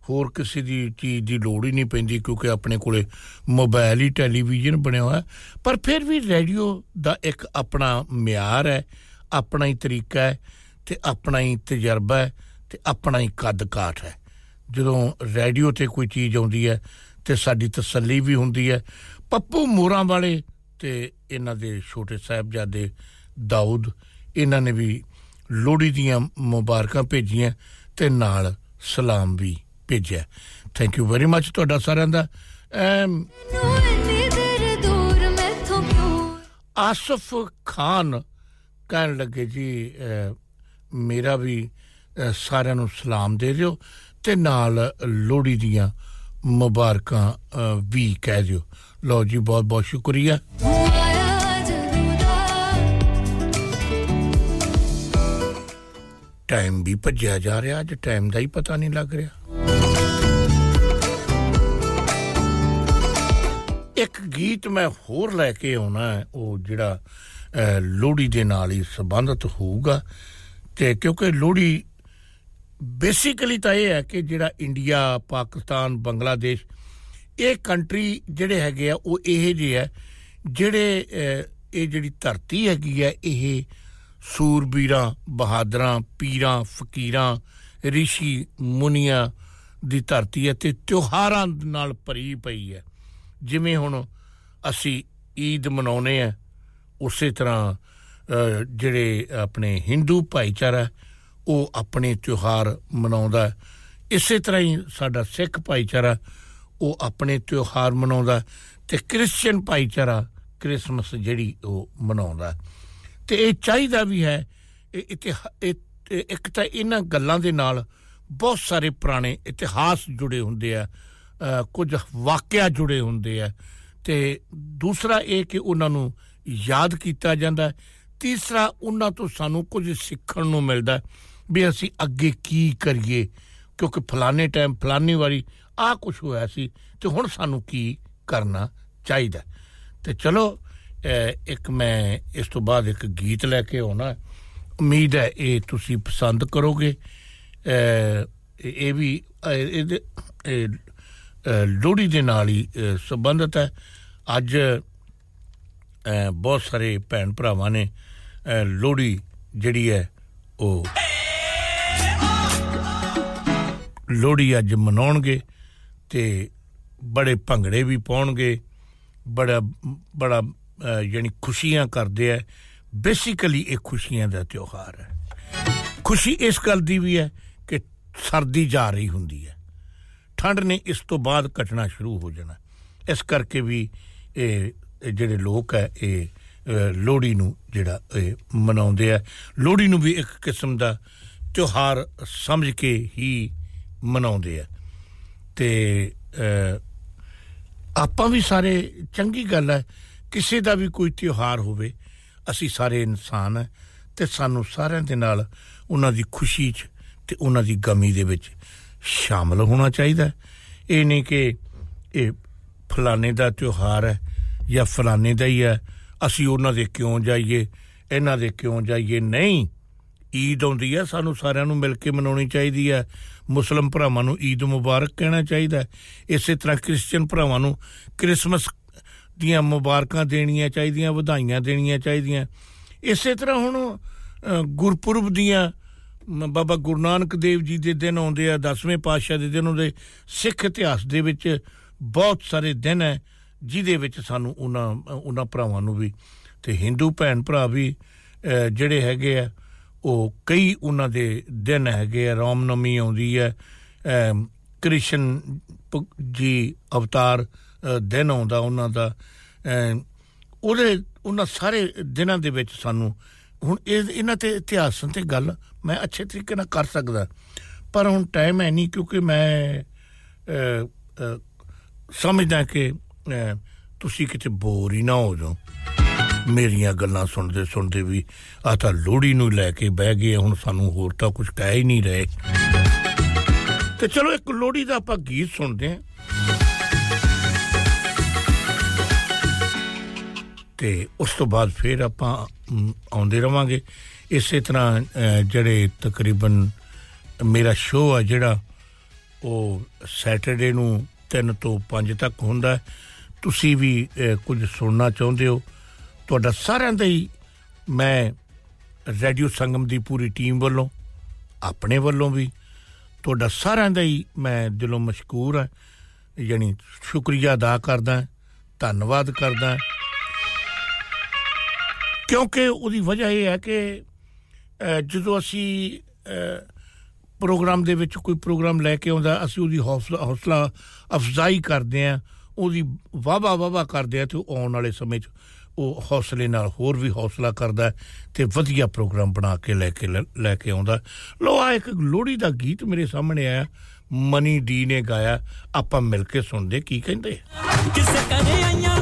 ਹੋਰ ਕਿਸੇ ਦੀ ਚੀਜ਼ ਦੀ ਲੋੜ ਹੀ ਨਹੀਂ ਪੈਂਦੀ ਕਿਉਂਕਿ ਆਪਣੇ ਕੋਲੇ ਮੋਬਾਈਲ ਹੀ ਟੈਲੀਵਿਜ਼ਨ ਬਣਿਆ ਹੋਇਆ। ਪਰ ਫਿਰ ਵੀ ਰੇਡੀਓ ਦਾ ਇੱਕ ਆਪਣਾ ਮਿਆਰ ਹੈ, ਆਪਣਾ ਹੀ ਤਰੀਕਾ ਹੈ ਤੇ ਆਪਣਾ ਹੀ ਤਜਰਬਾ ਹੈ ਤੇ ਆਪਣਾ ਹੀ ਕੱਦ ਕਾਠ ਹੈ। ਜਦੋਂ ਰੇਡੀਓ ਤੇ ਕੋਈ ਚੀਜ਼ ਆਉਂਦੀ ਹੈ ਤੇ ਸਾਡੀ ਤਸੱਲੀ ਵੀ ਹੁੰਦੀ ਹੈ। ਪੱਪੂ ਮੋਰਾਂ ਵਾਲੇ ਤੇ ਇਹਨਾਂ ਦੇ ਛੋਟੇ ਸਾਹਿਬਜ਼ਾਦੇ ਦਾਊਦ, ਇਹਨਾਂ ਨੇ ਵੀ ਲੋਹੜੀ ਦੀਆਂ ਮੁਬਾਰਕਾਂ ਭੇਜੀਆਂ ਤੇ ਨਾਲ ਸਲਾਮ ਵੀ। ਭੇਜਿਆ। ਥੈਂਕ ਯੂ ਵੈਰੀ ਮੱਚ ਤੁਹਾਡਾ ਸਾਰਿਆਂ ਦਾ। ਆਸਫ ਖਾਨ ਕਹਿਣ ਲੱਗੇ ਜੀ ਮੇਰਾ ਵੀ ਸਾਰਿਆਂ ਨੂੰ ਸਲਾਮ ਦੇ ਦਿਓ ਤੇ ਨਾਲ ਲੋਹੜੀ ਦੀਆਂ ਮੁਬਾਰਕਾਂ ਵੀ ਕਹਿ ਦਿਓ। ਲਓ ਜੀ ਬਹੁਤ ਬਹੁਤ ਸ਼ੁਕਰੀਆ। ਟਾਈਮ ਵੀ ਭੱਜਿਆ ਜਾ ਰਿਹਾ, ਅੱਜ ਟਾਈਮ ਦਾ ਹੀ ਪਤਾ ਨਹੀਂ ਲੱਗ ਰਿਹਾ। ਇੱਕ ਗੀਤ ਮੈਂ ਹੋਰ ਲੈ ਕੇ ਆਉਣਾ ਹੈ, ਉਹ ਜਿਹੜਾ ਲੋਹੜੀ ਦੇ ਨਾਲ ਹੀ ਸੰਬੰਧਿਤ ਹੋਊਗਾ। ਤੇ ਕਿਉਂਕਿ ਲੋਹੜੀ ਬੇਸਿਕਲੀ ਤਾਂ ਇਹ ਹੈ ਕਿ ਜਿਹੜਾ ਇੰਡੀਆ, ਪਾਕਿਸਤਾਨ, ਬੰਗਲਾਦੇਸ਼, ਇਹ ਕੰਟਰੀ ਜਿਹੜੇ ਹੈਗੇ ਆ, ਉਹ ਇਹ ਜਿਹੇ ਆ, ਜਿਹੜੇ ਇਹ ਜਿਹੜੀ ਧਰਤੀ ਹੈਗੀ ਆ, ਇਹ ਸੂਰਬੀਰਾਂ, ਬਹਾਦਰਾਂ, ਪੀਰਾਂ, ਫਕੀਰਾਂ, ਰਿਸ਼ੀ, ਮੁਨੀਆਂ ਦੀ ਧਰਤੀ ਹੈ ਤੇ ਤਿਉਹਾਰਾਂ ਨਾਲ ਭਰੀ ਪਈ ਹੈ। ਜਿਵੇਂ ਹੁਣ ਅਸੀਂ ਈਦ ਮਨਾਉਨੇ ਆ ਉਸੇ ਤਰ੍ਹਾਂ ਜਿਹੜੇ ਆਪਣੇ ਹਿੰਦੂ ਭਾਈਚਾਰਾ ਉਹ ਆਪਣੇ ਤਿਉਹਾਰ ਮਨਾਉਂਦਾ ਇਸੇ ਤਰ੍ਹਾਂ ਹੀ ਸਾਡਾ ਸਿੱਖ ਭਾਈਚਾਰਾ, ਉਹ ਆਪਣੇ ਤਿਉਹਾਰ ਮਨਾਉਂਦਾ ਤੇ ਕ੍ਰਿਸਚੀਅਨ ਭਾਈਚਾਰਾ ਕ੍ਰਿਸਮਸ ਜਿਹੜੀ ਉਹ ਮਨਾਉਂਦਾ ਤੇ ਇਹ ਚਾਹੀਦਾ ਵੀ ਹੈ ਇੱਕ ਤਾਂ ਇਹਨਾਂ ਗੱਲਾਂ ਦੇ ਨਾਲ ਬਹੁਤ ਸਾਰੇ ਪੁਰਾਣੇ ਇਤਿਹਾਸ ਜੁੜੇ ਹੁੰਦੇ ਆ। ਕੁਝ ਵਾਕਿਆ ਜੁੜੇ ਹੁੰਦੇ ਆ। ਤੇ ਦੂਸਰਾ ਇਹ ਕਿ ਉਹਨਾਂ ਨੂੰ ਯਾਦ ਕੀਤਾ ਜਾਂਦਾ। ਤੀਸਰਾ, ਉਹਨਾਂ ਤੋਂ ਸਾਨੂੰ ਕੁਝ ਸਿੱਖਣ ਨੂੰ ਮਿਲਦਾ ਵੀ ਅਸੀਂ ਅੱਗੇ ਕੀ ਕਰੀਏ। ਕਿਉਂਕਿ ਫਲਾਣੇ ਟਾਈਮ ਫਲਾਣੀ ਵਾਰੀ ਆ ਕੁਝ ਹੋਇਆ ਸੀ ਤੇ ਹੁਣ ਸਾਨੂੰ ਕੀ ਕਰਨਾ ਚਾਹੀਦਾ ਤੇ ਚਲੋ ਇੱਕ ਮੈਂ ਇਸ ਤੋਂ ਬਾਅਦ ਇੱਕ ਗੀਤ ਲੈ ਕੇ ਆਉਣਾ ਉਮੀਦ ਹੈ ਇਹ ਤੁਸੀਂ ਪਸੰਦ ਕਰੋਗੇ। ਇਹ ਵੀ ਇਹਦੇ ਲੋਹੜੀ ਦੇ ਨਾਲ ਹੀ ਸੰਬੰਧਿਤ ਹੈ। ਅੱਜ ਬਹੁਤ ਸਾਰੇ ਭੈਣ ਭਰਾਵਾਂ ਨੇ ਲੋਹੜੀ ਜਿਹੜੀ ਹੈ, ਉਹ ਲੋਹੜੀ ਅੱਜ ਮਨਾਉਣਗੇ ਤੇ ਬੜੇ ਭੰਗੜੇ ਵੀ ਪਾਉਣਗੇ। ਬੜਾ ਬੜਾ ਯਾਨੀ ਖੁਸ਼ੀਆਂ ਕਰਦੇ ਆ ਬੇਸਿਕਲੀ ਇਹ ਖੁਸ਼ੀਆਂ ਦਾ ਤਿਉਹਾਰ ਹੈ। ਖੁਸ਼ੀ ਇਸ ਗੱਲ ਦੀ ਵੀ ਹੈ ਕਿ ਸਰਦੀ ਜਾ ਰਹੀ ਹੁੰਦੀ ਹੈ। ਠੰਡ ਨੇ ਇਸ ਤੋਂ ਬਾਅਦ ਘਟਣਾ ਸ਼ੁਰੂ ਹੋ ਜਾਣਾ। ਇਸ ਕਰਕੇ ਵੀ ਇਹ ਜਿਹੜੇ ਲੋਕ ਹੈ, ਇਹ ਲੋਹੜੀ ਨੂੰ ਜਿਹੜਾ ਇਹ ਮਨਾਉਂਦੇ ਆ। ਲੋਹੜੀ ਨੂੰ ਵੀ ਇੱਕ ਕਿਸਮ ਦਾ ਤਿਉਹਾਰ ਸਮਝ ਕੇ ਹੀ ਮਨਾਉਂਦੇ ਆ। ਤੇ ਆਪਾਂ ਵੀ ਸਾਰੇ, ਚੰਗੀ ਗੱਲ ਹੈ, ਕਿਸੇ ਦਾ ਵੀ ਕੋਈ ਤਿਉਹਾਰ ਹੋਵੇ, ਅਸੀਂ ਸਾਰੇ ਇਨਸਾਨ ਹੈ ਤੇ ਸਾਨੂੰ ਸਾਰਿਆਂ ਦੇ ਨਾਲ ਉਹਨਾਂ ਦੀ ਖੁਸ਼ੀ 'ਚ ਤੇ ਉਹਨਾਂ ਦੀ ਗਮੀ ਦੇ ਵਿੱਚ ਸ਼ਾਮਲ ਹੋਣਾ ਚਾਹੀਦਾ। ਇਹ ਨਹੀਂ ਕਿ ਇਹ ਫਲਾਣੇ ਦਾ ਤਿਉਹਾਰ ਹੈ ਜਾਂ ਫਲਾਣੇ ਦਾ ਹੀ ਹੈ, ਅਸੀਂ ਉਹਨਾਂ ਦੇ ਕਿਉਂ ਜਾਈਏ, ਇਹਨਾਂ ਦੇ ਕਿਉਂ ਜਾਈਏ? ਨਹੀਂ। ਈਦ ਆਉਂਦੀ ਹੈ, ਸਾਨੂੰ ਸਾਰਿਆਂ ਨੂੰ ਮਿਲ ਕੇ ਮਨਾਉਣੀ ਚਾਹੀਦੀ ਹੈ। ਮੁਸਲਮ ਭਰਾਵਾਂ ਨੂੰ ਈਦ ਮੁਬਾਰਕ ਕਹਿਣਾ ਚਾਹੀਦਾ ਇਸੇ ਤਰ੍ਹਾਂ ਕ੍ਰਿਸਚੀਅਨ ਭਰਾਵਾਂ ਨੂੰ ਕ੍ਰਿਸਮਸ ਦੀਆਂ ਮੁਬਾਰਕਾਂ ਦੇਣੀਆਂ ਚਾਹੀਦੀਆਂ, ਵਧਾਈਆਂ ਦੇਣੀਆਂ ਚਾਹੀਦੀਆਂ। ਇਸੇ ਤਰ੍ਹਾਂ ਹੁਣ ਗੁਰਪੁਰਬ ਦੀਆਂ ਬਾਬਾ ਗੁਰੂ ਨਾਨਕ ਦੇਵ ਜੀ ਦੇ ਦਿਨ ਆਉਂਦੇ ਆ 10ਵੇਂ ਪਾਤਸ਼ਾਹ ਦੇ ਦਿਨ ਉਹਦੇ ਸਿੱਖ ਇਤਿਹਾਸ ਦੇ ਵਿੱਚ ਬਹੁਤ ਸਾਰੇ ਦਿਨ ਹੈ ਜਿਹਦੇ ਵਿੱਚ ਸਾਨੂੰ ਉਹਨਾਂ ਉਹਨਾਂ ਭਰਾਵਾਂ ਨੂੰ ਵੀ ਤੇ ਹਿੰਦੂ ਭੈਣ ਭਰਾ ਵੀ ਜਿਹੜੇ ਹੈਗੇ ਆ, ਉਹ ਕਈ ਉਹਨਾਂ ਦੇ ਦਿਨ ਹੈਗੇ ਆ, ਰਾਮਨਵਮੀ ਆਉਂਦੀ ਹੈ ਕ੍ਰਿਸ਼ਨ ਜੀ ਅਵਤਾਰ ਦਿਨ ਆਉਂਦਾ ਉਹਨਾਂ ਦਾ ਉਹਦੇ, ਉਹਨਾਂ ਸਾਰੇ ਦਿਨਾਂ ਦੇ ਵਿੱਚ ਸਾਨੂੰ ਹੁਣ ਇਹ, ਇਹਨਾਂ ਤੇ ਇਤਿਹਾਸਾਂ ਤੇ ਗੱਲ ਮੈਂ ਅੱਛੇ ਤਰੀਕੇ ਨਾਲ ਕਰ ਸਕਦਾ। ਪਰ ਹੁਣ ਟਾਈਮ ਹੈ ਨਹੀਂ ਕਿਉਂਕਿ ਮੈਂ ਸਮਝਦਾ ਕਿ ਤੁਸੀਂ ਕਿਤੇ ਬੋਰ ਹੀ ਨਾ ਹੋ ਜਾਓ। ਮੇਰੀਆਂ ਗੱਲਾਂ ਸੁਣਦੇ ਸੁਣਦੇ ਵੀ ਆ ਤਾਂ ਲੋੜੀ ਨੂੰ ਲੈ ਕੇ ਬਹਿ ਗਏ ਹੁਣ ਸਾਨੂੰ ਹੋਰ ਤਾਂ ਕੁਝ ਕਹਿ ਹੀ ਨਹੀਂ ਰਹੇ। ਤੇ ਚਲੋ ਇੱਕ ਲੋੜੀ ਦਾ ਆਪਾਂ ਗੀਤ ਸੁਣਦੇ ਹਾਂ। ਤੇ ਉਸ ਤੋਂ ਬਾਅਦ ਫਿਰ ਆਪਾਂ ਆਉਂਦੇ ਰਵਾਂਗੇ। ਇਸੇ ਤਰ੍ਹਾਂ ਜਿਹੜੇ ਤਕਰੀਬਨ ਮੇਰਾ ਸ਼ੋਅ ਆ ਜਿਹੜਾ, ਉਹ ਸੈਟਰਡੇ ਨੂੰ 3 ਤੋਂ 5 ਤੱਕ ਹੁੰਦਾ ਤੁਸੀਂ ਵੀ ਕੁਝ ਸੁਣਨਾ ਚਾਹੁੰਦੇ ਹੋ। ਤੁਹਾਡਾ ਸਾਰਿਆਂ ਦਾ ਹੀ, ਮੈਂ ਰੇਡੀਓ ਸੰਗਮ ਦੀ ਪੂਰੀ ਟੀਮ ਵੱਲੋਂ, ਆਪਣੇ ਵੱਲੋਂ ਵੀ, ਤੁਹਾਡਾ ਸਾਰਿਆਂ ਦਾ ਹੀ ਮੈਂ ਦਿਲੋਂ ਮਸ਼ਕੂਰ ਹਾਂ। ਯਾਨੀ ਸ਼ੁਕਰੀਆ ਅਦਾ ਕਰਦਾ ਧੰਨਵਾਦ ਕਰਦਾ ਕਿਉਂਕਿ ਉਹਦੀ ਵਜ੍ਹਾ ਇਹ ਹੈ ਕਿ ਜਦੋਂ ਅਸੀਂ ਪ੍ਰੋਗਰਾਮ ਦੇ ਵਿੱਚ ਕੋਈ ਪ੍ਰੋਗਰਾਮ ਲੈ ਕੇ ਆਉਂਦਾ, ਅਸੀਂ ਉਹਦੀ ਹੌਸਲਾ ਹੌਸਲਾ ਅਫਜ਼ਾਈ ਕਰਦੇ ਆ ਉਹਦੀ ਵਾਵਾ ਵਾਵਾ ਕਰਦੇ ਆ ਤੇ ਆਉਣ ਵਾਲੇ ਸਮੇਂ 'ਚ ਉਹ ਹੌਸਲੇ ਨਾਲ ਹੋਰ ਵੀ ਹੌਸਲਾ ਕਰਦਾ ਤੇ ਵਧੀਆ ਪ੍ਰੋਗਰਾਮ ਬਣਾ ਕੇ ਲੈ ਕੇ ਲੈ ਕੇ ਆਉਂਦਾ। ਲੋ ਆ ਇੱਕ ਲੋਹੜੀ ਦਾ ਗੀਤ ਮੇਰੇ ਸਾਹਮਣੇ ਆਇਆ, ਮਨੀ ਡੀ ਨੇ ਗਾਇਆ, ਆਪਾਂ ਮਿਲ ਕੇ ਸੁਣਦੇ ਕੀ ਕਹਿੰਦੇ ਕਿਸੇ ਕਰੇ ਆਈਆਂ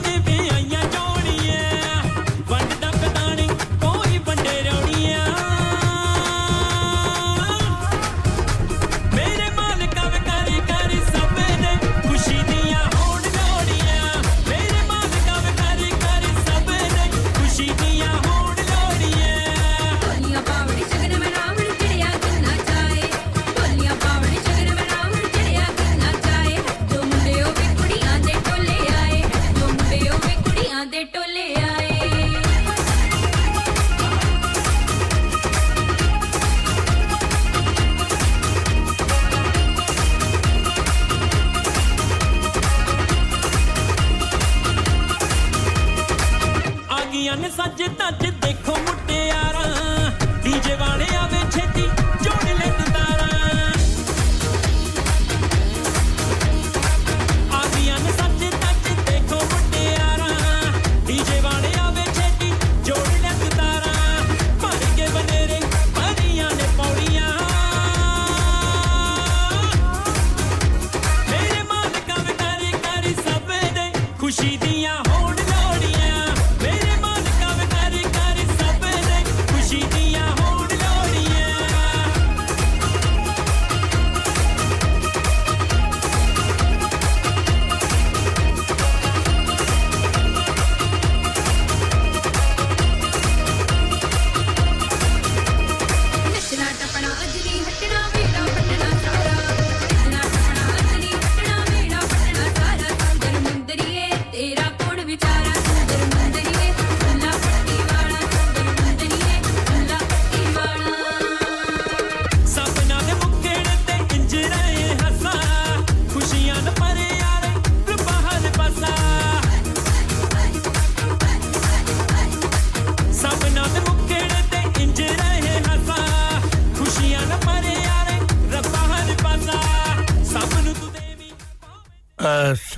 ਦੇ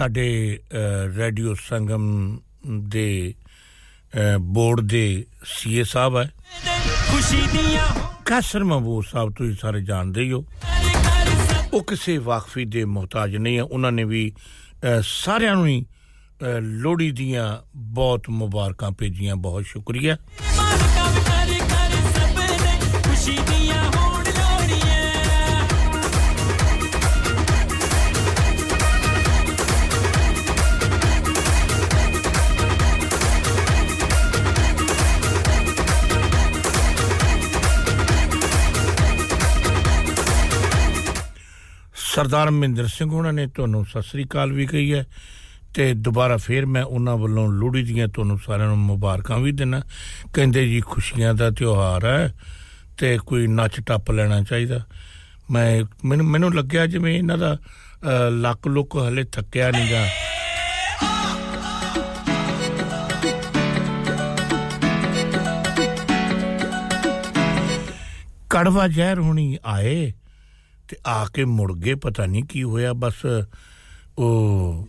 ਸਾਡੇ ਰੇਡੀਓ ਸੰਗਮ ਦੇ ਬੋਰਡ ਦੇ ਸੀਏ ਸਾਹਿਬ ਹੈ। ਖੁਸ਼ੀ ਦੀਆਂ ਕਾਸਰ ਮਹਬੂਬ ਸਾਹਿਬ ਤੁਸੀਂ ਸਾਰੇ ਜਾਣਦੇ ਹੋ ਉਹ ਕਿਸੇ ਵਾਕਫੀ ਦੇ ਮੁਹਤਾਜ ਨਹੀਂ ਹੈ ਉਹਨਾਂ ਨੇ ਵੀ ਸਾਰਿਆਂ ਨੂੰ ਹੀ ਲੋਹੜੀ ਦੀਆਂ ਬਹੁਤ ਮੁਬਾਰਕਾਂ ਭੇਜੀਆਂ। ਬਹੁਤ ਸ਼ੁਕਰੀਆ। ਖੁਸ਼ੀ ਦੀਆਂ ਸਰਦਾਰ ਮਹਿੰਦਰ ਸਿੰਘ ਉਹਨਾਂ ਨੇ ਤੁਹਾਨੂੰ ਸਤਿ ਸ੍ਰੀ ਅਕਾਲ ਵੀ ਕਹੀ ਹੈ ਤੇ ਦੁਬਾਰਾ ਫੇਰ ਮੈਂ ਉਹਨਾਂ ਵੱਲੋਂ ਲੋਹੜੀ ਦੀਆਂ ਤੁਹਾਨੂੰ ਸਾਰਿਆਂ ਨੂੰ ਮੁਬਾਰਕਾਂ ਵੀ ਦਿਨਾ ਕਹਿੰਦੇ ਜੀ ਖੁਸ਼ੀਆਂ ਦਾ ਤਿਉਹਾਰ ਹੈ ਤੇ ਕੋਈ ਨੱਚ ਟੱਪ ਲੈਣਾ ਚਾਹੀਦਾ। ਮੈਂ ਮੈਨੂੰ ਮੈਨੂੰ ਲੱਗਿਆ ਜਿਵੇਂ ਇਹਨਾਂ ਦਾ ਲੱਕ ਲੁੱਕ ਹਲੇ ਥੱਕਿਆ ਨਹੀਂਗਾ ਕੜਵਾ ਜ਼ਹਿਰ ਹੋਣੀ ਆਏ। ਤੇ ਆ ਕੇ ਮੁੜ ਗਏ, ਪਤਾ ਨਹੀਂ ਕੀ ਹੋਇਆ, ਬਸ ਉਹ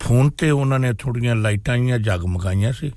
ਫੋਨ ਤੇ ਉਹਨਾਂ ਨੇ ਥੋੜੀਆਂ ਲਾਈਟਾਂ ਜੀਆਂ ਜਗਮਗਾਈਆਂ ਸੀ।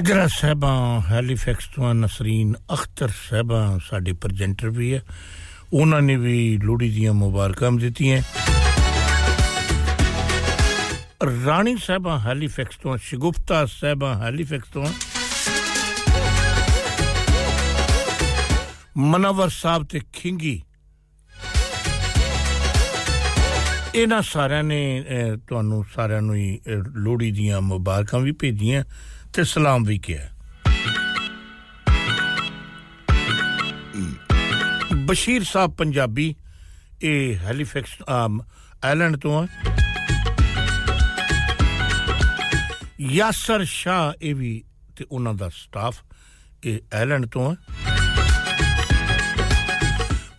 ਹਾਜਰਾ ਸਹਿਬਾ ਹੈਲੀਫੈਕਸ ਤੋਂ ਨਸਰੀਨ ਅਖਤਰ ਸਹਿਬਾ ਸਾਡੇ ਪ੍ਰੈਜ਼ੈਂਟਰ ਵੀ ਹੈ ਉਹਨਾਂ ਨੇ ਵੀ ਲੋੜੀ ਦੀਆਂ ਮੁਬਾਰਕਾਂ ਦਿੱਤੀਆਂ ਰਾਣੀ ਸਹਿਬਾ ਹੈਲੀਫੈਕਸ ਤੋਂ ਸ਼ਗੁਫਤਾ ਸਹਿਬਾ ਹੈਲੀਫੈਕਸ ਤੋਂ ਮਨਵਰ ਸਾਹਿਬ ਤੇ ਖਿੰਗੀ ਇਹਨਾਂ ਸਾਰਿਆਂ ਨੇ ਤੁਹਾਨੂੰ ਸਾਰਿਆਂ ਨੂੰ ਹੀ ਲੋੜੀ ਦੀਆਂ ਮੁਬਾਰਕਾਂ ਵੀ ਭੇਜੀਆਂ ਤੇ ਸਲਾਮ ਵੀ ਕਿਹਾ ਬਸ਼ੀਰ ਸਾਹਿਬ ਪੰਜਾਬੀ ਇਹ ਹੈਲੀਫੈਕਸ ਆਇਲੈਂਡ ਤੋਂ ਹੈ ਯਾਸਰ ਸ਼ਾ ਇਹ ਵੀ ਤੇ ਉਹਨਾਂ ਦਾ ਸਟਾਫ ਇਹ ਆਇਲੈਂਡ ਤੋਂ ਹੈ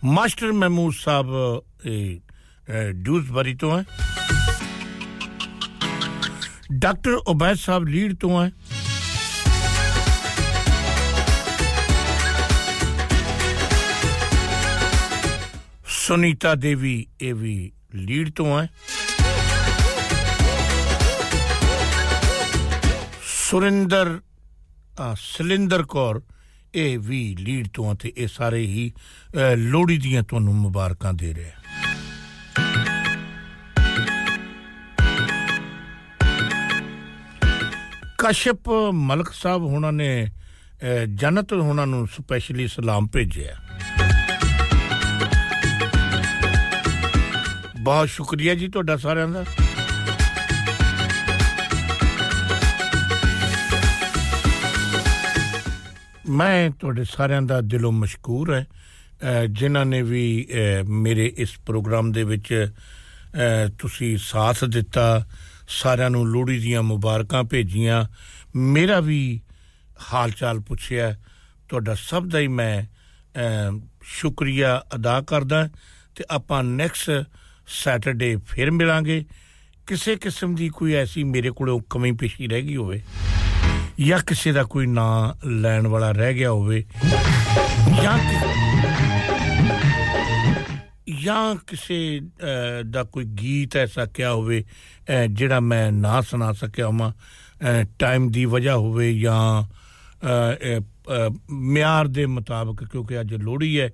ਮਾਸਟਰ ਮਹਿਮੂਦ ਸਾਹਿਬ ਇਹ ਡਿਊਜ਼ਬਰੀ ਤੋਂ ਹੈ ਡਾਕਟਰ ਉਬੈਦ ਸਾਹਿਬ ਲੀਡ ਤੋਂ ਹੈ ਸੁਨੀਤਾ ਦੇਵੀ, ਇਹ ਵੀ ਲੀਡ ਤੋਂ ਹੈ। ਸੁਰਿੰਦਰ ਸਲਿੰਦਰ ਕੌਰ, ਇਹ ਵੀ ਲੀਡ ਤੋਂ ਤੇ ਇਹ ਸਾਰੇ ਹੀ ਲੋਹੜੀ ਦੀਆਂ ਤੁਹਾਨੂੰ ਮੁਬਾਰਕਾਂ ਦੇ ਰਿਹਾ ਕਸ਼ਪ ਮਲਕ ਸਾਹਿਬ ਉਹਨਾਂ ਨੇ ਜਨਤ ਉਹਨਾਂ ਨੂੰ ਸਪੈਸ਼ਲੀ ਸਲਾਮ ਭੇਜਿਆ। ਬਹੁਤ ਸ਼ੁਕਰੀਆ ਜੀ ਤੁਹਾਡਾ ਸਾਰਿਆਂ ਦਾ। ਮੈਂ ਤੁਹਾਡੇ ਸਾਰਿਆਂ ਦਾ ਦਿਲੋਂ ਮਸ਼ਕੂਰ ਹੈ। ਜਿਨ੍ਹਾਂ ਨੇ ਵੀ ਮੇਰੇ ਇਸ ਪ੍ਰੋਗਰਾਮ ਦੇ ਵਿੱਚ ਤੁਸੀਂ ਸਾਥ ਦਿੱਤਾ, ਸਾਰਿਆਂ ਨੂੰ ਲੋਹੜੀ ਦੀਆਂ ਮੁਬਾਰਕਾਂ ਭੇਜੀਆਂ। ਮੇਰਾ ਵੀ ਹਾਲ ਚਾਲ ਪੁੱਛਿਆ, ਤੁਹਾਡਾ ਸਭ ਦਾ ਹੀ ਮੈਂ ਸ਼ੁਕਰੀਆ ਅਦਾ ਕਰਦਾ। ਤੇ ਆਪਾਂ ਨੈਕਸਟ ਸੈਟਰਡੇ ਫਿਰ ਮਿਲਾਂਗੇ ਕਿਸੇ ਕਿਸਮ ਦੀ ਕੋਈ ਐਸੀ ਮੇਰੇ ਕੋਲੋਂ ਕਮੀ ਪੇਸ਼ੀ ਰਹਿ ਗਈ ਹੋਵੇ ਜਾਂ ਕਿਸੇ ਦਾ ਕੋਈ ਨਾਂ ਲੈਣ ਵਾਲਾ ਰਹਿ ਗਿਆ ਹੋਵੇ ਜਾਂ ਜਾਂ ਕਿਸੇ ਦਾ ਕੋਈ ਗੀਤ ਐਸਾ ਕਿਹਾ ਹੋਵੇ ਜਿਹੜਾ ਮੈਂ ਨਾ ਸੁਣਾ ਸਕਿਆ ਹਾਂ ਟਾਈਮ ਦੀ ਵਜ੍ਹਾ ਹੋਵੇ ਜਾਂ ਮਿਆਰ ਦੇ ਮੁਤਾਬਕ ਕਿਉਂਕਿ ਅੱਜ ਲੋਹੜੀ ਹੈ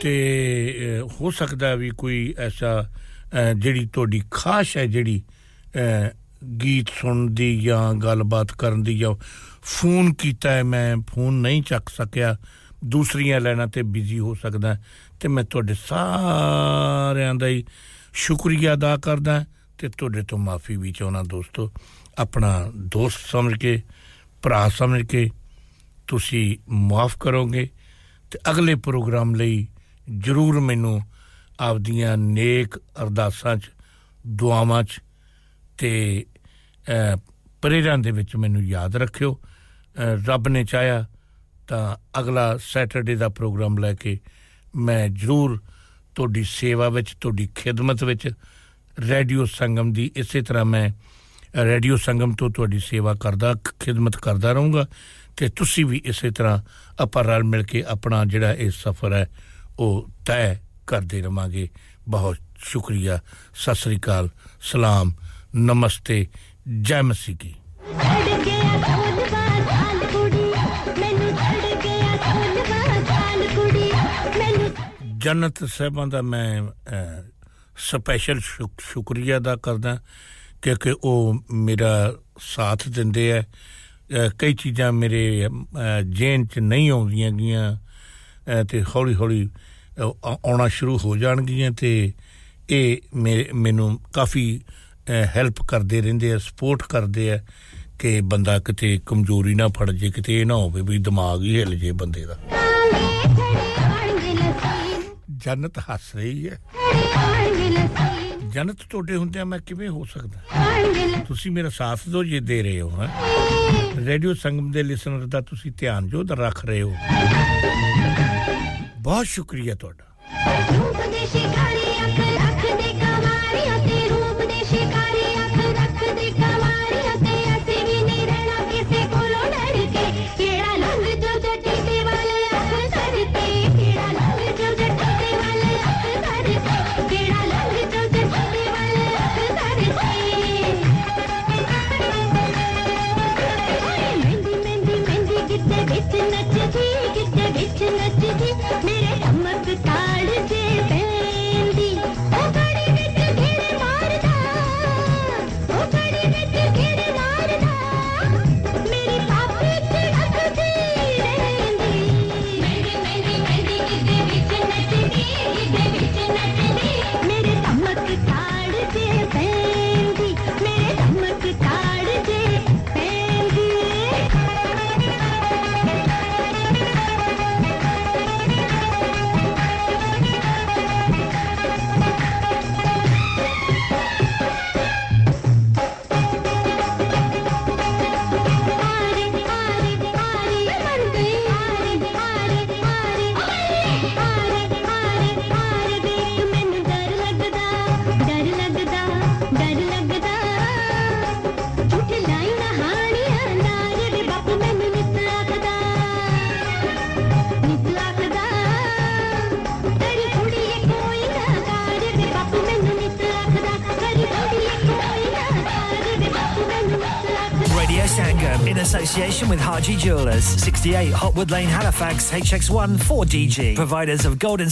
ਤੇ ਹੋ ਸਕਦਾ ਵੀ ਕੋਈ ਐਸਾ ਜਿਹੜੀ ਤੁਹਾਡੀ ਖਾਸ਼ ਹੈ ਜਿਹੜੀ ਗੀਤ ਸੁਣਨ ਦੀ ਜਾਂ ਗੱਲਬਾਤ ਕਰਨ ਦੀ ਜਾਂ ਫੋਨ ਕੀਤਾ ਹੈ, ਮੈਂ ਫੋਨ ਨਹੀਂ ਚੱਕ ਸਕਿਆ। ਦੂਸਰੀਆਂ ਲੈਣਾ ਤੇ ਬਿਜ਼ੀ ਹੋ ਸਕਦਾ ਤੇ ਮੈਂ ਤੁਹਾਡੇ ਸਾਰਿਆਂ ਦਾ ਹੀ ਸ਼ੁਕਰੀਆ ਅਦਾ ਕਰਦਾ ਤੇ ਤੁਹਾਡੇ ਤੋਂ ਮਾਫੀ ਵੀ ਚਾਹਣਾ ਦੋਸਤੋ। ਆਪਣਾ ਦੋਸਤ ਸਮਝ ਕੇ, ਭਰਾ ਸਮਝ ਕੇ ਤੁਸੀਂ ਮਾਫ ਕਰੋਗੇ। ਤੇ ਅਗਲੇ ਪ੍ਰੋਗਰਾਮ ਲਈ ਜਰੂਰ ਮੈਨੂੰ ਆਪਦੀਆਂ ਨੇਕ ਅਰਦਾਸਾਂ 'ਚ, ਦੁਆਵਾਂ 'ਚ ਤੇ ਪ੍ਰੇਰਾਂ ਦੇ ਵਿੱਚ ਮੈਨੂੰ ਯਾਦ ਰੱਖਿਓ। ਰੱਬ ਨੇ ਚਾਹਿਆ ਤਾਂ ਅਗਲਾ ਸੈਟਰਡੇ ਦਾ ਪ੍ਰੋਗਰਾਮ ਲੈ ਕੇ ਮੈਂ ਜ਼ਰੂਰ ਤੁਹਾਡੀ ਸੇਵਾ ਵਿੱਚ, ਤੁਹਾਡੀ ਖਿਦਮਤ ਵਿੱਚ ਰੇਡੀਓ ਸੰਗਮ ਦੀ ਇਸੇ ਤਰ੍ਹਾਂ ਮੈਂ ਰੇਡੀਓ ਸੰਗਮ ਤੋਂ ਤੁਹਾਡੀ ਸੇਵਾ ਕਰਦਾ, ਖਿਦਮਤ ਕਰਦਾ ਰਹੂੰਗਾ। ਤੇ ਤੁਸੀਂ ਵੀ ਇਸੇ ਤਰ੍ਹਾਂ ਆਪਾਂ ਰਲ ਮਿਲ ਕੇ ਆਪਣਾ ਜਿਹੜਾ ਇਹ ਸਫ਼ਰ ਹੈ ਉਹ ਤੈਅ ਕਰਦੇ ਰਵਾਂਗੇ। ਬਹੁਤ ਸ਼ੁਕਰੀਆ। ਸਤਿ ਸ੍ਰੀ ਅਕਾਲ। ਸਲਾਮ। ਨਮਸਤੇ। ਜੈ ਮਸੀਹ। ਕੀ ਜਨਤ ਸਾਹਿਬਾਂ ਦਾ ਮੈਂ ਸਪੈਸ਼ਲ ਸ਼ੁਕਰੀਆ ਅਦਾ ਕਰਦਾ ਕਿਉਂਕਿ ਉਹ ਮੇਰਾ ਸਾਥ ਦਿੰਦੇ ਆ ਕਈ ਚੀਜ਼ਾਂ ਮੇਰੇ ਜੇਨ ਚ ਨਹੀਂ ਆਉਂਦੀਆਂ ਗਈਆਂ ਤੇ ਹੌਲੀ ਹੌਲੀ ਆਉਣਾ ਸ਼ੁਰੂ ਹੋ ਜਾਣਗੀਆਂ ਤੇ ਇਹ ਮੈਨੂੰ ਕਾਫੀ ਹੈਲਪ ਕਰਦੇ ਰਹਿੰਦੇ ਆ ਸਪੋਰਟ ਕਰਦੇ ਆ ਕਿ ਬੰਦਾ ਕਿਤੇ ਕਮਜ਼ੋਰੀ ਨਾ ਫੜ ਜੇ ਕਿਤੇ ਇਹ ਨਾ ਹੋਵੇ ਵੀ ਦਿਮਾਗ ਹੀ ਹਿੱਲ ਜੇ ਬੰਦੇ ਦਾ। ਜਨਤ ਹੱਸ ਰਹੀ ਹੈ। ਜਨਤ ਤੁਹਾਡੇ ਹੁੰਦਿਆਂ ਮੈਂ ਕਿਵੇਂ ਹੋ ਸਕਦਾ? ਤੁਸੀਂ ਮੇਰਾ ਸਾਥ ਦੋ ਜੇ ਦੇ ਰਹੇ ਹੋ ਹੈ? ਰੇਡੀਓ ਸੰਗਮ ਦੇ ਲਿਸਨਰ ਦਾ ਤੁਸੀਂ ਧਿਆਨ ਜੋ ਰੱਖ ਰਹੇ ਹੋ। ਬਹੁਤ ਸ਼ੁਕਰੀਆ ਤੁਹਾਡਾ। Association with Harji Jewelers, 68 Hotwood Lane, Halifax, HX1 4DG. Providers of gold and